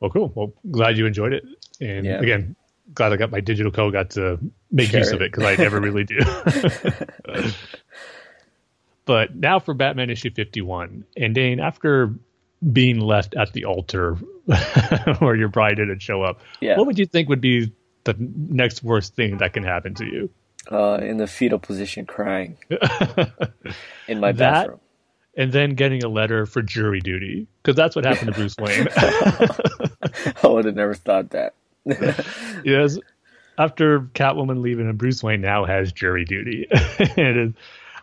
Well, cool. Well, glad you enjoyed it. And yeah. again, glad I got my digital code, got to make Share use it. of it because I never really do. but now for Batman issue 51. And Dane, after being left at the altar where your bride didn't show up, yeah. what would you think would be the next worst thing that can happen to you? Uh, in the fetal position, crying in my bathroom and then getting a letter for jury duty because that's what happened to Bruce Wayne. I would have never thought that. yes, after Catwoman leaving, and Bruce Wayne now has jury duty. and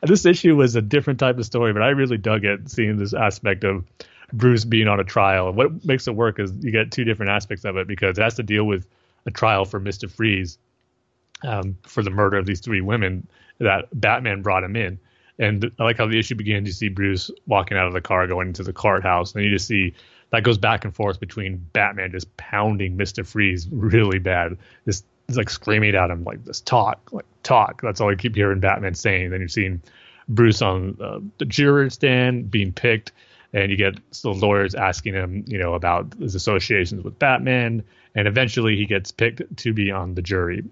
this issue was a different type of story, but I really dug it seeing this aspect of Bruce being on a trial. And what makes it work is you get two different aspects of it because it has to deal with a trial for Mister Freeze um, for the murder of these three women that Batman brought him in and I like how the issue begins. You see Bruce walking out of the car, going into the cart house, and you just see that goes back and forth between Batman just pounding Mister Freeze really bad, just like screaming at him like this talk, like talk. That's all I keep hearing Batman saying. Then you're seeing Bruce on uh, the juror stand being picked, and you get the lawyers asking him, you know, about his associations with Batman, and eventually he gets picked to be on the jury.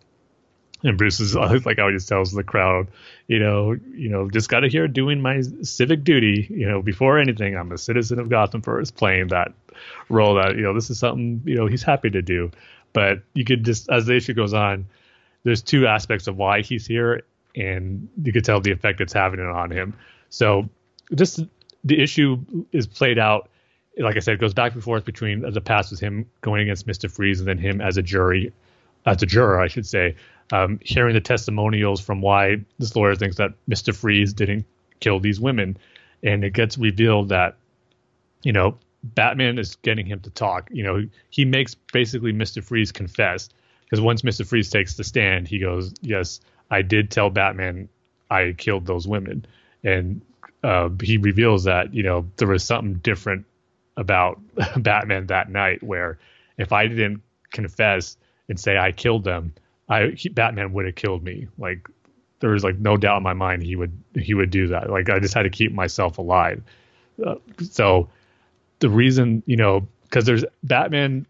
And Bruce is like always tells the crowd, you know, you know, just got to hear doing my civic duty. You know, before anything, I'm a citizen of Gotham first, playing that role. That you know, this is something you know he's happy to do. But you could just as the issue goes on, there's two aspects of why he's here, and you could tell the effect it's having on him. So just the issue is played out. Like I said, it goes back and forth between the past with him going against Mister Freeze, and then him as a jury, as a juror, I should say um, hearing the testimonials from why this lawyer thinks that Mr. Freeze didn't kill these women. And it gets revealed that, you know, Batman is getting him to talk. You know, he makes basically Mr. Freeze confess because once Mr. Freeze takes the stand, he goes, Yes, I did tell Batman I killed those women. And uh, he reveals that, you know, there was something different about Batman that night where if I didn't confess and say I killed them, I he, Batman would have killed me. Like there was like no doubt in my mind he would he would do that. Like I just had to keep myself alive. Uh, so the reason, you know, because there's Batman.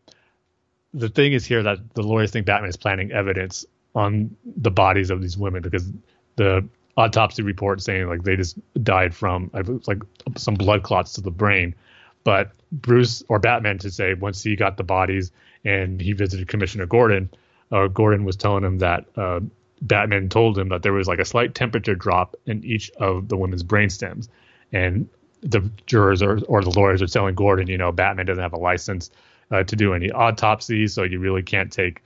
The thing is here that the lawyers think Batman is planting evidence on the bodies of these women because the autopsy report saying like they just died from like some blood clots to the brain. But Bruce or Batman to say once he got the bodies and he visited Commissioner Gordon, uh, Gordon was telling him that uh, Batman told him that there was like a slight temperature drop in each of the women's brain stems, and the jurors or, or the lawyers are telling Gordon, you know, Batman doesn't have a license uh, to do any autopsies, so you really can't take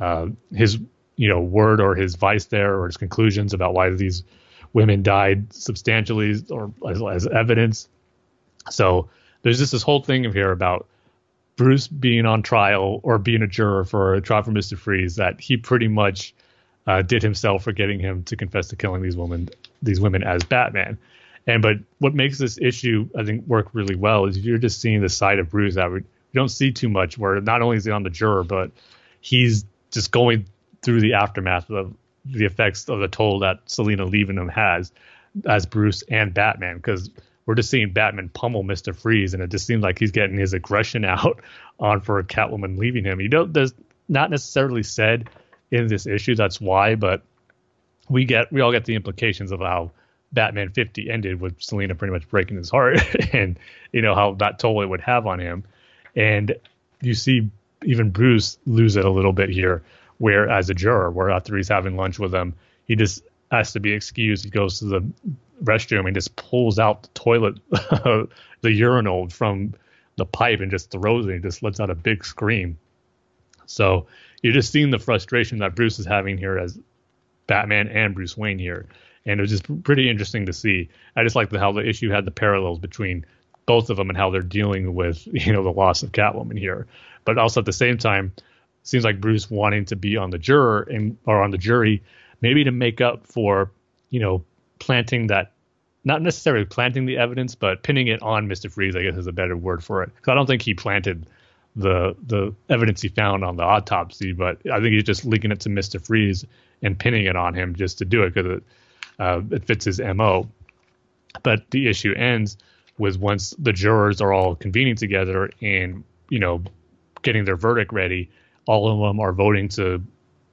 uh, his you know word or his vice there or his conclusions about why these women died substantially or as, as evidence. So there's just this whole thing of here about Bruce being on trial or being a juror for a trial for Mister Freeze that he pretty much uh, did himself for getting him to confess to killing these women these women as Batman. And but what makes this issue I think work really well is you're just seeing the side of Bruce that we don't see too much where not only is he on the juror but he's just going through the aftermath of the effects of the toll that Selina leaving him has as Bruce and Batman because we're just seeing Batman pummel Mister Freeze and it just seems like he's getting his aggression out on for Catwoman leaving him. You know, there's not necessarily said in this issue that's why, but we get we all get the implications of how Batman 50 ended with Selina pretty much breaking his heart and you know how that toll it would have on him. And you see even Bruce lose it a little bit here where as a juror, where after he's having lunch with them, he just has to be excused. He goes to the restroom and just pulls out the toilet, the urinal from the pipe and just throws it and just lets out a big scream. So you're just seeing the frustration that Bruce is having here as Batman and Bruce Wayne here. And it was just pretty interesting to see. I just like the, how the issue had the parallels between both of them and how they're dealing with, you know, the loss of Catwoman here. But also at the same time, seems like Bruce wanting to be on the juror and or on the jury, maybe to make up for you know planting that, not necessarily planting the evidence, but pinning it on Mister Freeze. I guess is a better word for it because I don't think he planted the the evidence he found on the autopsy, but I think he's just linking it to Mister Freeze and pinning it on him just to do it because it uh, it fits his mo. But the issue ends with once the jurors are all convening together and you know getting their verdict ready all of them are voting to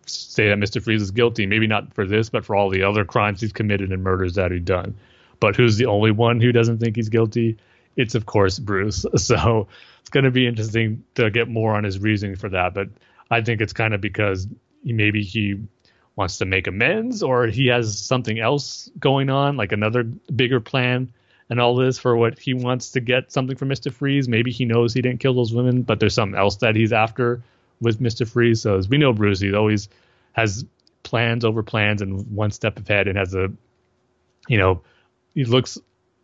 say that Mr. Freeze is guilty. Maybe not for this, but for all the other crimes he's committed and murders that he's done. But who's the only one who doesn't think he's guilty? It's of course Bruce. So it's going to be interesting to get more on his reasoning for that. But I think it's kind of because maybe he wants to make amends or he has something else going on, like another bigger plan and all this for what he wants to get something from Mr. Freeze. Maybe he knows he didn't kill those women, but there's something else that he's after with Mister Freeze. So as we know, Bruce, he always has plans over plans and one step ahead, and has a, you know, he looks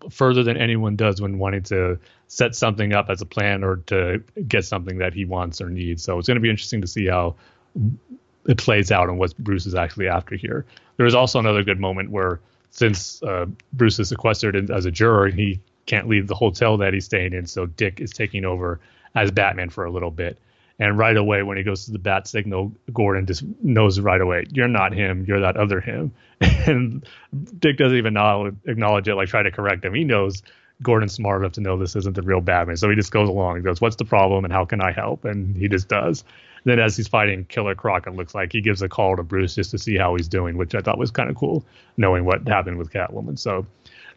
further than anyone does when wanting to set something up as a plan or to get something that he wants or needs. So it's going to be interesting to see how it plays out and what Bruce is actually after here. There is also another good moment where since uh, Bruce is sequestered as a juror, he can't leave the hotel that he's staying in, so Dick is taking over as Batman for a little bit. And right away, when he goes to the bat signal, Gordon just knows right away, you're not him, you're that other him. And Dick doesn't even acknowledge it, like try to correct him. He knows Gordon's smart enough to know this isn't the real Batman. So he just goes along. He goes, What's the problem and how can I help? And he just does. then as he's fighting Killer Croc, it looks like he gives a call to Bruce just to see how he's doing, which I thought was kind of cool, knowing what happened with Catwoman. So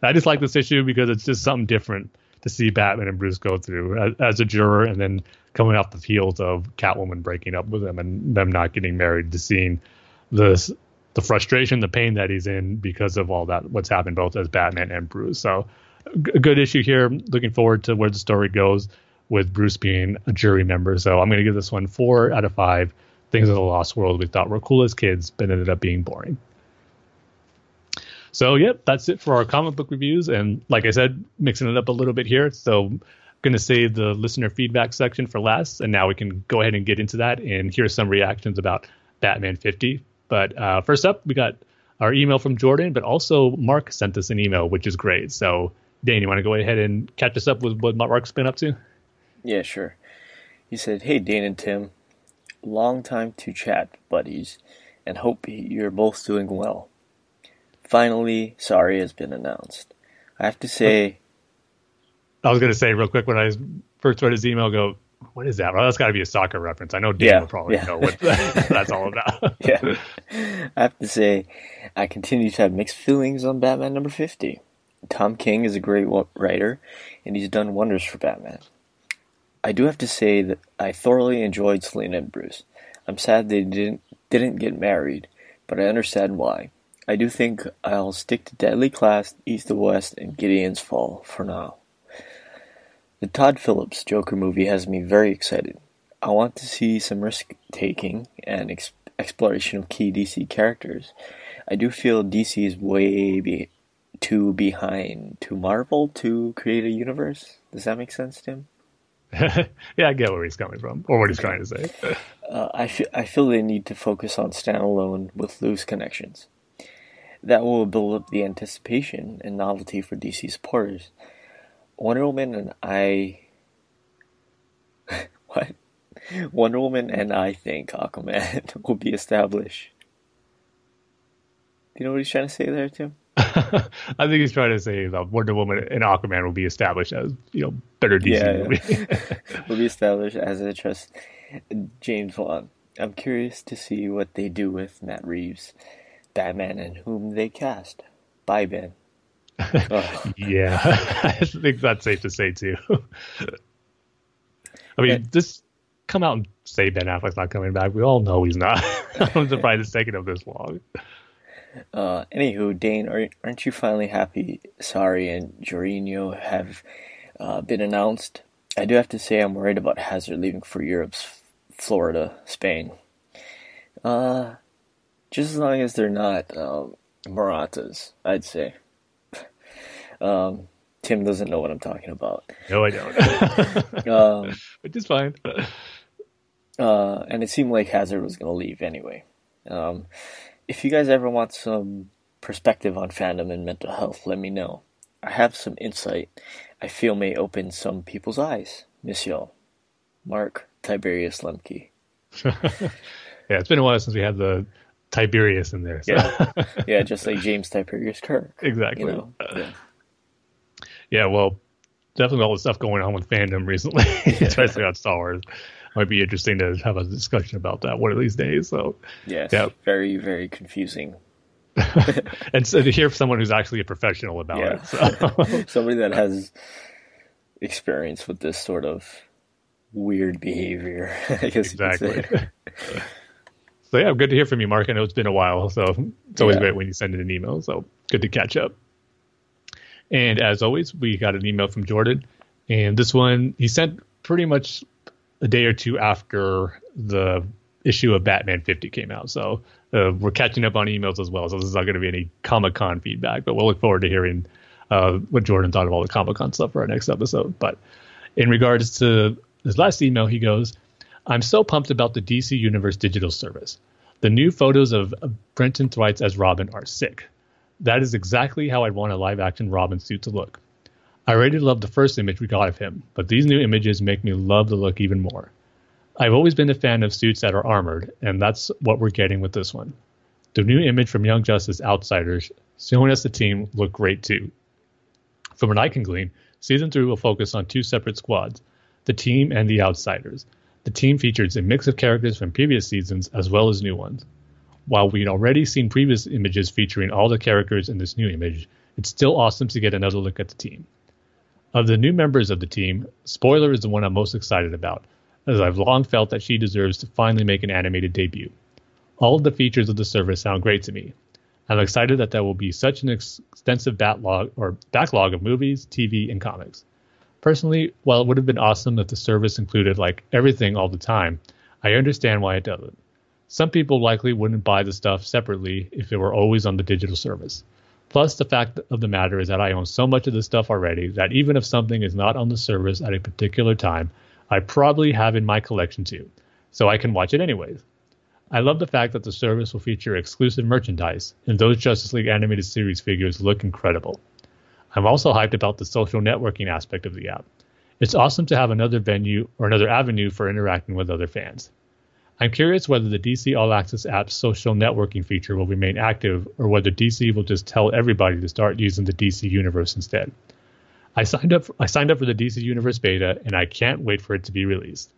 I just like this issue because it's just something different to see Batman and Bruce go through as, as a juror and then coming off the heels of Catwoman breaking up with him and them not getting married, to seeing the the frustration, the pain that he's in because of all that what's happened both as Batman and Bruce. So a good issue here. Looking forward to where the story goes with Bruce being a jury member. So I'm going to give this one four out of five. Things of the Lost World we thought were cool as kids, but ended up being boring. So, yep, that's it for our comic book reviews. And like I said, mixing it up a little bit here. So going to save the listener feedback section for last, and now we can go ahead and get into that and hear some reactions about Batman 50. But uh, first up, we got our email from Jordan, but also Mark sent us an email, which is great. So, Dane, you want to go ahead and catch us up with what Mark's been up to? Yeah, sure. He said, Hey, Dane and Tim, long time to chat, buddies, and hope you're both doing well. Finally, Sarri has been announced. I have to say, I was going to say real quick when I first read his email, go, what is that? Well, that's got to be a soccer reference. I know Dane Yeah, will probably yeah. know what that's all about. yeah, I have to say, I continue to have mixed feelings on Batman number 50. Tom King is a great writer, and he's done wonders for Batman. I do have to say that I thoroughly enjoyed Selina and Bruce. I'm sad they didn't didn't get married, but I understand why. I do think I'll stick to Deadly Class, East of West, and Gideon's Fall for now. The Todd Phillips Joker movie has me very excited. I want to see some risk taking and ex- exploration of key DC characters. I do feel DC is way be- too behind to Marvel to create a universe. Does that make sense, Tim? yeah, I get where he's coming from or what he's trying to say. Uh, I, feel, I feel they need to focus on standalone with loose connections. That will build up the anticipation and novelty for DC supporters. Wonder Woman and I. what? Wonder Woman and I think Aquaman will be established. Do you know what he's trying to say there, Tim? I think he's trying to say that Wonder Woman and Aquaman will be established as you know better DC Yeah, movie. will be established as I trust James Wan. I'm curious to see what they do with Matt Reeves, Batman, and whom they cast. Bye, Ben. Yeah, I think that's safe to say too. I mean, just come out and say Ben Affleck's not coming back. We all know he's not. I'm surprised it's taking him this long. Uh, anywho, Dane, are, aren't you finally happy? Sarri, and Jorginho have uh, been announced. I do have to say I'm worried about Hazard leaving for Europe's Florida, Spain. Uh, just as long as they're not um, Moratas, I'd say. Um, Tim doesn't know what I'm talking about. No, I don't. Um, Which is fine. uh, and it seemed like Hazard was going to leave anyway. Um, if you guys ever want some perspective on fandom and mental health, let me know. I have some insight I feel may open some people's eyes. Miss y'all. Mark Tiberius Lemke. Yeah, it's been a while since we had the Tiberius in there. So. Yeah, yeah, just like James Tiberius Kirk. exactly. You know, yeah. Yeah, well, definitely all the stuff going on with fandom recently, especially on Star Wars. Might be interesting to have a discussion about that one of these days. So, Yes, Yeah. very, very confusing. and so to hear from someone who's actually a professional about Yeah. it. So. Somebody that has experience with this sort of weird behavior, I guess Exactly. So yeah, good to hear from you, Mark. I know it's been a while, so it's always Yeah. great when you send in an email. So good to catch up. And as always, we got an email from Jordan, and this one he sent pretty much a day or two after the issue of Batman 50 came out. So uh, we're catching up on emails as well. So this is not going to be any Comic Con feedback, but we'll look forward to hearing uh, what Jordan thought of all the Comic Con stuff for our next episode. But in regards to his last email, he goes, I'm so pumped about the DC Universe digital service. The new photos of Brenton Thwaites as Robin are sick. That is exactly how I'd want a live action Robin suit to look. I already loved the first image we got of him, but these new images make me love the look even more. I've always been a fan of suits that are armored, and that's what we're getting with this one. The new image from Young Justice Outsiders showing us the team look great too. From what I can glean, season three will focus on two separate squads the team and the outsiders. The team features a mix of characters from previous seasons as well as new ones. While we'd already seen previous images featuring all the characters in this new image, it's still awesome to get another look at the team. Of the new members of the team, Spoiler is the one I'm most excited about, as I've long felt that she deserves to finally make an animated debut. All of the features of the service sound great to me. I'm excited that there will be such an extensive backlog or backlog of movies, TV, and comics. Personally, while it would have been awesome if the service included like everything all the time, I understand why it doesn't. Some people likely wouldn't buy the stuff separately if it were always on the digital service. Plus, the fact of the matter is that I own so much of this stuff already that even if something is not on the service at a particular time, I probably have in my collection too, so I can watch it anyways. I love the fact that the service will feature exclusive merchandise, and those Justice League animated series figures look incredible. I'm also hyped about the social networking aspect of the app. It's awesome to have another venue or another avenue for interacting with other fans. I'm curious whether the DC All Access app's social networking feature will remain active or whether DC will just tell everybody to start using the DC Universe instead. I signed up I signed up for the DC Universe beta and I can't wait for it to be released.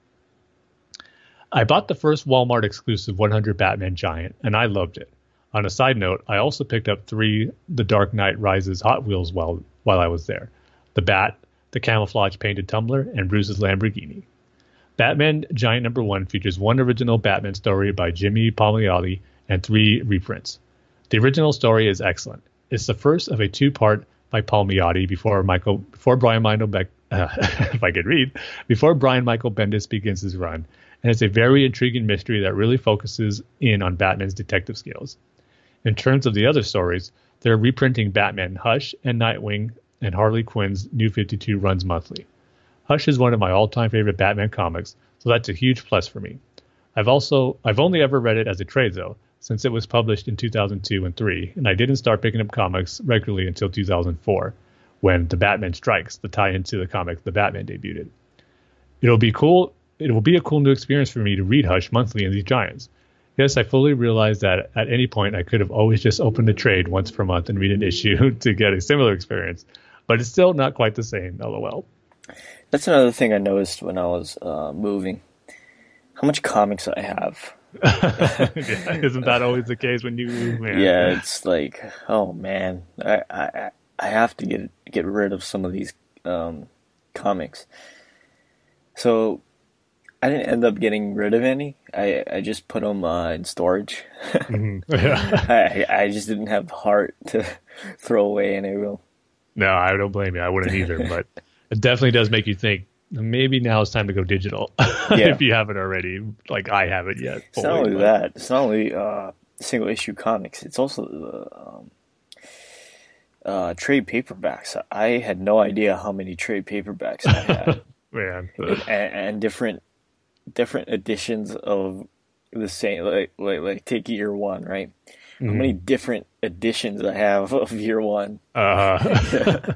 I bought the first Walmart exclusive 100 Batman Giant and I loved it. On a side note, I also picked up 3 The Dark Knight Rises Hot Wheels while while I was there. The Bat, the camouflage painted tumbler, and Bruce's Lamborghini. Batman Giant number one features one original Batman story by Jimmy Palmiotti and three reprints. The original story is excellent. It's the first of a two-part by Palmiotti before Michael before Brian Michael Beck, uh, if I could read before Brian Michael Bendis begins his run, and it's a very intriguing mystery that really focuses in on Batman's detective skills. In terms of the other stories, they're reprinting Batman Hush and Nightwing and Harley Quinn's New 52 runs monthly. Hush is one of my all-time favorite Batman comics, so that's a huge plus for me. I've also I've only ever read it as a trade though, since it was published in 2002 and 3, and I didn't start picking up comics regularly until 2004, when The Batman Strikes, the tie-in to the comic The Batman debuted. It'll be cool. It will be a cool new experience for me to read Hush monthly in these giants. Yes, I fully realize that at any point I could have always just opened a trade once per month and read an issue to get a similar experience, but it's still not quite the same. LOL. That's another thing I noticed when I was uh, moving. How much comics I have. isn't that always the case when you move, man? Yeah, it's like, oh man, I I, I have to get get rid of some of these um, comics. So I didn't end up getting rid of any. I I just put them uh, in storage. Mhm. Yeah. I I just didn't have the heart to throw away any of them. No, I don't blame you. I wouldn't either, but it definitely does make you think. Maybe now it's time to go digital if you haven't already. Like I haven't yet. It's not only but- that. It's not only uh, single issue comics. It's also the um, uh, trade paperbacks. I had no idea how many trade paperbacks I had, Man, and, and different different editions of the same. Like like, like take year one, right? How many different editions I have of year one, uh,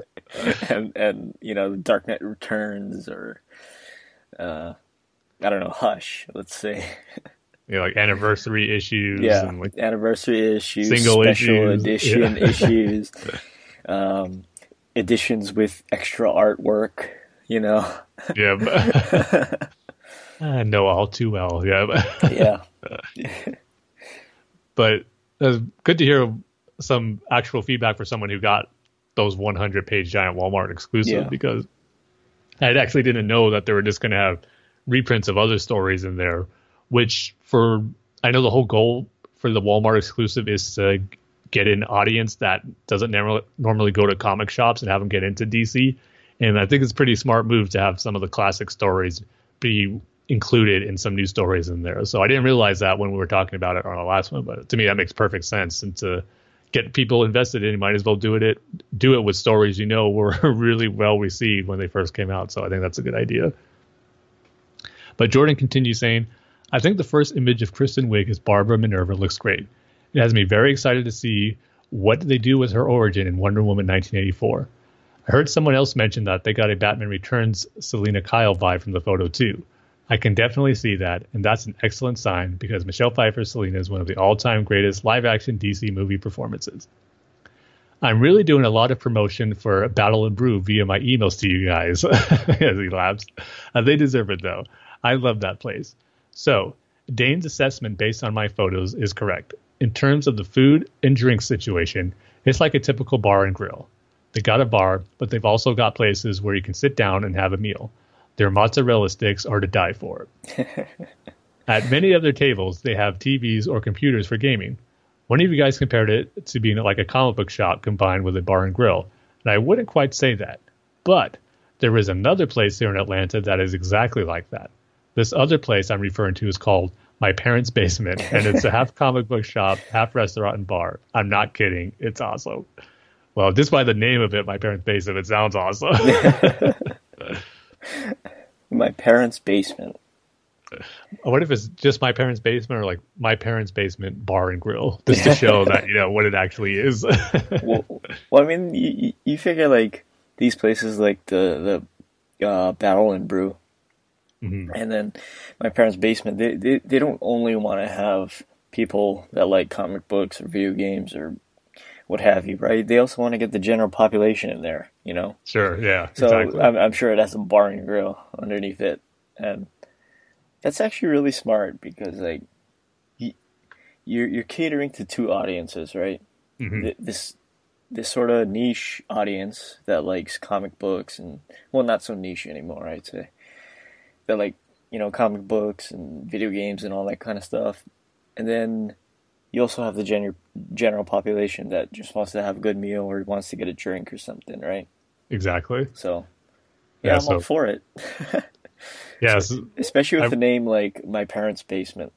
and and you know, Dark Knight Returns or uh, I don't know, Hush. Let's say. Yeah, like anniversary issues yeah, and like anniversary issues, Single special issues, edition yeah. issues, um, editions with extra artwork. You know, yeah. but- I know all too well. Yeah, but- yeah, but it's good to hear some actual feedback for someone who got those 100 page giant Walmart exclusive Yeah. because I actually didn't know that they were just going to have reprints of other stories in there, which for I know the whole goal for the Walmart exclusive is to get an audience that doesn't normally go to comic shops and have them get into DC. And I think it's a pretty smart move to have some of the classic stories be included in some new stories in there. So I didn't realize that when we were talking about it on our last one, but to me that makes perfect sense. And to get people invested in, you might as well do it do it with stories you know were really well received when they first came out. So I think that's a good idea. But Jordan continues saying, I think the first image of Kristen Wiig as Barbara Minerva looks great. It has me very excited to see what they do with her origin in Wonder Woman 1984. I heard someone else mention that they got a Batman Returns Selina Kyle vibe from the photo too. I can definitely see that, and that's an excellent sign because Michelle Pfeiffer's Selina is one of the all-time greatest live-action DC movie performances. I'm really doing a lot of promotion for Battle and Brew via my emails to you guys, as he laughs. Uh, they deserve it though. I love that place. So, Dane's assessment based on my photos is correct. In terms of the food and drink situation, it's like a typical bar and grill. They got a bar, but they've also got places where you can sit down and have a meal. Their mozzarella sticks are to die for. At many of their tables, they have TVs or computers for gaming. One of you guys compared it to being like a comic book shop combined with a bar and grill, and I wouldn't quite say that. But there is another place here in Atlanta that is exactly like that. This other place I'm referring to is called My Parents' Basement, and it's a half comic book shop, half restaurant and bar. I'm not kidding. It's awesome. Well, just by the name of it, My Parents' Basement, it sounds awesome. my parents' basement. what if it's just My Parents' Basement or like My Parents' Basement Bar and Grill, just to show that, you know, what it actually is. well, well, I mean, you, you figure like these places like the the uh, Battle and Brew, Mm-hmm. And then my parents' basement, they, they, they don't only want to have people that like comic books or video games or what have you, right? They also want to get the general population in there, you know? Sure, yeah. So exactly. I'm, I'm sure it has a bar and grill underneath it. And that's actually really smart because, like, you're, you're catering to two audiences, right? Mm-hmm. This this sort of niche audience that likes comic books and well not so niche anymore i'd say that like you know comic books and video games and all that kind of stuff and then you also have the general general population that just wants to have a good meal or wants to get a drink or something right exactly so yeah, yeah i'm so, all for it yes especially with I, the name like my parents basement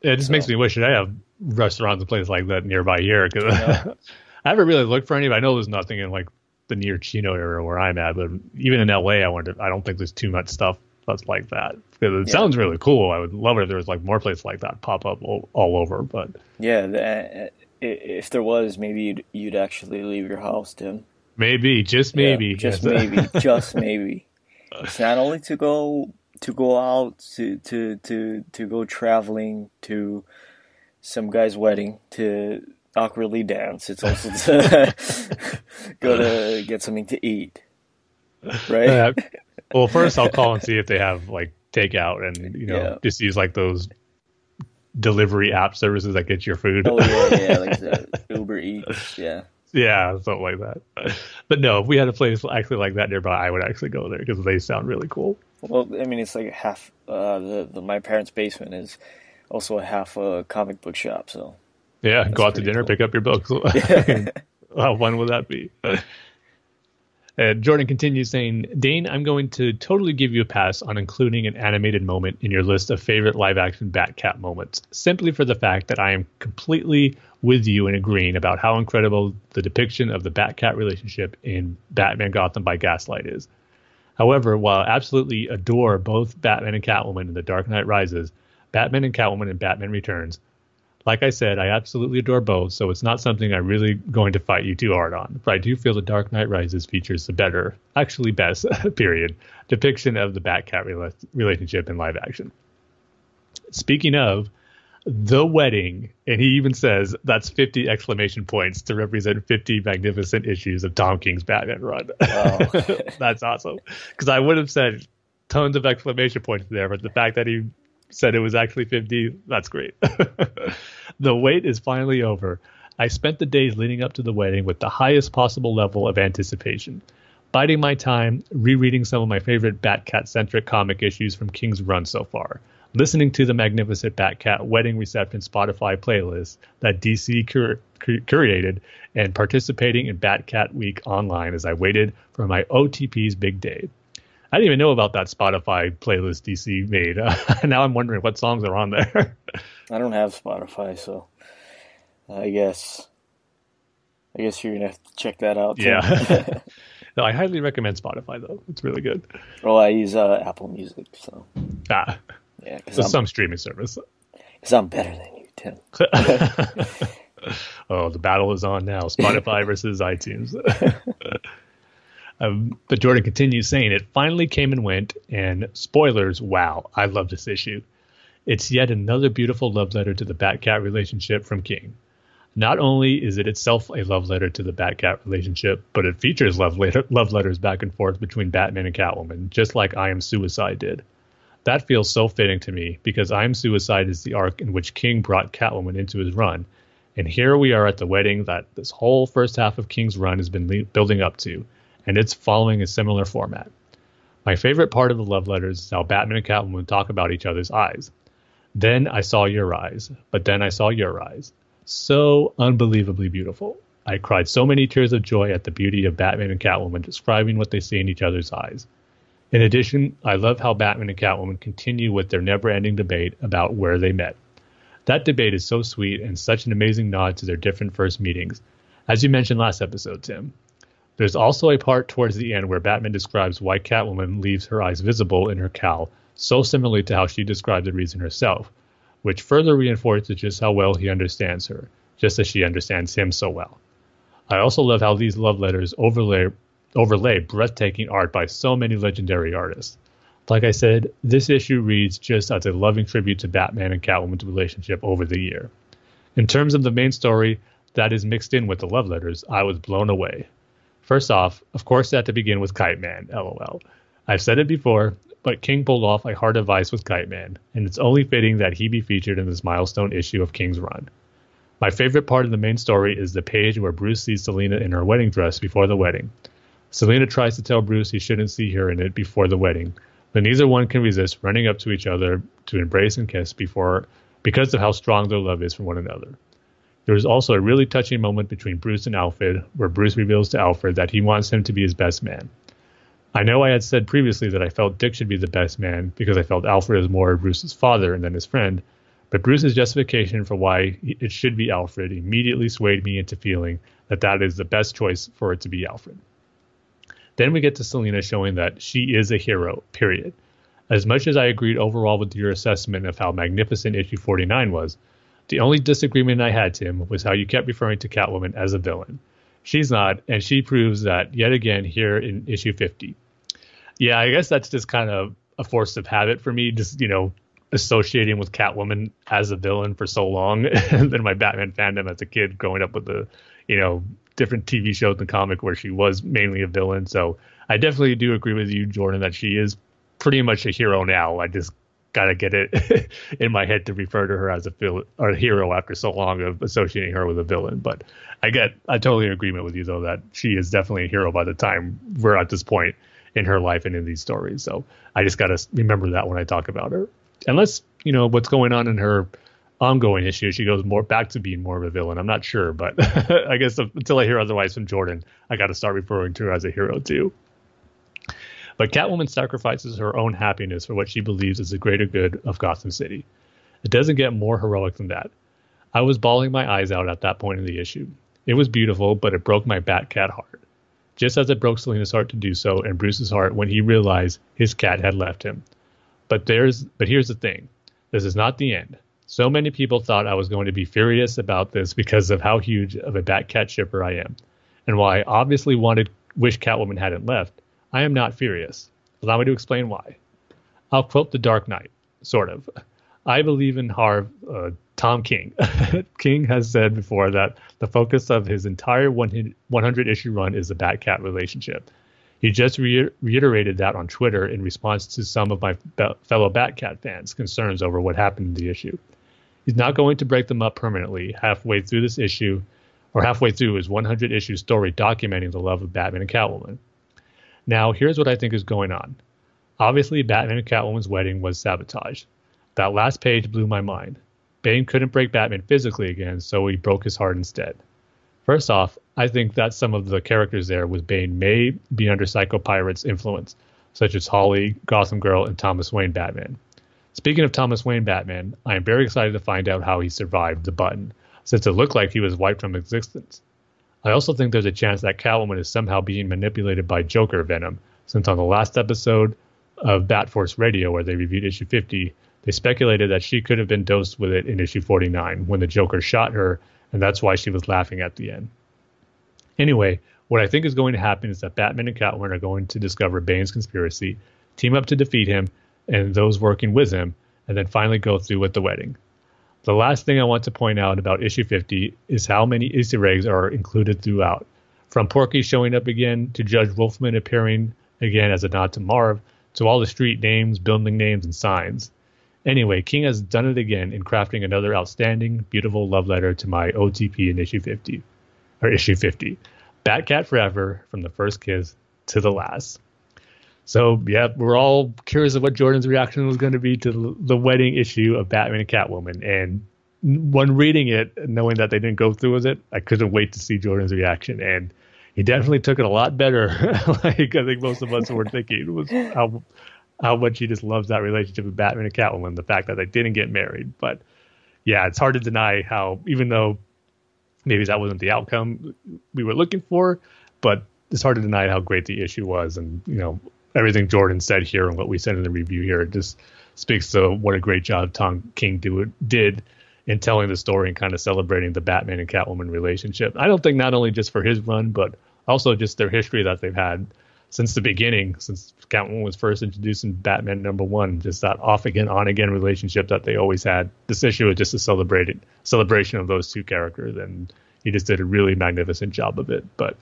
it just so. makes me wish that i have restaurants and places like that nearby here because yeah. I haven't really looked for any, but I know there's nothing in like the near Chino area where I'm at. But even in LA, I wonder. I don't think there's too much stuff that's like that because it yeah. sounds really cool. I would love it if there was like more places like that pop up all, all over. But yeah, the, uh, if there was, maybe you'd, you'd actually leave your house, Tim. Maybe, just maybe, yeah, just maybe, just maybe. It's not only to go to go out to to to to go traveling to some guy's wedding to awkwardly dance. It's also to go to get something to eat. Right? Uh, well, first I'll call and see if they have like takeout and you know yeah. just use like those delivery app services that get your food. Oh yeah, yeah, like the Uber Eats, yeah. Yeah, something like that. But no, if we had a place actually like that nearby, I would actually go there because they sound really cool. Well, I mean, it's like half. Uh, the, the my parents' basement is also a half a comic book shop, so yeah, go out to dinner, cool. pick up your books. How fun would that be? And Jordan continues saying, Dane, I'm going to totally give you a pass on including an animated moment in your list of favorite live action Batcat moments, simply for the fact that I am completely with you in agreeing about how incredible the depiction of the Batcat relationship in Batman Gotham by Gaslight is. However, while I absolutely adore both Batman and Catwoman in The Dark Knight Rises, Batman and Catwoman in Batman Returns like I said, I absolutely adore both, so it's not something I'm really going to fight you too hard on. But I do feel The Dark Knight Rises features the better, actually best, period, depiction of the Batcat rela- relationship in live action. Speaking of, the wedding, and he even says that's 50 exclamation points to represent 50 magnificent issues of Tom King's Batman run. Wow. that's awesome. Because I would have said tons of exclamation points there, but the fact that he said it was actually 50. That's great. the wait is finally over. I spent the days leading up to the wedding with the highest possible level of anticipation, biding my time, rereading some of my favorite Batcat centric comic issues from King's run so far, listening to the magnificent Batcat wedding reception Spotify playlist that DC cur- cur- curated, and participating in Batcat Week online as I waited for my OTP's big day. I didn't even know about that Spotify playlist DC made. Uh, now I'm wondering what songs are on there. I don't have Spotify, so I guess I guess you're gonna have to check that out. Too. Yeah. no, I highly recommend Spotify though. It's really good. Well, I use uh, Apple Music, so ah, yeah, so some streaming service. Because I'm better than you, Tim. oh, the battle is on now. Spotify versus iTunes. Um, but Jordan continues saying it finally came and went, and spoilers, wow, I love this issue. It's yet another beautiful love letter to the Batcat relationship from King. Not only is it itself a love letter to the Batcat relationship, but it features love, letter, love letters back and forth between Batman and Catwoman, just like I Am Suicide did. That feels so fitting to me because I Am Suicide is the arc in which King brought Catwoman into his run, and here we are at the wedding that this whole first half of King's run has been le- building up to and it's following a similar format. My favorite part of the love letters is how Batman and Catwoman talk about each other's eyes. Then I saw your eyes, but then I saw your eyes. So unbelievably beautiful. I cried so many tears of joy at the beauty of Batman and Catwoman describing what they see in each other's eyes. In addition, I love how Batman and Catwoman continue with their never ending debate about where they met. That debate is so sweet and such an amazing nod to their different first meetings. As you mentioned last episode, Tim, there's also a part towards the end where Batman describes why Catwoman leaves her eyes visible in her cowl, so similarly to how she described the reason herself, which further reinforces just how well he understands her, just as she understands him so well. I also love how these love letters overlay overlay breathtaking art by so many legendary artists. Like I said, this issue reads just as a loving tribute to Batman and Catwoman's relationship over the year. In terms of the main story, that is mixed in with the love letters, I was blown away. First off, of course, that to begin with Kite Man, lol. I've said it before, but King pulled off a heart of vice with Kite Man, and it's only fitting that he be featured in this milestone issue of King's Run. My favorite part of the main story is the page where Bruce sees Selina in her wedding dress before the wedding. Selina tries to tell Bruce he shouldn't see her in it before the wedding, but neither one can resist running up to each other to embrace and kiss before because of how strong their love is for one another. There is also a really touching moment between Bruce and Alfred, where Bruce reveals to Alfred that he wants him to be his best man. I know I had said previously that I felt Dick should be the best man because I felt Alfred is more Bruce's father and then his friend, but Bruce's justification for why it should be Alfred immediately swayed me into feeling that that is the best choice for it to be Alfred. Then we get to Selina showing that she is a hero, period. As much as I agreed overall with your assessment of how magnificent issue 49 was, the only disagreement I had, Tim, was how you kept referring to Catwoman as a villain. She's not, and she proves that yet again here in issue 50. Yeah, I guess that's just kind of a force of habit for me, just, you know, associating with Catwoman as a villain for so long. and then my Batman fandom as a kid growing up with the, you know, different TV shows and comic where she was mainly a villain. So I definitely do agree with you, Jordan, that she is pretty much a hero now. I just gotta get it in my head to refer to her as a vil- or a hero after so long of associating her with a villain. But I get I totally in agreement with you though that she is definitely a hero by the time we're at this point in her life and in these stories. So I just gotta remember that when I talk about her. Unless you know what's going on in her ongoing issue, she goes more back to being more of a villain. I'm not sure, but I guess until I hear otherwise from Jordan, I got to start referring to her as a hero too. But Catwoman sacrifices her own happiness for what she believes is the greater good of Gotham City. It doesn't get more heroic than that. I was bawling my eyes out at that point in the issue. It was beautiful, but it broke my Batcat heart. Just as it broke Selina's heart to do so, and Bruce's heart when he realized his cat had left him. But there's but here's the thing. This is not the end. So many people thought I was going to be furious about this because of how huge of a Batcat shipper I am. And while I obviously wanted wish Catwoman hadn't left, I am not furious. Allow me to explain why. I'll quote The Dark Knight, sort of. I believe in Harv, uh, Tom King. King has said before that the focus of his entire 100 issue run is the Batcat relationship. He just re- reiterated that on Twitter in response to some of my be- fellow Batcat fans' concerns over what happened in the issue. He's not going to break them up permanently halfway through this issue, or halfway through his 100 issue story documenting the love of Batman and Catwoman. Now, here's what I think is going on. Obviously, Batman and Catwoman's wedding was sabotaged. That last page blew my mind. Bane couldn't break Batman physically again, so he broke his heart instead. First off, I think that some of the characters there with Bane may be under Psycho Pirate's influence, such as Holly, Gotham Girl, and Thomas Wayne Batman. Speaking of Thomas Wayne Batman, I am very excited to find out how he survived the button, since it looked like he was wiped from existence. I also think there's a chance that Catwoman is somehow being manipulated by Joker Venom, since on the last episode of Batforce Radio, where they reviewed issue 50, they speculated that she could have been dosed with it in issue 49 when the Joker shot her, and that's why she was laughing at the end. Anyway, what I think is going to happen is that Batman and Catwoman are going to discover Bane's conspiracy, team up to defeat him and those working with him, and then finally go through with the wedding. The last thing I want to point out about issue 50 is how many Easter eggs are included throughout. From Porky showing up again, to Judge Wolfman appearing again as a nod to Marv, to all the street names, building names, and signs. Anyway, King has done it again in crafting another outstanding, beautiful love letter to my OTP in issue 50. Or issue 50. Batcat Forever, from the first kiss to the last. So yeah, we're all curious of what Jordan's reaction was going to be to the wedding issue of Batman and Catwoman. And when reading it, knowing that they didn't go through with it, I couldn't wait to see Jordan's reaction. And he definitely took it a lot better. like I think most of us were thinking was how how much he just loves that relationship with Batman and Catwoman, the fact that they didn't get married. But yeah, it's hard to deny how even though maybe that wasn't the outcome we were looking for, but it's hard to deny how great the issue was and you know everything Jordan said here and what we said in the review here it just speaks to what a great job Tom King do, did in telling the story and kind of celebrating the Batman and Catwoman relationship. I don't think not only just for his run, but also just their history that they've had since the beginning, since Catwoman was first introduced in Batman number one, just that off again, on again relationship that they always had. This issue was just a celebrated celebration of those two characters, and he just did a really magnificent job of it. But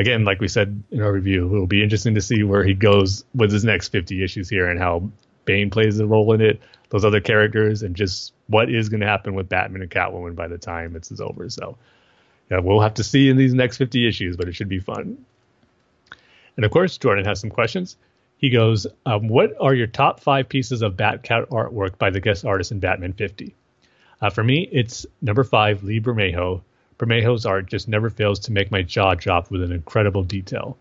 again, like we said in our review, it'll be interesting to see where he goes with his next 50 issues here and how Bane plays a role in it, those other characters, and just what is going to happen with Batman and Catwoman by the time it's over. So yeah, we'll have to see in these next 50 issues, but it should be fun. And of course, Jordan has some questions. He goes, um, What are your top five pieces of Batcat artwork by the guest artist in Batman 50? Uh, for me, it's number five, Lee Bermejo. Bermejo's art just never fails to make my jaw drop with an incredible detail.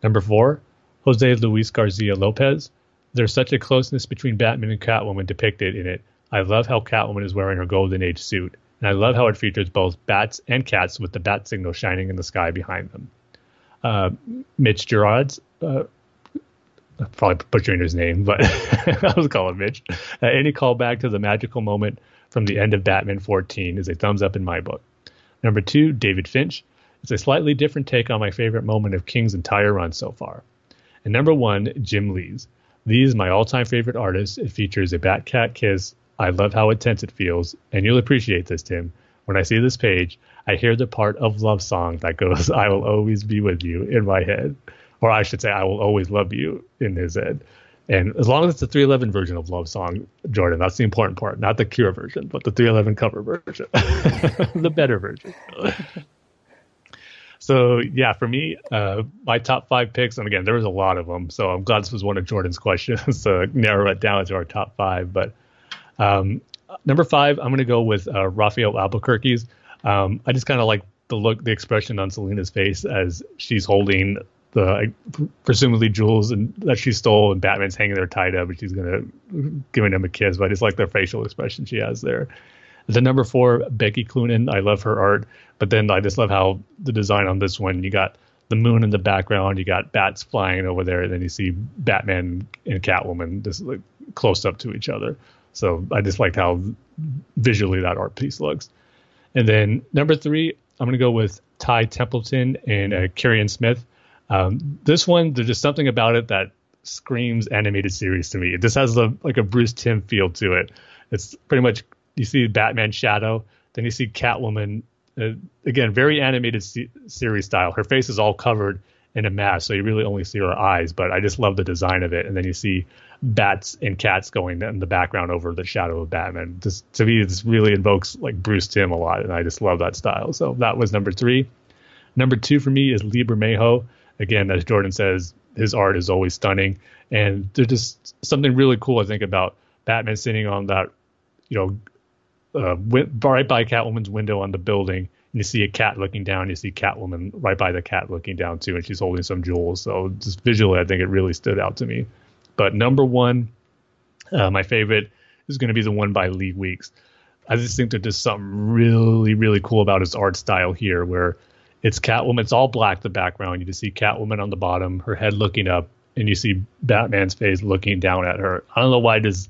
Number four, Jose Luis Garcia Lopez. There's such a closeness between Batman and Catwoman depicted in it. I love how Catwoman is wearing her Golden Age suit, and I love how it features both bats and cats with the bat signal shining in the sky behind them. Uh, Mitch Gerard's, uh, probably butchering his name, but I was calling Mitch. Uh, any callback to the magical moment from the end of Batman 14 is a thumbs up in my book. Number two, David Finch. It's a slightly different take on my favorite moment of King's entire run so far. And number one, Jim Lee's. Lee is my all-time favorite artist. It features a Bat Cat kiss. I love how intense it feels, and you'll appreciate this, Tim. When I see this page, I hear the part of love song that goes, "I will always be with you" in my head, or I should say, "I will always love you" in his head. And as long as it's the 311 version of Love Song, Jordan, that's the important part, not the Cure version, but the 311 cover version, the better version. so yeah, for me, uh, my top five picks, and again, there was a lot of them. So I'm glad this was one of Jordan's questions to narrow it down to our top five. But um, number five, I'm going to go with uh, Rafael Albuquerque's. Um, I just kind of like the look, the expression on Selina's face as she's holding the presumably jewels and that she stole, and Batman's hanging there tied up, and she's gonna giving him a kiss. But it's like the facial expression she has there. The number four, Becky Cloonan. I love her art, but then I just love how the design on this one. You got the moon in the background, you got bats flying over there, and then you see Batman and Catwoman just like close up to each other. So I just liked how visually that art piece looks. And then number three, I'm gonna go with Ty Templeton and uh, Kieran Smith. Um, this one, there's just something about it that screams animated series to me. This has a like a Bruce Timm feel to it. It's pretty much you see Batman shadow, then you see Catwoman. Uh, again, very animated se- series style. Her face is all covered in a mask, so you really only see her eyes. But I just love the design of it. And then you see bats and cats going in the background over the shadow of Batman. This to me, this really invokes like Bruce Timm a lot, and I just love that style. So that was number three. Number two for me is Lee Bermejo again, as Jordan says, his art is always stunning, and there's just something really cool I think about Batman sitting on that, you know, uh, right by Catwoman's window on the building, and you see a cat looking down. You see Catwoman right by the cat looking down too, and she's holding some jewels. So just visually, I think it really stood out to me. But number one, uh, my favorite is going to be the one by Lee Weeks. I just think there's just something really, really cool about his art style here, where it's Catwoman. It's all black, the background. You just see Catwoman on the bottom, her head looking up, and you see Batman's face looking down at her. I don't know why does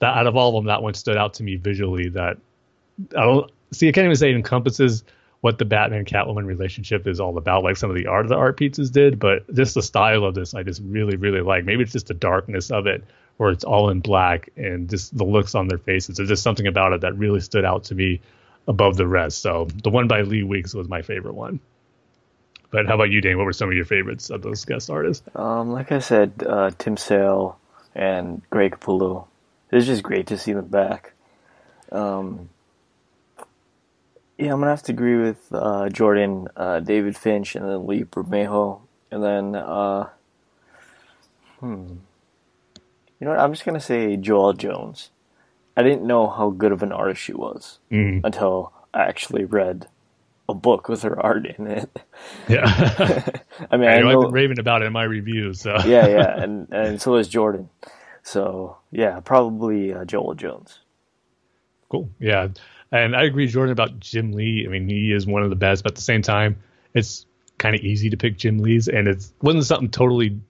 that out of all of them, that one stood out to me visually. That I don't see. I can't even say it encompasses what the Batman Catwoman relationship is all about, like some of the art of the art pizzas did. But just the style of this, I just really, really like. Maybe it's just the darkness of it, where it's all in black, and just the looks on their faces. There's just something about it that really stood out to me above the rest. So the one by Lee Weeks was my favorite one. But how about you, Dane? What were some of your favorites of those guest artists? Um, like I said, uh, Tim Sale and Greg Capullo. It's just great to see them back. Um, yeah, I'm gonna have to agree with uh, Jordan, uh, David Finch, and then Lee Bermejo, and then uh, hmm, you know what? I'm just gonna say Joelle Jones. I didn't know how good of an artist she was mm. until I actually read a book with her art in it. Yeah, I mean, I, I know, I've been raving about it in my reviews. So yeah, yeah, and and so is Jordan. So yeah, probably uh, Joelle Jones. Cool. Yeah, and I agree, Jordan, about Jim Lee. I mean, he is one of the best, but at the same time, it's kind of easy to pick Jim Lee's, and it wasn't something totally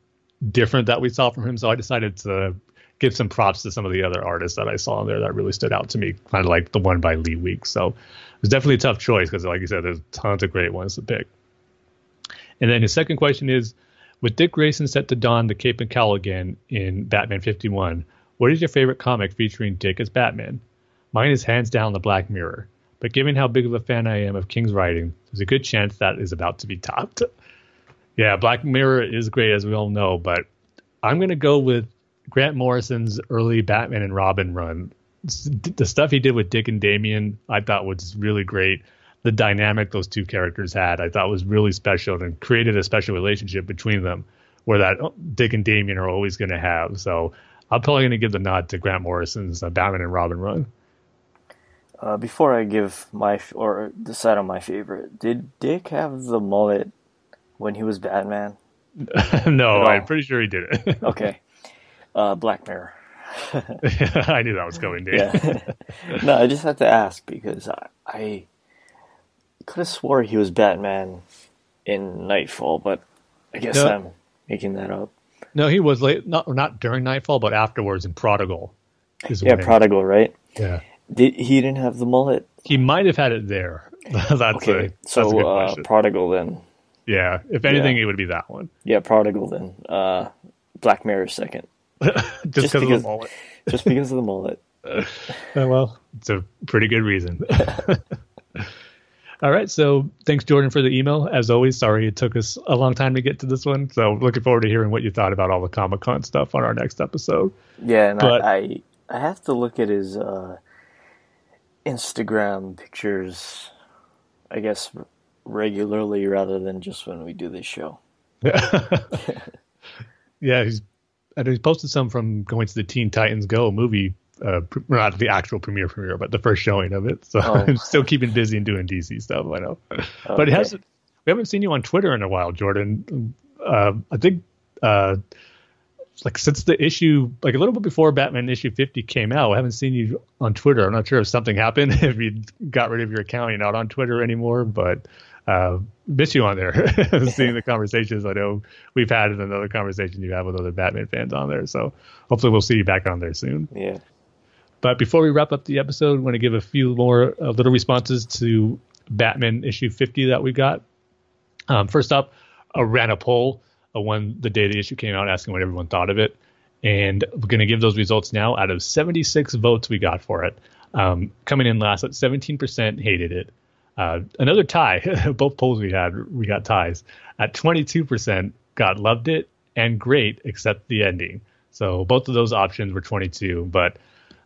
different that we saw from him. So I decided to give some props to some of the other artists that I saw in there that really stood out to me, kind of like the one by Lee Weeks. So it was definitely a tough choice because, like you said, there's tons of great ones to pick. And then his second question is, With Dick Grayson set to don the cape and cowl again in Batman 51, what is your favorite comic featuring Dick as Batman? Mine is hands down The Black Mirror, but given how big of a fan I am of King's writing, there's a good chance that is about to be topped. Yeah, Black Mirror is great, as we all know, but I'm going to go with Grant Morrison's early Batman and Robin run. The stuff he did with Dick and Damian, I thought was really great. The dynamic those two characters had, I thought was really special and created a special relationship between them where that oh, Dick and Damian are always going to have. So I'm probably going to give the nod to Grant Morrison's uh, Batman and Robin run. Uh, before I give my or decide on my favorite, did Dick have the mullet when he was Batman? no, I'm pretty sure he did it. okay, uh, Black Mirror. I knew that was going, Dave. Yeah. no, I just had to ask because I, I could have swore he was Batman in Knightfall, but I guess no. I'm making that up. No, he was late. Not not during Knightfall, but afterwards in Prodigal. yeah, Prodigal, right? Yeah. Did he didn't have the mullet? He might have had it there. that's okay. A, so uh, Prodigal then. Yeah, if anything, yeah. it would be that one. Yeah, Prodigal then. Uh, Black Mirror second. just, just because of the mullet. just because of the mullet. Well, it's a pretty good reason. All right, so thanks Jordan for the email. As always, sorry it took us a long time to get to this one. So looking forward to hearing what you thought about all the Comic Con stuff on our next episode. Yeah, and but, I, I have to look at his uh, Instagram pictures, I guess, regularly rather than just when we do this show. yeah, he's and he's posted some from going to the Teen Titans Go movie uh, not the actual premiere premiere, but the first showing of it. So oh. I'm still keeping busy and doing DC stuff. I know, okay. but it hasn't. We haven't seen you on Twitter in a while, Jordan. Uh, I think uh, like since the issue, like a little bit before Batman issue 50 came out, I haven't seen you on Twitter. I'm not sure if something happened, if you got rid of your account, you're not on Twitter anymore, but uh, miss you on there. Seeing the conversations I know we've had and another conversation you have with other Batman fans on there. So hopefully we'll see you back on there soon. Yeah. But before we wrap up the episode, I want to give a few more uh, little responses to Batman issue 50 that we got. Um, first up, I ran a poll uh, when the day the issue came out asking what everyone thought of it. And we're going to give those results now. Out of 76 votes we got for it, um, coming in last at 17% hated it. Uh, another tie. Both polls we had, we got ties. At 22%, got loved it and great, except the ending. So both of those options were 22. But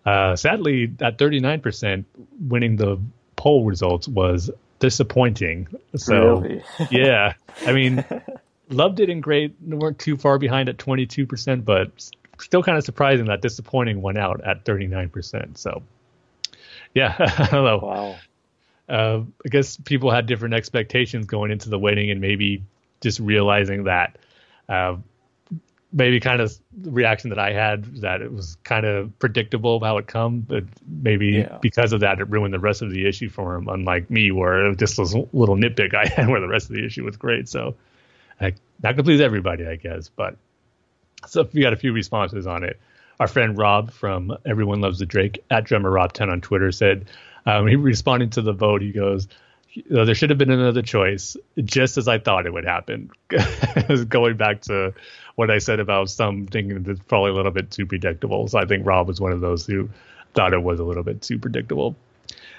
uh, sadly, at 39%, winning the poll results was disappointing. So, really? yeah, I mean, loved it and great. weren't too far behind at 22%, but still kind of surprising that disappointing went out at 39%. So, yeah, I don't know. Wow. Uh, I guess people had different expectations going into the wedding and maybe just realizing that uh, maybe kind of reaction that I had that it was kind of predictable how it come, but maybe yeah. because of that it ruined the rest of the issue for him. Unlike me, where it was just was a little nitpick I had, where the rest of the issue was great. So, I, not to please everybody, I guess, but so we got a few responses on it. Our friend Rob from Everyone Loves the Drake at drummer Rob Ten on Twitter said um, he responded to the vote. He goes. There should have been another choice, just as I thought it would happen. Going back to what I said about some thinking it's probably a little bit too predictable. So I think Rob was one of those who thought it was a little bit too predictable.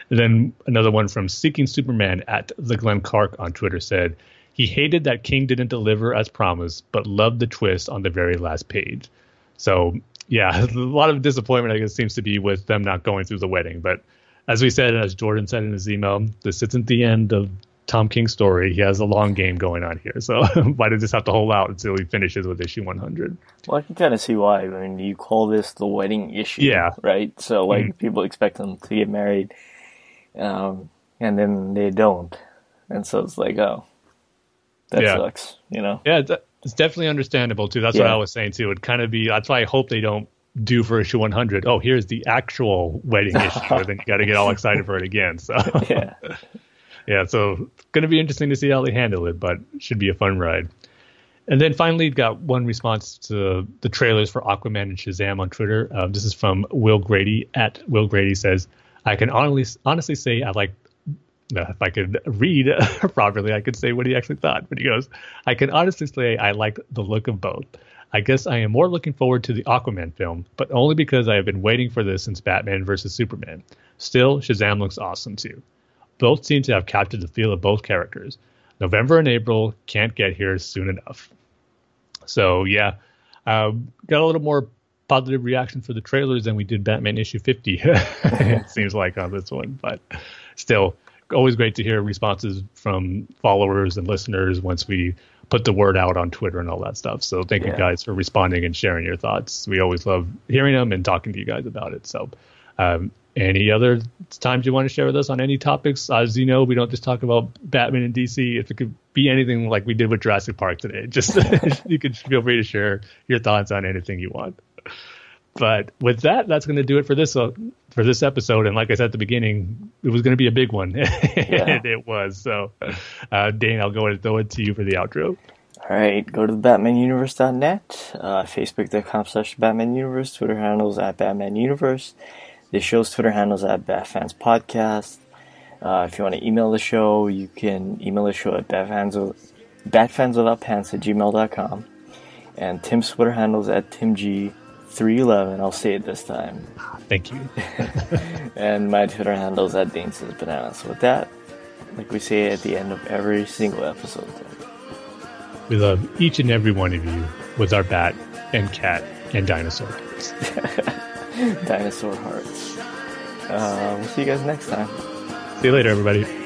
And then another one from Seeking Superman at the Glenn Clark on Twitter said he hated that King didn't deliver as promised, but loved the twist on the very last page. So yeah, a lot of disappointment I guess seems to be with them not going through the wedding. But as we said, as Jordan said in his email, this isn't the end of Tom King's story. He has a long game going on here, so why did just have to hold out until he finishes with issue 100? Well, I can kind of see why. I mean, you call this the wedding issue, yeah, right? So like mm people expect them to get married, um, and then they don't, and so it's like, oh, that yeah. sucks, you know? Yeah, it's definitely understandable too. That's yeah. what I was saying too. It would kind of be that's why I hope they don't do for issue 100. Oh, here's the actual wedding issue, and then you got to get all excited for it again. So yeah yeah, so going to be interesting to see how they handle it, but should be a fun ride. And then finally, got one response to the trailers for Aquaman and Shazam on Twitter. Uh, this is from Will Grady at Will Grady says, "I can honestly honestly say I like Now, if I could read properly, I could say what he actually thought. But he goes, I can honestly say I liked the look of both. I guess I am more looking forward to the Aquaman film, but only because I have been waiting for this since Batman vs. Superman. Still, Shazam looks awesome too. Both seem to have captured the feel of both characters. November and April can't get here soon enough. So, yeah, um, got a little more positive reaction for the trailers than we did Batman issue 50, it seems like on this one. But still, always great to hear responses from followers and listeners once we put the word out on Twitter and all that stuff. So thank yeah. you guys for responding and sharing your thoughts. We always love hearing them and talking to you guys about it. So, um, any other times you want to share with us on any topics? As you know, we don't just talk about Batman and DC. If it could be anything like we did with Jurassic Park today, just you can feel free to share your thoughts on anything you want. But with that, that's going to do it for this uh, for this episode. And like I said at the beginning, it was going to be a big one, yeah. and it was. So, uh, Dane, I'll go and throw it to you for the outro. All right, go to the BatmanUniverse.net, uh, Facebook.com slash Batman Universe, Twitter handles at Batman Universe. The show's Twitter handles at Batfans Podcast. Uh, if you want to email the show, you can email the show at batfans, batfanswithoutpants at gmail.com. And Tim's Twitter handles at timg 311. I'll say it this time. Thank you. and my Twitter handle is at Dane Says Banana. So with that, like we say at the end of every single episode. We love each and every one of you with our bat and cat and dinosaur hearts. dinosaur hearts. Uh, we'll see you guys next time. See you later, everybody.